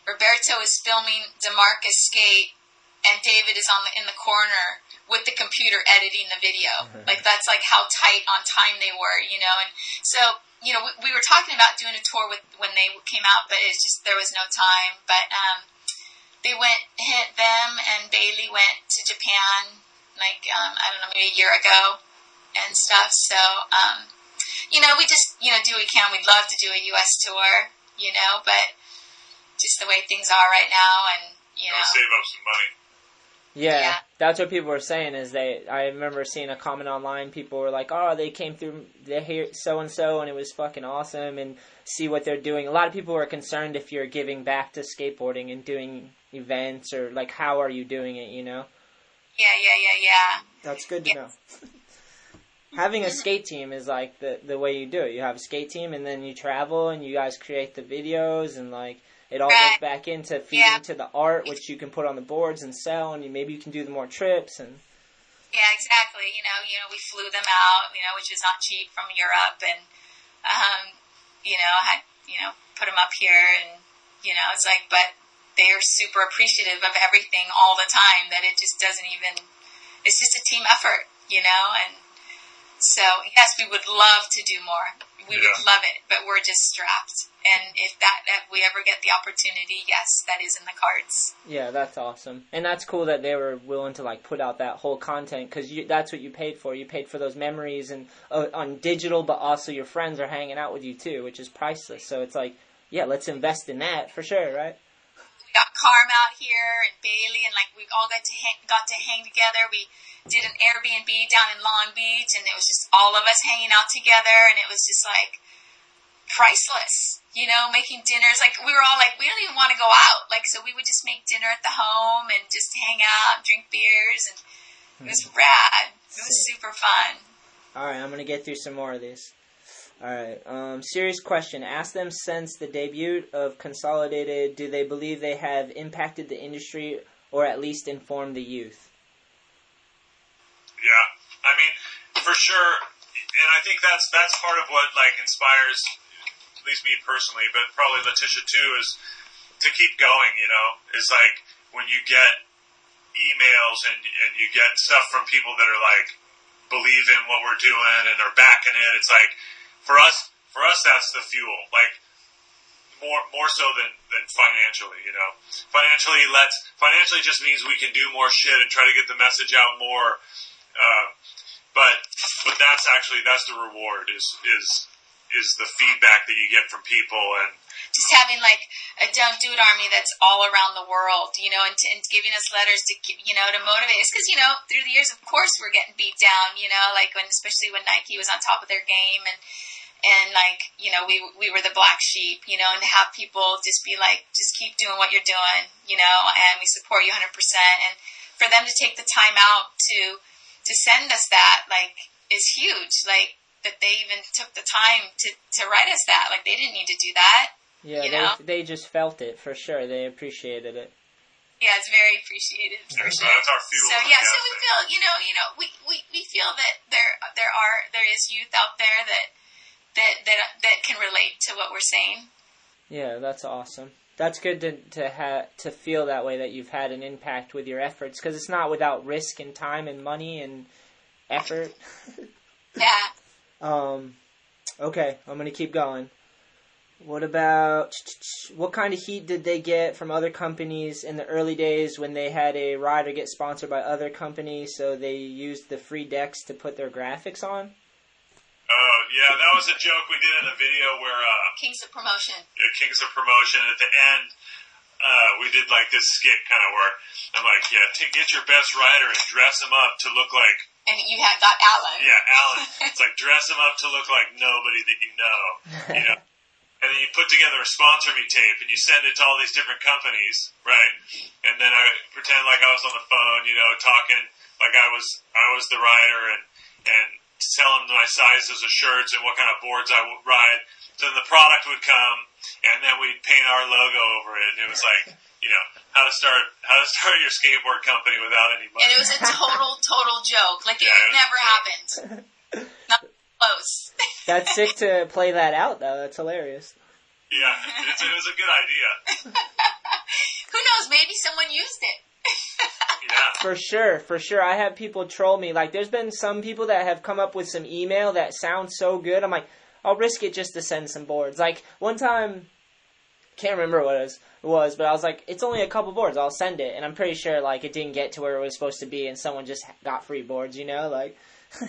Roberto is filming Demarcus skate, and David is on the in the corner with the computer editing the video. like that's like how tight on time they were, you know. And so you know, we, we were talking about doing a tour with when they came out, but it's just there was no time. But um, they went, hit them and Bailey went to Japan, like um, I don't know, maybe a year ago, and stuff. So um, you know, we just you know do what we can. We'd love to do a U.S. tour, you know, but just the way things are right now, and you know, Save up some money. Yeah, Yeah. that's what people were saying. Is they? I remember seeing a comment online. People were like, "Oh, they came through. They hear so and so, and it was fucking awesome." And see what they're doing. A lot of people were concerned if you're giving back to skateboarding and doing events or like how are you doing it? You know, yeah, yeah, yeah, yeah. that's good to know. Having a skate team is like the the way you do it. You have a skate team, and then you travel, and you guys create the videos, and like it all Right. goes back into feeding Yeah. to the art, which you can put on the boards and sell, and you, maybe you can do the more trips and. Yeah, exactly. You know, you know, we flew them out, you know, which is not cheap from Europe, and um, you know, had you know, put them up here, and you know, it's like, but they are super appreciative of everything all the time. That it just doesn't even. It's just a team effort, you know, and so yes, we would love to do more. We would love it, but we're just strapped. And if that if we ever get the opportunity, yes, that is in the cards. Yeah, that's awesome, and that's cool that they were willing to like put out that whole content because that's what you paid for. You paid for those memories and uh, on digital, but also your friends are hanging out with you too, which is priceless. So it's like, yeah, let's invest in that for sure, right? we got Carm out here and Bailey, and like we all got to hang, got to hang together. We did an Airbnb down in Long Beach, and it was just all of us hanging out together, and it was just like priceless. You know, making dinners. Like we were all like, we don't even want to go out. Like so, we would just make dinner at the home and just hang out, drink beers, and it was rad. It was Sick. super fun. All right, I'm gonna get through some more of these. All right, um, serious question. Ask them since the debut of Consolidated, do they believe they have impacted the industry or at least informed the youth? Yeah, I mean, for sure, and I think that's that's part of what like inspires, at least me personally, but probably Letitia too, is to keep going. You know, is like when you get emails and and you get stuff from people that are like believe in what we're doing and are backing it. It's like for us, for us, that's the fuel. Like more more so than than financially. You know, financially, let's financially just means we can do more shit and try to get the message out more. Uh, but but that's actually that's the reward is is is the feedback that you get from people and just having like a do it army that's all around the world, you know, and, t- and giving us letters to, you know, to motivate us. Because, you know, through the years, of course, we're getting beat down, you know, like when, especially when Nike was on top of their game and, and like, you know, we, we were the black sheep, you know, and to have people just be like, just keep doing what you're doing, you know, and we support you 100%. And for them to take the time out to, to send us that, like, is huge. Like, that they even took the time to, to write us that. Like, they didn't need to do that. Yeah, You know? they they just felt it for sure. They appreciated it. Yeah, it's very appreciated for that's, sure. that's our fuel. So yeah, so we feel you know you know we, we, we feel that there there are there is youth out there that that that that can relate to what we're saying. Yeah, that's awesome. That's good to to have to feel that way that you've had an impact with your efforts because it's not without risk and time and money and effort. Yeah. Um, okay, I'm gonna keep going. What about what kind of heat did they get from other companies in the early days when they had a rider get sponsored by other companies, so they used the free decks to put their graphics on? Oh yeah, that was a joke we did in a video where uh, Kings of promotion. at Kings of Promotion at the end. Uh, we did like this skit kind of where I'm like, yeah, t- get your best rider and dress him up to look like, And you had got Alan. yeah, Alan. it's like dress him up to look like nobody that you know, you know. And then you put together a sponsor me tape and you send it to all these different companies, right? And then I pretend like I was on the phone, you know, talking like I was I was the rider and and tell them my sizes of shirts and what kind of boards I would ride. Then the product would come and then we'd paint our logo over it and it was like, you know, how to start how to start your skateboard company without any money. And it was a total total joke. Like it, Yeah, it it was never a joke. happened. Not close. That's sick to play that out, though. That's hilarious. yeah, it's, it was a good idea. Who knows? Maybe someone used it. Yeah. For sure, for sure. I have people troll me. Like, there's been some people that have come up with some email that sounds so good. I'm like, I'll risk it just to send some boards. Like, one time, can't remember what it was, it was, but I was like, it's only a couple boards. I'll send it. And I'm pretty sure, like, it didn't get to where it was supposed to be and someone just got free boards, you know? Like,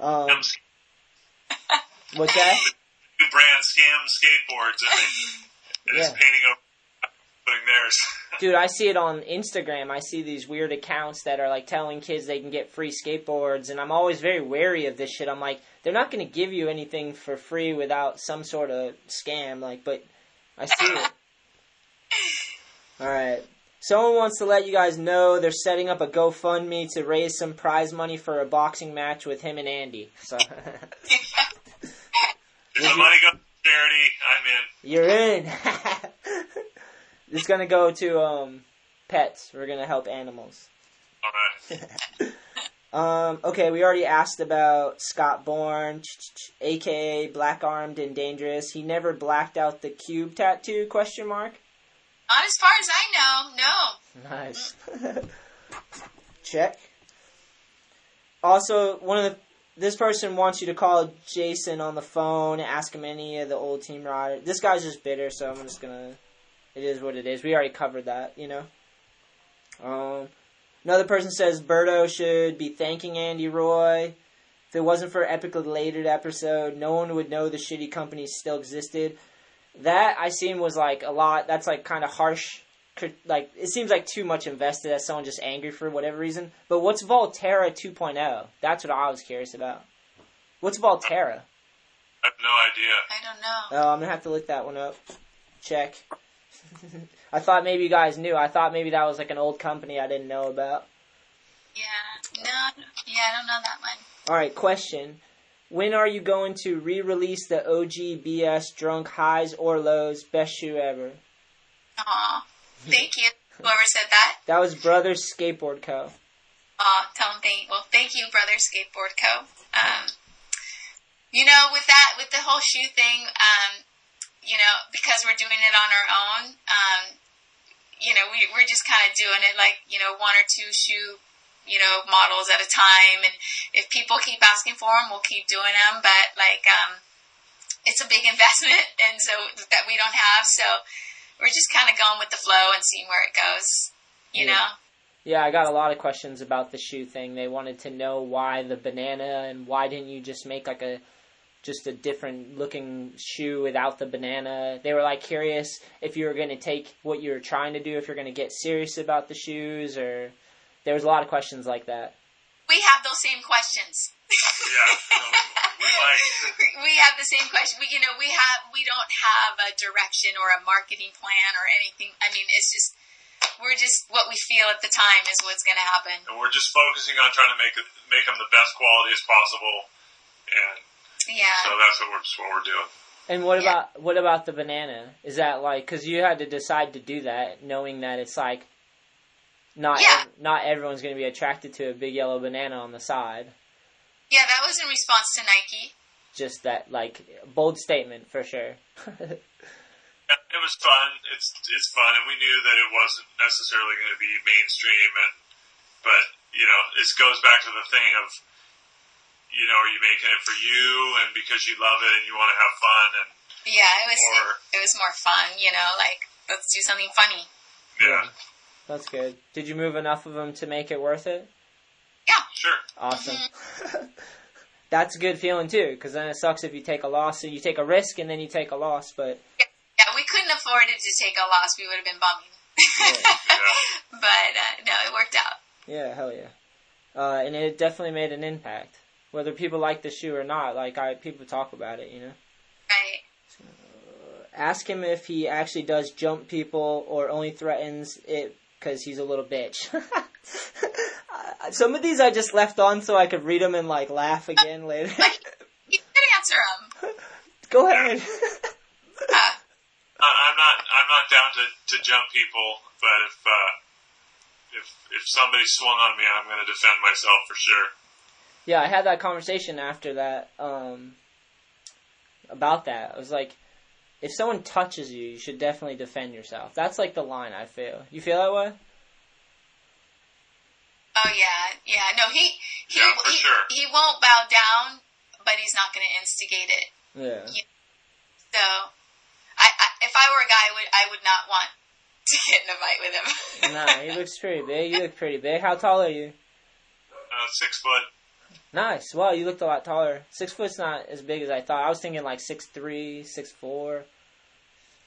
um, what's that? Brand scam skateboards and they and Yeah. just painting over putting theirs. Dude, I see it on Instagram. I see these weird accounts that are like telling kids they can get free skateboards, and I'm always very wary of this shit. I'm like, they're not going to give you anything for free without some sort of scam. Like, but I see it. All right. Someone wants to let you guys know they're setting up a GoFundMe to raise some prize money for a boxing match with him and Andy. So the money goes to charity, I'm in. you're in. It's gonna go to um pets. We're gonna help animals. All right. Um, okay, we already asked about Scott Bourne, aka Black Armed and Dangerous. He never blacked out the cube tattoo? Question mark. Not as far as I know. No. Nice. Check. Also, one of the this person wants you to call Jason on the phone, and ask him any of the old team riders. This guy's just bitter, so I'm just gonna. It is what it is. We already covered that, you know. Um, another person says Berto should be thanking Andy Roy. If it wasn't for Epicly Later'd episode, no one would know the shitty company still existed. That I seen was like a lot. That's like kind of harsh. Like it seems like too much invested as someone just angry for whatever reason. But what's Volterra 2.0? That's what I was curious about. What's Volterra? I have no idea. I don't know. Oh, I'm gonna have to look that one up. Check. I thought maybe you guys knew. I thought maybe that was like an old company I didn't know about. Yeah. No. Yeah, I don't know that one. All right, question. When are you going to re-release the OG BS Drunk Highs or Lows Best Shoe Ever? Aw. Thank you. Whoever said that. That was Brothers Skateboard Co. Aw, tell them thank. Well, thank you, brother Skateboard Co. Um, you know, with that, with the whole shoe thing, um, you know, because we're doing it on our own, um, you know, we we're just kind of doing it like you know one or two shoe you know, models at a time. And if people keep asking for them, we'll keep doing them. But like, um, it's a big investment, and so that we don't have. So we're just kind of going with the flow and seeing where it goes. You Yeah. know. Yeah, I got a lot of questions about the shoe thing. They wanted to know why the banana and why didn't you just make like a just a different looking shoe without the banana. They were like curious if you were going to take what you were trying to do, if you're going to get serious about the shoes, or there was a lot of questions like that. We have those same questions. Yeah. So we like. we have the same question. We, you know, we have we don't have a direction or a marketing plan or anything. I mean, it's just we're just what we feel at the time is what's going to happen. And we're just focusing on trying to make it, make them the best quality as possible, and Yeah. so that's what we're just what we're doing. And what Yeah. about what about the banana? Is that like because you had to decide to do that, knowing that it's like not Yeah. ev- not everyone's going to be attracted to a big yellow banana on the side. Yeah, that was in response to Nike. Just that like bold statement for sure. Yeah, It was fun. It's it's fun, and we knew that it wasn't necessarily going to be mainstream, and but you know, this goes back to the thing of you know, are you making it for you and because you love it and you want to have fun and Yeah, it was Or- it, it was more fun. You know, like let's do something funny. yeah, That's good. Did you move enough of them to make it worth it? Yeah. Sure. Awesome. That's a good feeling too, because then it sucks if you take a loss. So you take a risk and then you take a loss, but Yeah, we couldn't afford it to take a loss. We would have been bumming. Yeah. but uh, no, it worked out. yeah, hell yeah. Uh, and it definitely made an impact, whether people like the shoe or not. Like I, people talk about it, you know. Right. Ask him if he actually does jump people or only threatens it because he's a little bitch. Uh, Some of these I just left on so I could read them and like laugh again later. You can answer them. Go ahead. Uh, I- I'm not I'm not down to, to jump people, but if uh, if if somebody swung on me, I'm going to defend myself for sure. Yeah, I had that conversation after that um, about that. I was like, if someone touches you, you should definitely defend yourself. That's like the line I feel. You feel that way? oh yeah, yeah. No, he he Yeah, for he, sure. he won't bow down, but he's not going to instigate it. Yeah. So, I, I if I were a guy, I would I would not want to get in a fight with him. nah, he looks pretty big. You look pretty big. How tall are you? Uh, six foot. Nice. Wow, you looked a lot taller. Six foot's not as big as I thought. I was thinking like six three, six four.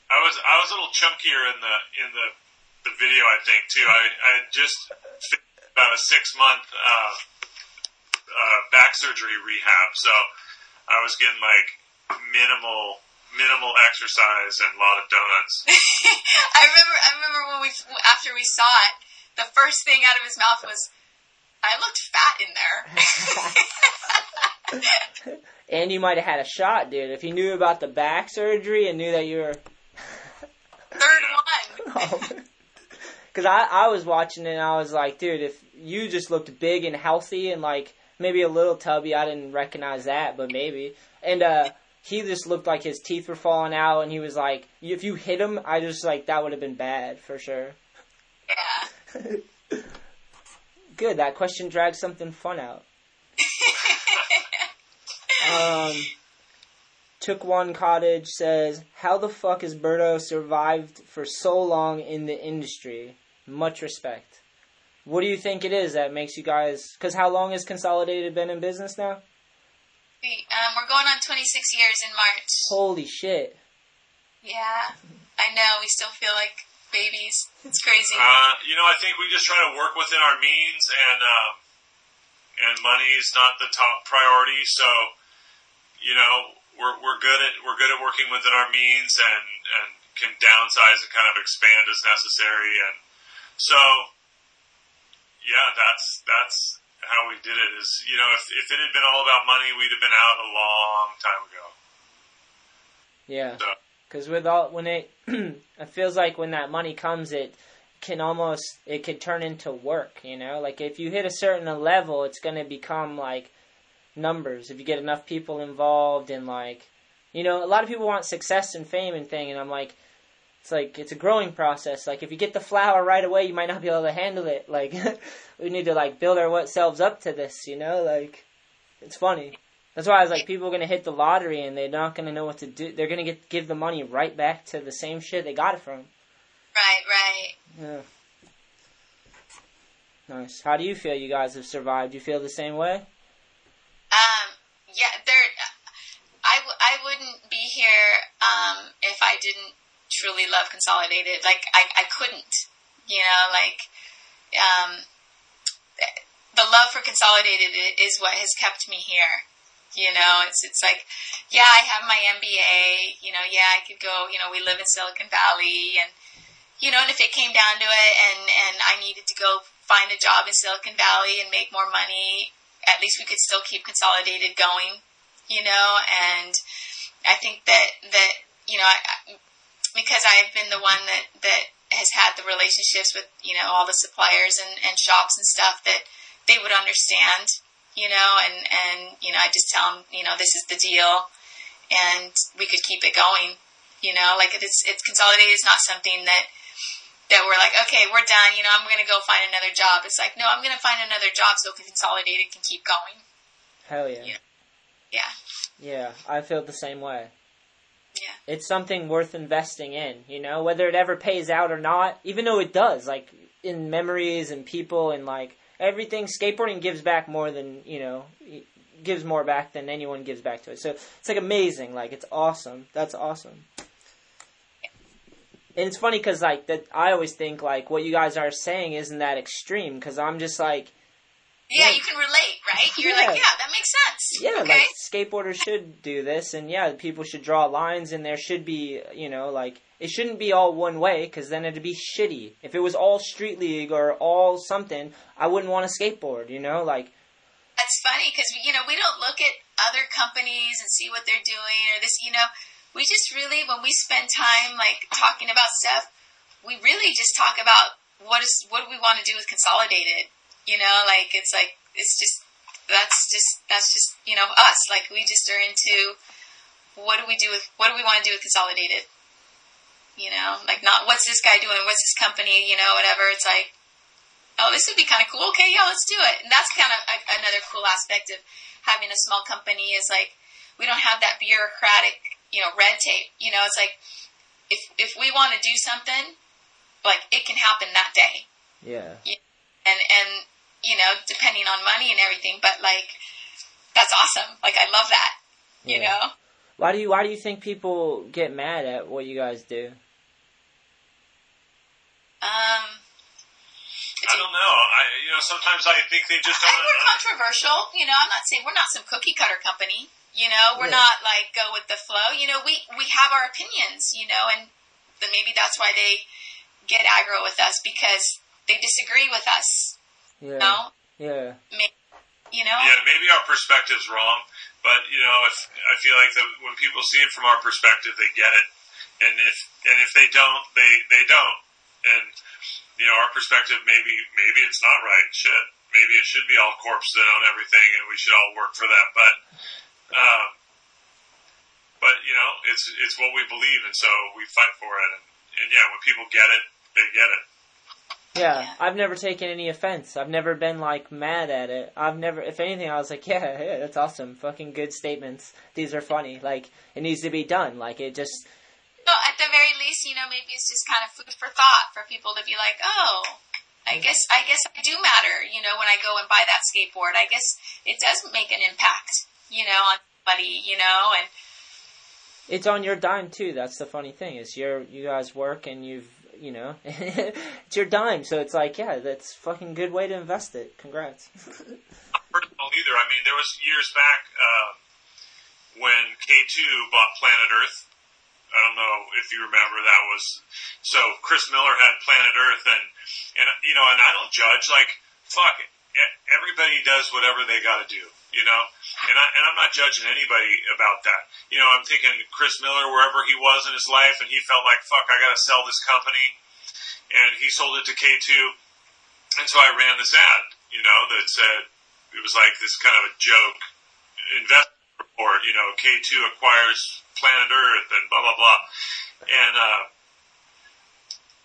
I was I was a little chunkier in the in the the video. I think too. I I just about a six month uh, uh, back surgery rehab, so I was getting like minimal minimal exercise and a lot of donuts. I remember I remember when we after we saw it, the first thing out of his mouth was, "I looked fat in there." And you might have had a shot, dude. If you knew about the back surgery and knew that you were Third one. Because I, I was watching it and I was like, dude, if you just looked big and healthy and like maybe a little tubby, I didn't recognize that, but maybe. And uh, he just looked like his teeth were falling out, and he was like, if you hit him, I just like that would have been bad for sure. Yeah. Good, that question dragged something fun out. um, took one cottage says, "How the fuck has Berto survived for so long in the industry? Much respect. What do you think it is that makes you guys? Because how long has Consolidated been in business now? Um, we're going on 26 years in March. Holy shit! Yeah, I know. We still feel like babies. It's crazy. Uh, you know, I think we just try to work within our means, and um, and money is not the top priority. So, you know, we're we're good at we're good at working within our means, and and can downsize and kind of expand as necessary. And so, yeah, that's that's how we did it. Is you know, if if it had been all about money, we'd have been out a long time ago. Yeah, So, because with all when it, it feels like when that money comes, it can almost it could turn into work. You know, like if you hit a certain level, it's gonna become like numbers. If you get enough people involved and like, you know, a lot of people want success and fame and thing, and I'm like, It's like it's a growing process. Like if you get the flower right away, you might not be able to handle it. Like we need to like build ourselves up to this. You know, like it's funny. That's why I was like, people are gonna hit the lottery and they're not gonna know what to do. They're gonna get give the money right back to the same shit they got it from. Right, right. Yeah. Nice. How do you feel you guys have survived? You feel the same way? Um, yeah, there. I, w- I wouldn't be here um, if I didn't truly love Consolidated. Like I, I couldn't. You know, like um, the love for Consolidated is what has kept me here. You know, it's it's like, yeah, I have my MBA. You know, yeah, I could go. You know, we live in Silicon Valley, and you know, and if it came down to it, and and I needed to go find a job in Silicon Valley and make more money, at least we could still keep Consolidated going. You know, and I think that that you know, I, because I've been the one that that has had the relationships with you know all the suppliers and, and shops and stuff that they would understand, you know, and and you know I just tell them you know this is the deal, and we could keep it going, you know, like it's it's consolidated is not something that that we're like okay we're done, you know I'm gonna go find another job. It's like no I'm gonna find another job so consolidated can keep going. Hell yeah. Yeah. Yeah. Yeah, I feel the same way. Yeah. It's something worth investing in, you know, whether it ever pays out or not, even though it does, like in memories and people and like everything, skateboarding gives back more than, you know, gives more back than anyone gives back to it. So it's like amazing, like it's awesome. That's awesome. And it's funny because like that, I always think like what you guys are saying isn't that extreme because I'm just like, Yeah, you can relate, right? You're Yeah. like, yeah, that makes sense. Yeah, okay. like skateboarders should do this, and yeah, people should draw lines, and there should be, you know, like it shouldn't be all one way, because then it'd be shitty. If it was all street league or all something, I wouldn't want to skateboard, you know, like That's funny because you know we don't look at other companies and see what they're doing or this. You know, we just really when we spend time like talking about stuff, we really just talk about what is what do we want to do with consolidated. You know, like it's like it's just that's just that's just you know us. Like we just are into what do we do with what do we want to do with consolidated. You know, like not what's this guy doing, what's this company, you know, whatever. It's like oh, this would be kind of cool. Okay, yeah, let's do it. And that's kind of a, another cool aspect of having a small company is like we don't have that bureaucratic, you know, red tape. You know, it's like if if we want to do something, like it can happen that day. yeah, And and you know, depending on money and everything, but like that's awesome. Like I love that. You know? Why do you Why do you think people get mad at what you guys do? Um I don't know. I you know sometimes I think they just don't. we're controversial. You know, I'm not saying we're not some cookie cutter company. You know, we're Yeah. not like go with the flow. You know, we we have our opinions. You know, and then maybe that's why they get aggro with us because they disagree with us. Yeah, You know, yeah, you know. Yeah, maybe our perspective's wrong, but you know, if I feel like the, when people see it from our perspective, they get it, and if and if they don't, they they don't, and you know, our perspective maybe maybe it's not right. Shit, maybe it should be all corpse that own everything, and we should all work for that. But um, but you know, it's it's what we believe, and so we fight for it. And, and yeah, when people get it, they get it. yeah. I've never taken any offense. I've never been like mad at it. I've never, if anything, I was like, yeah, yeah, that's awesome. Fucking good statements. These are funny. Like it needs to be done. Like it just So at the very least, you know, maybe it's just kind of food for thought for people to be like, oh. I guess I guess I do matter, you know, when I go and buy that skateboard. I guess it does make an impact, you know, on somebody, you know, and it's on your dime too. That's the funny thing is your you guys work and you've you know it's your dime. So it's like yeah, that's a fucking good way to invest it. Congrats. personal either. I mean, there was years back uh, when K2 bought Planet Earth. I don't know if you remember that was so Chris Miller had Planet Earth and and you know and I don't judge like fuck everybody does whatever they got to do you know? And I and I'm not judging anybody about that. You know I'm thinking Chris Miller wherever he was in his life and he felt like fuck I got to sell this company and he sold it to K2 and so I ran this ad you know that said it was like this kind of a joke investment report. You know, K2 acquires Planet Earth and blah blah blah. And uh,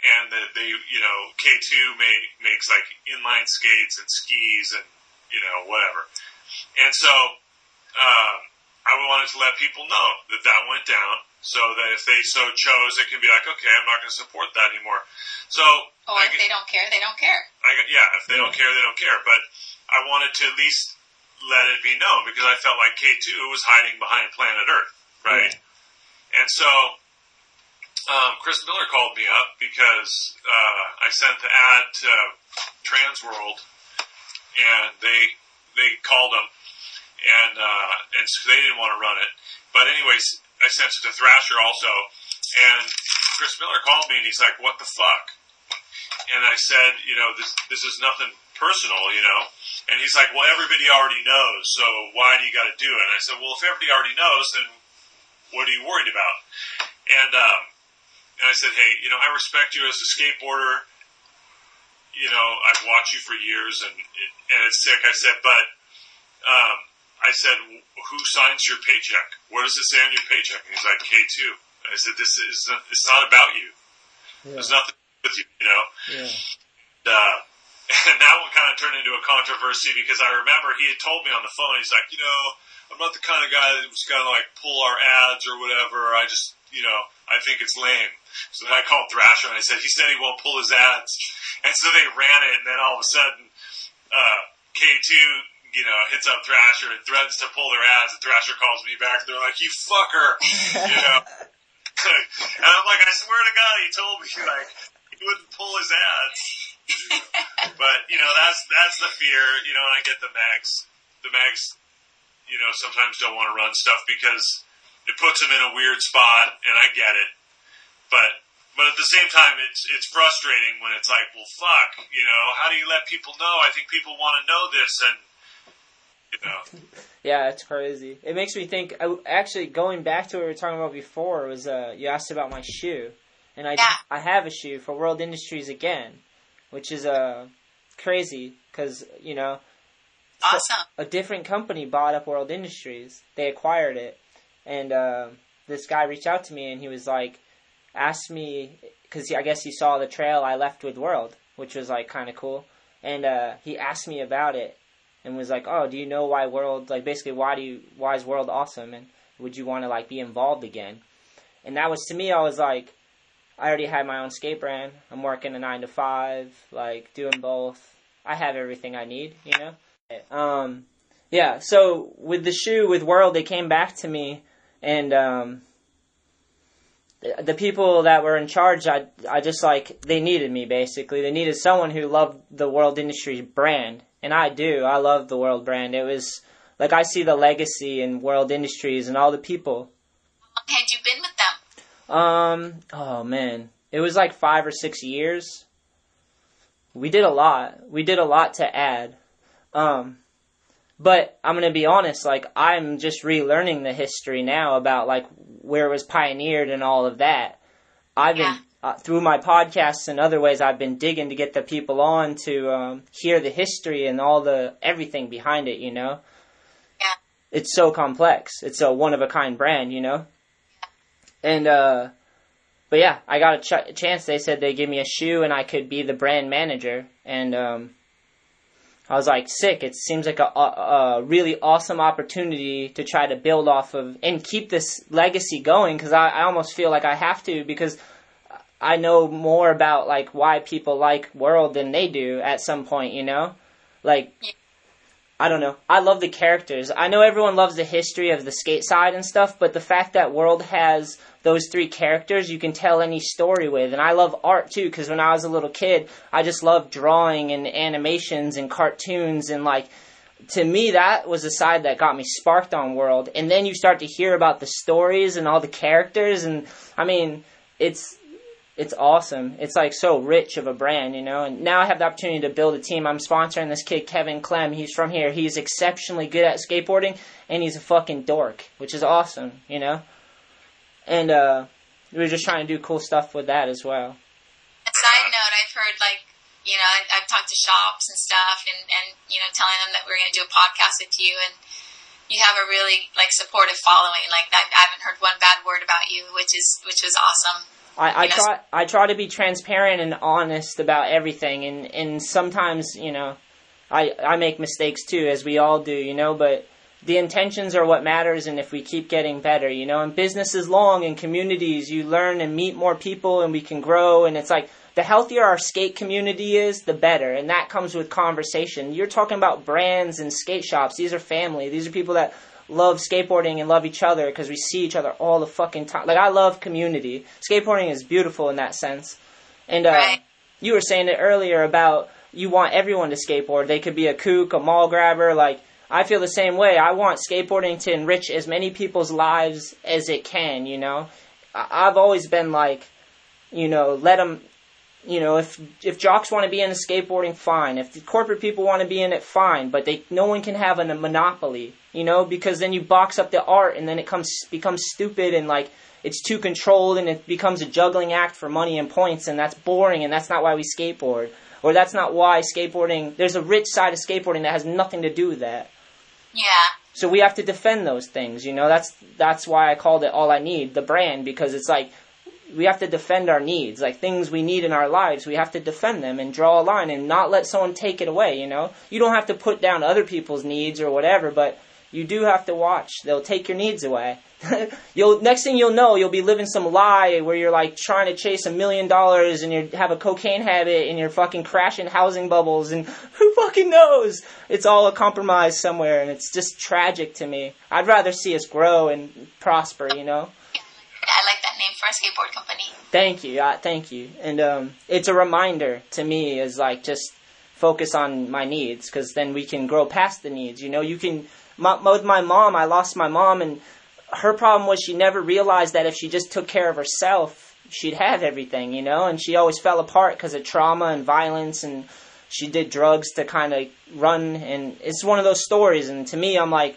and that they, you know, K2 make, makes like inline skates and skis and you know whatever. And so um, I wanted to let people know that that went down, so that if they so chose, it can be like, okay, I'm not going to support that anymore. So Or I if they don't care, they don't care. I, yeah, if they don't care, they don't care. But I wanted to at least let it be known because I felt like K2 was hiding behind Planet Earth, right? And so um, Chris Miller called me up because uh, I sent the ad to Transworld, and they they called them, and uh, and they didn't want to run it. But anyways, I sent it to Thrasher also, and Chris Miller called me and he's like, "What the fuck?" And I said, "You know, this this is nothing personal, you know." And he's like, "Well, everybody already knows, so why do you got to do it?" And I said, "Well, if everybody already knows, then what are you worried about?" And um, and I said, "Hey, you know, I respect you as a skateboarder. You know, I've watched you for years, and and it's sick." I said, "But." Um, I said, "Who signs your paycheck? What does it say on your paycheck?" And he's like, "K 2 I said, "This is not, it's not about you. There's nothing with you, you know." Yeah. uh, and that one kind of turned into a controversy because I remember he had told me on the phone, he's like, you know, I'm not the kind of guy that was going to like pull our ads or whatever. I just, you know, I think it's lame. So then I called Thrasher and I said, he said he won't pull his ads. And so they ran it and then all of a sudden, uh, K2, you know, hits up Thrasher and threatens to pull their ads and Thrasher calls me back. They're like, you fucker, you know. and I'm like, I swear to God, he told me like he wouldn't pull his ads. but you know, that's that's the fear. You know, and I get the mags. The mags, you know, sometimes don't want to run stuff because it puts them in a weird spot, and I get it. But but at the same time, it's it's frustrating when it's like, well, fuck, you know, how do you let people know? I think people want to know this, and you know, Yeah, it's crazy. It makes me think. I, actually, going back to what we were talking about before was uh, you asked about my shoe, and I Yeah. I have a shoe for World Industries again, which is uh crazy because you know Awesome. a different company bought up World Industries. They acquired it, and uh, this guy reached out to me and he was like, asked me because I guess he saw the trail I left with World, which was like kind of cool, and uh, he asked me about it and was like, "Oh, do you know why World? Like basically, why do you why is World awesome? And would you want to like be involved again?" And that was to me, I was like, I already had my own skate brand. I'm working a nine to five, like doing both. I have everything I need, you know. Um, yeah. So with the shoe with World, they came back to me, and um, the- people that were in charge, I I just like they needed me basically. They needed someone who loved the World Industries brand, and I do. I love the World brand. It was like I see the legacy in World Industries and all the people. How long had you been with them? Um. Oh man, it was like five or six years. We did a lot. We did a lot to add. Um. But I'm gonna be honest. Like I'm just relearning the history now about like where it was pioneered and all of that. I've been uh, through my podcasts and other ways. I've been digging to get the people on to um, hear the history and all the everything behind it. You know. Yeah. It's so complex. It's a one of a kind brand. You know. And uh, but yeah, I got a ch- chance. They said they give me a shoe and I could be the brand manager. And um, I was like, sick. It seems like a, a, really awesome opportunity to try to build off of and keep this legacy going. Because I, I almost feel like I have to because I know more about like why people like World than they do at some point. You know, like. I don't know. I love the characters. I know everyone loves the history of the skate side and stuff, but the fact that World has those three characters you can tell any story with. And I love art too, because when I was a little kid, I just loved drawing and animations and cartoons and like, to me, that was the side that got me sparked on World. And then you start to hear about the stories and all the characters, and I mean, it's it's awesome. It's like so rich of a brand, you know. And now I have the opportunity to build a team. I'm sponsoring this kid Kevin Clem. He's from here. He's exceptionally good at skateboarding, and he's a fucking dork, which is awesome, you know. And uh, we're just trying to do cool stuff with that as well. Side note, I've heard like, you know, I, I've talked to shops and stuff, and and you know, telling them that we're going to do a podcast with you, and you have a really like supportive following. Like I, I haven't heard one bad word about you, which is which was awesome. I, I try I try to be transparent and honest about everything and, and sometimes, you know, I I make mistakes too, as we all do, you know, but the intentions are what matters and if we keep getting better, you know, and business is long and communities you learn and meet more people and we can grow and it's like the healthier our skate community is, the better. And that comes with conversation. You're talking about brands and skate shops. These are family. These are people that love skateboarding and love each other because we see each other all the fucking time. Like I love community. Skateboarding is beautiful in that sense. And uh, Right. you were saying it earlier about you want everyone to skateboard. They could be a kook, a mall grabber. Like I feel the same way. I want skateboarding to enrich as many people's lives as it can. You know, I- I've always been like, you know, let them. You know, if if jocks want to be into skateboarding, fine. If the corporate people want to be in it, fine. But they no one can have a monopoly. You know, because then you box up the art, and then it comes becomes stupid and like it's too controlled, and it becomes a juggling act for money and points, and that's boring, and that's not why we skateboard, or that's not why skateboarding. There's a rich side of skateboarding that has nothing to do with that. Yeah. So we have to defend those things, you know. That's that's why I called it all I need, the brand, because it's like we have to defend our needs, like things we need in our lives. We have to defend them and draw a line and not let someone take it away, you know. You don't have to put down other people's needs or whatever, but you do have to watch. They'll take your needs away. you'll next thing you'll know, you'll be living some lie where you're like trying to chase a million dollars and you have a cocaine habit and you're fucking crashing housing bubbles and who fucking knows? It's all a compromise somewhere and it's just tragic to me. I'd rather see us grow and prosper, you know. Name for a skateboard company. Thank you, uh, thank you, and um, it's a reminder to me is like just focus on my needs because then we can grow past the needs. You know, you can. My, with my mom, I lost my mom, and her problem was she never realized that if she just took care of herself, she'd have everything. You know, and she always fell apart because of trauma and violence, and she did drugs to kind of run. And it's one of those stories. And to me, I'm like,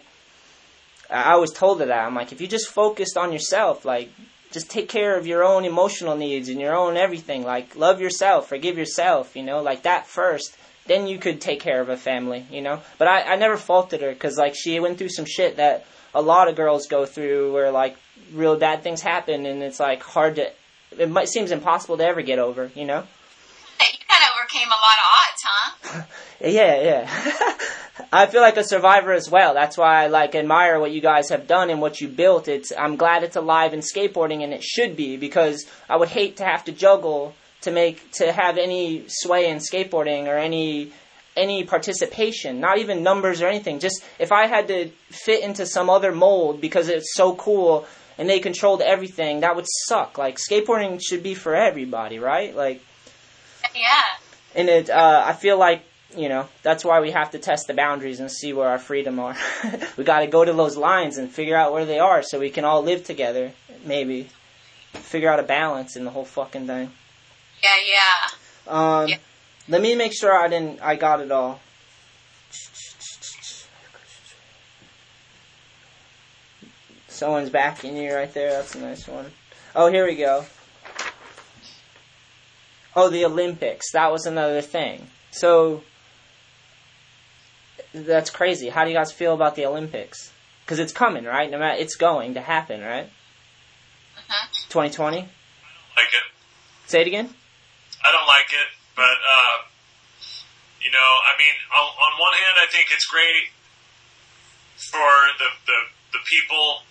I always told that. I'm like, if you just focused on yourself, like, just take care of your own emotional needs and your own everything. Like, love yourself, forgive yourself, you know, like that first. Then you could take care of a family, you know. But I, I never faulted her because, like, she went through some shit that a lot of girls go through where, like, real bad things happen and it's, like, hard to. It might seems impossible to ever get over, you know. Hey, you kind of overcame a lot of odds, huh? Yeah, yeah. I feel like a survivor as well. That's why I like admire what you guys have done and what you built. It's I'm glad it's alive in skateboarding and it should be because I would hate to have to juggle to make to have any sway in skateboarding or any any participation, not even numbers or anything. Just if I had to fit into some other mold because it's so cool and they controlled everything, that would suck. Like skateboarding should be for everybody, right? Like Yeah. And it uh, I feel like you know that's why we have to test the boundaries and see where our freedom are. we got to go to those lines and figure out where they are so we can all live together. Maybe figure out a balance in the whole fucking thing. Yeah, yeah. Um, Yeah. Let me make sure I didn't. I got it all. Someone's backing you right there. That's a nice one. Oh, here we go. Oh, the Olympics. That was another thing. So that's crazy. How do you guys feel about the Olympics? Because it's coming, right? No matter, it's going to happen, right? Mhm. 2020. Like it. Say it again. I don't like it, but uh, you know, I mean, on, on one hand, I think it's great for the, the the people,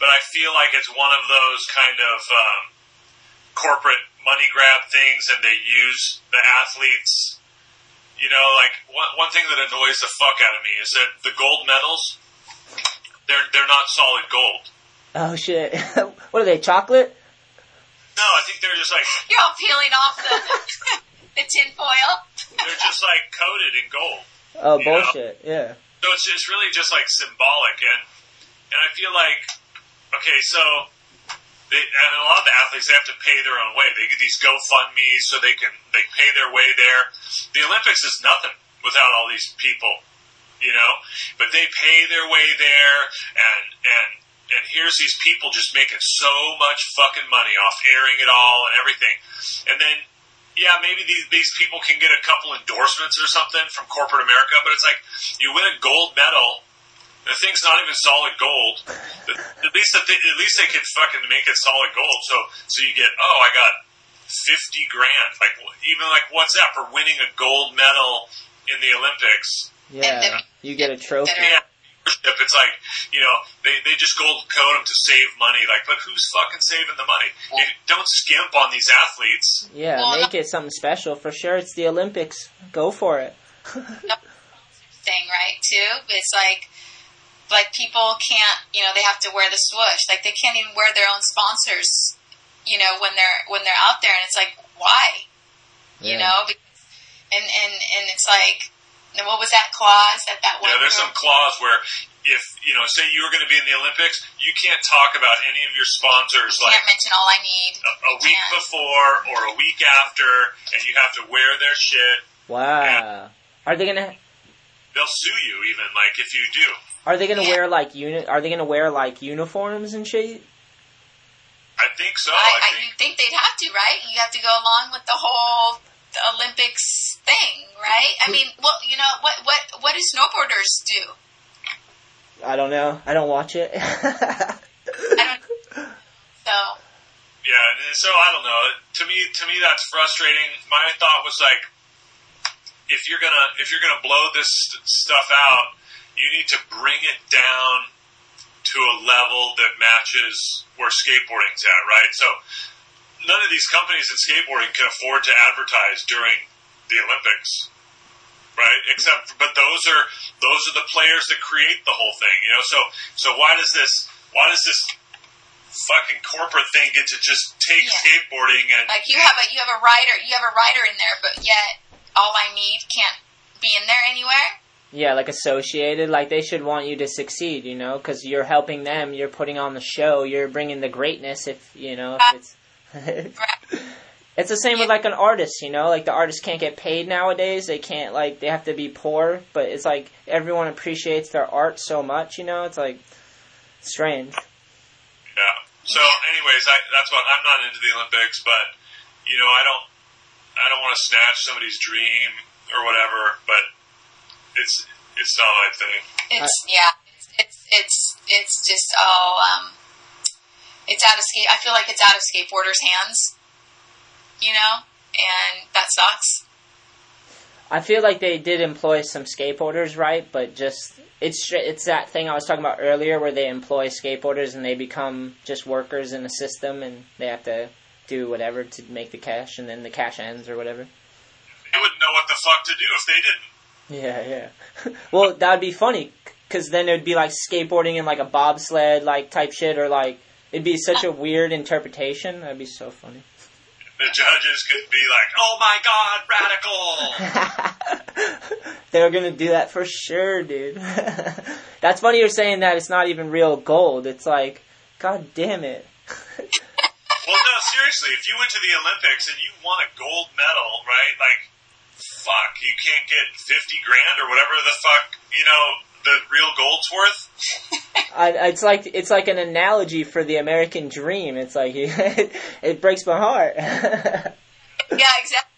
but I feel like it's one of those kind of um, corporate money grab things, and they use the athletes. You know, like one one thing that annoys the fuck out of me is that the gold medals, they're they're not solid gold. Oh shit! what are they? Chocolate? No, I think they're just like You're all peeling off the the tin foil. they're just like coated in gold. Oh Yeah. bullshit! Yeah. So it's, it's really just like symbolic, and and I feel like okay, so they, and a lot of the athletes they have to pay their own way. They get these GoFundmes so they can they pay their way there. The Olympics is nothing without all these people, you know. But they pay their way there, and and and here's these people just making so much fucking money off airing it all and everything, and then yeah, maybe these, these people can get a couple endorsements or something from corporate America, but it's like you win a gold medal the thing's not even solid gold. At least that they, at least they can fucking make it solid gold. So so you get oh I got fifty grand. Like even like what's that for winning a gold medal in the Olympics? Yeah, you get a trophy. Yeah. If it's like, you know, they, they just gold code them to save money. Like, but who's fucking saving the money? You don't skimp on these athletes. Yeah, Well, make it something special for sure. It's the Olympics. Go for it. thing, right? Too. It's like like people can't, you know, they have to wear the swoosh. Like they can't even wear their own sponsors, you know, when they're when they're out there, and it's like, why? You know, because, and and and it's like, and what was that clause that that one? Yeah, there's some clause where if, you know, say you were going to be in the Olympics, you can't talk about any of your sponsors like can't mention all I need. a, a week can't. before or a week after, and you have to wear their shit. Wow. Are they gonna They'll sue you even, like, if you do. Are they gonna Yeah. wear like uni- Are they gonna wear like uniforms and shit? I think so. I, I I, think. you think they'd have to, right? You have to go along with the whole Olympics thing, right? I mean, well, you know, what what what do snowboarders do? I don't know. I don't watch it. I don't. So Yeah, so I don't know. To me, to me, that's frustrating. My thought was like, if you're gonna if you're gonna blow this st- stuff out, you need to bring it down to a level that matches where skateboarding's at, right? So none of these companies in skateboarding can afford to advertise during the Olympics. Right, except, but those are those are the players that create the whole thing, you know. So, so why does this why does this fucking corporate thing get to just take Yeah. skateboarding and like you have a you have a rider you have a rider in there, but yet all I need can't be in there anywhere. Yeah, like associated. Like they should want you to succeed, you know, because you're helping them. You're putting on the show. You're bringing the greatness. If you know, if it's. It's the same with like an artist, you know, like the artist can't get paid nowadays. They can't like they have to be poor, but it's like everyone appreciates their art so much, you know. It's like strange. Yeah. So, anyways, I, that's what I'm not into the Olympics, but you know, I don't, I don't want to snatch somebody's dream or whatever, but it's it's not my thing. It's yeah, it's it's it's it's just all um, it's out of skate. I feel like it's out of skateboarders' hands, you know, and that sucks. I feel like they did employ some skateboarders, right? But just it's str- it's that thing I was talking about earlier, where they employ skateboarders and they become just workers in the system, and they have to do whatever to make the cash, and then the cash ends or whatever. They wouldn't know what the fuck to do if they didn't. Yeah, yeah. well, that'd be funny because then it'd be like skateboarding and like a bobsled like type shit, or like it'd be such a weird interpretation. That'd be so funny. The judges could be like, "Oh my god, radical!" they were gonna do that for sure, dude. That's funny you're saying that it's not even real gold. It's like, god damn it. Well, no, seriously, if you went to the Olympics and you won a gold medal, right? Like, fuck, you can't get 50 grand or whatever the fuck, you know, the real gold's worth. I, it's like it's like an analogy for the American dream. It's like it breaks my heart. Yeah, exactly.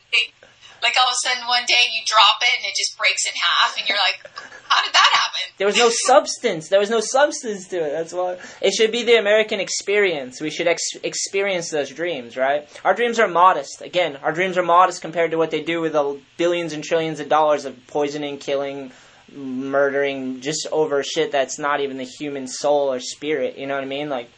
Like all of a sudden one day you drop it and it just breaks in half, and you're like, how did that happen? there was no substance. There was no substance to it. That's why it should be the American experience. We should ex- experience those dreams, right? Our dreams are modest. Again, our dreams are modest compared to what they do with the billions and trillions of dollars of poisoning, killing, murdering, just over shit that's not even the human soul or spirit. You know what I mean? Like.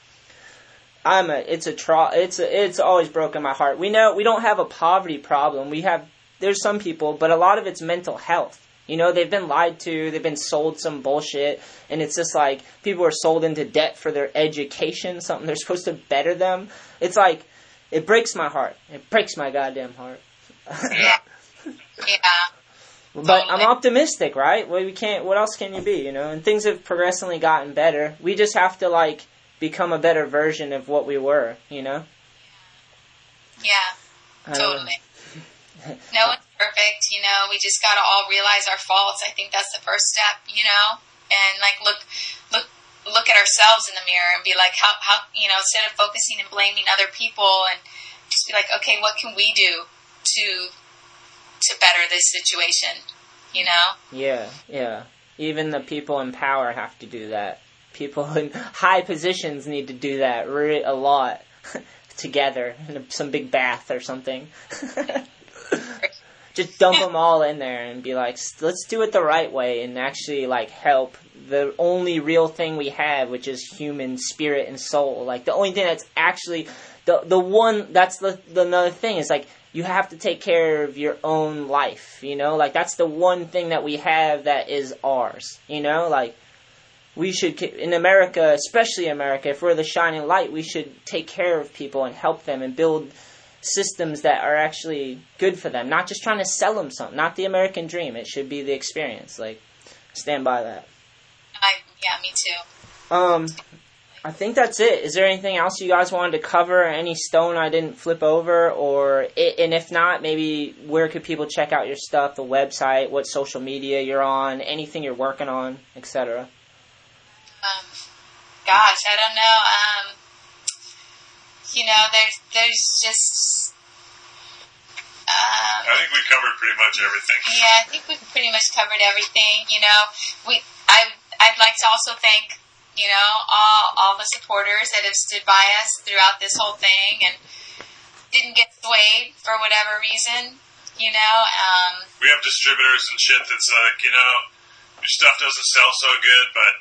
I'm a. It's a. It's a, It's always broken my heart. We know we don't have a poverty problem. We have. There's some people, but a lot of it's mental health. You know, they've been lied to. They've been sold some bullshit, and it's just like people are sold into debt for their education. Something they're supposed to better them. It's like it breaks my heart. It breaks my goddamn heart. Yeah, yeah. But I'm optimistic, right? Well, we can't. What else can you be? You know, and things have progressively gotten better. We just have to like become a better version of what we were. You know. Yeah, totally. No one's perfect, you know. We just gotta all realize our faults. I think that's the first step, you know. And like look, look, look at ourselves in the mirror and be like, how, how, you know, instead of focusing and blaming other people, and just be like, okay, what can we do to to better this situation? You know. Yeah, yeah. Even the people in power have to do that. People in high positions need to do that re- a lot together in some big bath or something. Just dump them all in there and be like, let's do it the right way and actually like help the only real thing we have, which is human spirit and soul. Like the only thing that's actually the the one that's the, the another thing is like you have to take care of your own life. You know, like that's the one thing that we have that is ours. You know, like we should in America, especially America, if we're the shining light, we should take care of people and help them and build systems that are actually good for them. Not just trying to sell them something. Not the American dream. It should be the experience. Like stand by that. I, yeah, me too. Um, I think that's it. Is there anything else you guys wanted to cover? Any stone I didn't flip over, or it, and if not, maybe where could people check out your stuff? The website, what social media you're on, anything you're working on, etc. Um, gosh, I don't know. Um, you know, there's there's just. Um, I think we covered pretty much everything. Yeah, I think we've pretty much covered everything. You know, we I I'd like to also thank you know all all the supporters that have stood by us throughout this whole thing and didn't get swayed for whatever reason. You know, um, We have distributors and shit that's like, you know, your stuff doesn't sell so good, but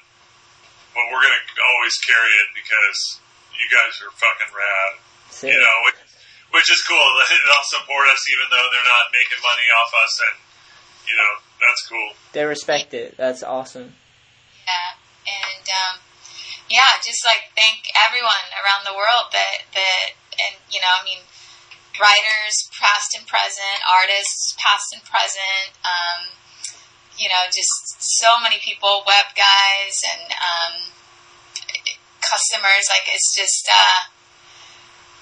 but we're gonna always carry it because you guys are fucking rad. Sick. You know, which, which is cool. They'll support us even though they're not making money off us, and you know that's cool. They respect it. That's awesome. yeah, and um, yeah, just like thank everyone around the world that that and you know, I mean, writers past and present, artists past and present. Um, you know, just so many people, web guys and um, customers. Like it's just, uh,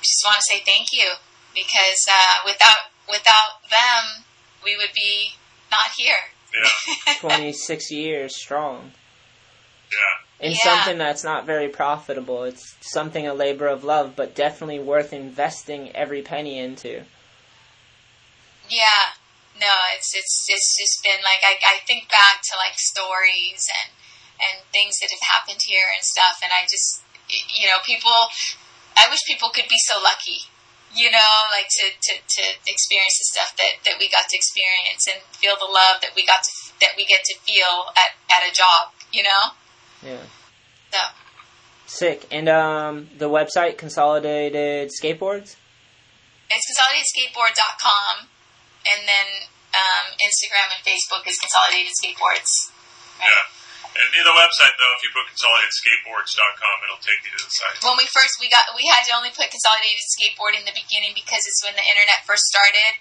just want to say thank you because uh, without without them, we would be not here. Yeah, Twenty six years strong. yeah. In Yeah. something that's not very profitable. It's something a labor of love, but definitely worth investing every penny into. Yeah, no, it's it's it's just been like I I think back to like stories and and things that have happened here and stuff, and I just you know people. I wish people could be so lucky, you know, like to to to experience the stuff that that we got to experience and feel the love that we got to that we get to feel at at a job, you know. Yeah. So Sick. And um, the website Consolidated Skateboards. it's consolidatedskateboard.com, and then um, Instagram and Facebook is Consolidated Skateboards. Yeah. And near the website though, if you put consolidatedskateboards.com, it'll take you to the site. when we first we got we had to only put consolidated skateboard in the beginning because it's when the internet first started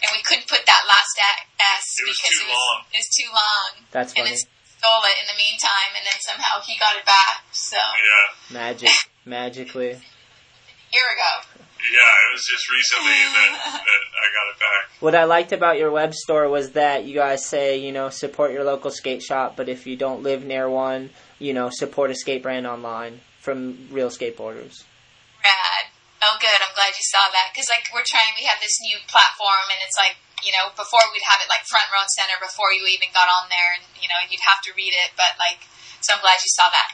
and we couldn't put that last a- s It was because too it was long. it was too long That's and funny. it stole it in the meantime and then somehow he got it back so Yeah. Magic. Magically. a year ago Yeah, it was just recently that, that I got it back. What I liked about your web store was that you guys say, you know, support your local skate shop, but if you don't live near one, you know, support a skate brand online from real skateboarders. rad oh good I'm glad you saw that because like we're trying we have this new platform and it's like you know before we'd have it like front row and center before you even got on there and you know you'd have to read it but like so I'm glad you saw that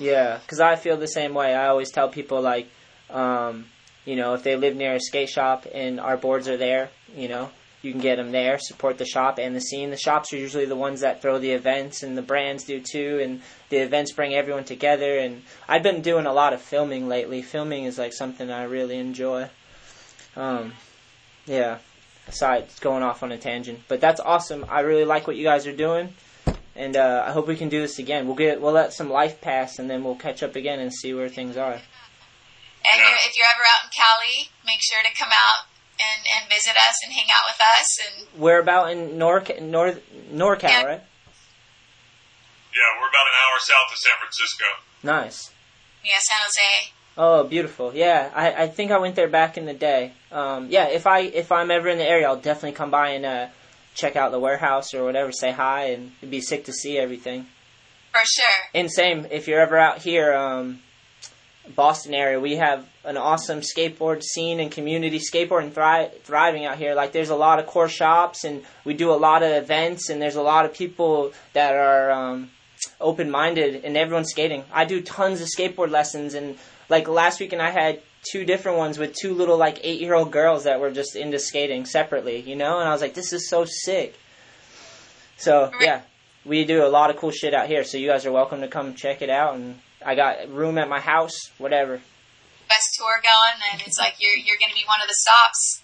Yeah, because I feel the same way. I always tell people, like, um, you know, if they live near a skate shop and our boards are there, you know, you can get them there, support the shop and the scene. The shops are usually the ones that throw the events, and the brands do too, and the events bring everyone together. And I've been doing a lot of filming lately. Filming is like something I really enjoy. Um, yeah. It's going off on a tangent, but that's awesome. I really like what you guys are doing and uh, I hope we can do this again. We'll get we'll let some life pass, and then we'll catch up again and see where things are. And Yeah. you're, if you're ever out in Cali, make sure to come out and, and visit us and hang out with us. And We're about in Norc North NorCal, Yeah. right? Yeah, we're about an hour south of San Francisco. Nice. yeah, San Jose. Oh, beautiful. Yeah, I, I think I went there back in the day. Um, yeah, if I if I'm ever in the area, I'll definitely come by and uh, check out the warehouse or whatever. Say hi, and it'd be sick to see everything. For sure. And same, if you're ever out here, um, Boston area. We have an awesome skateboard scene and community skateboarding thri- thriving out here. Like there's a lot of core shops and we do a lot of events and there's a lot of people that are um, open minded and everyone's skating. I do tons of skateboard lessons and like last weekend I had two different ones with two little like eight year old girls that were just into skating separately, you know, and I was like, this is so sick. So yeah, we do a lot of cool shit out here. So you guys are welcome to come check it out and I got room at my house, whatever. Best tour going, and it's like you're you're going to be one of the stops.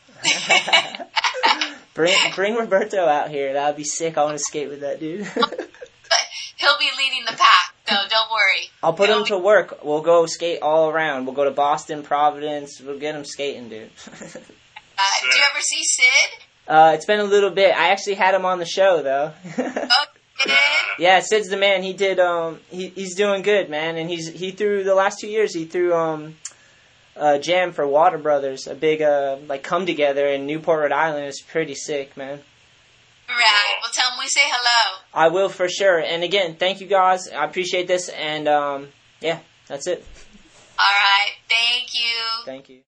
bring bring Roberto out here. That would be sick. I want to skate with that dude. He'll be leading the pack, so don't worry. I'll put He'll him to work. We'll go skate all around. We'll go to Boston, Providence. We'll get him skating, dude. Uh, do you ever see Sid? uh, it's been a little bit. I actually had him on the show though. Oh? Yeah, Sid's the man. He did. Um, he he's doing good, man. And he's he threw the last two years. He threw um, a jam for Water Brothers, a big uh like come together in Newport, Rhode Island. It's pretty sick, man. Right. Well, tell him we say hello. I will for sure. And again, thank you guys. I appreciate this. And um, yeah, that's it. All right. Thank you. Thank you.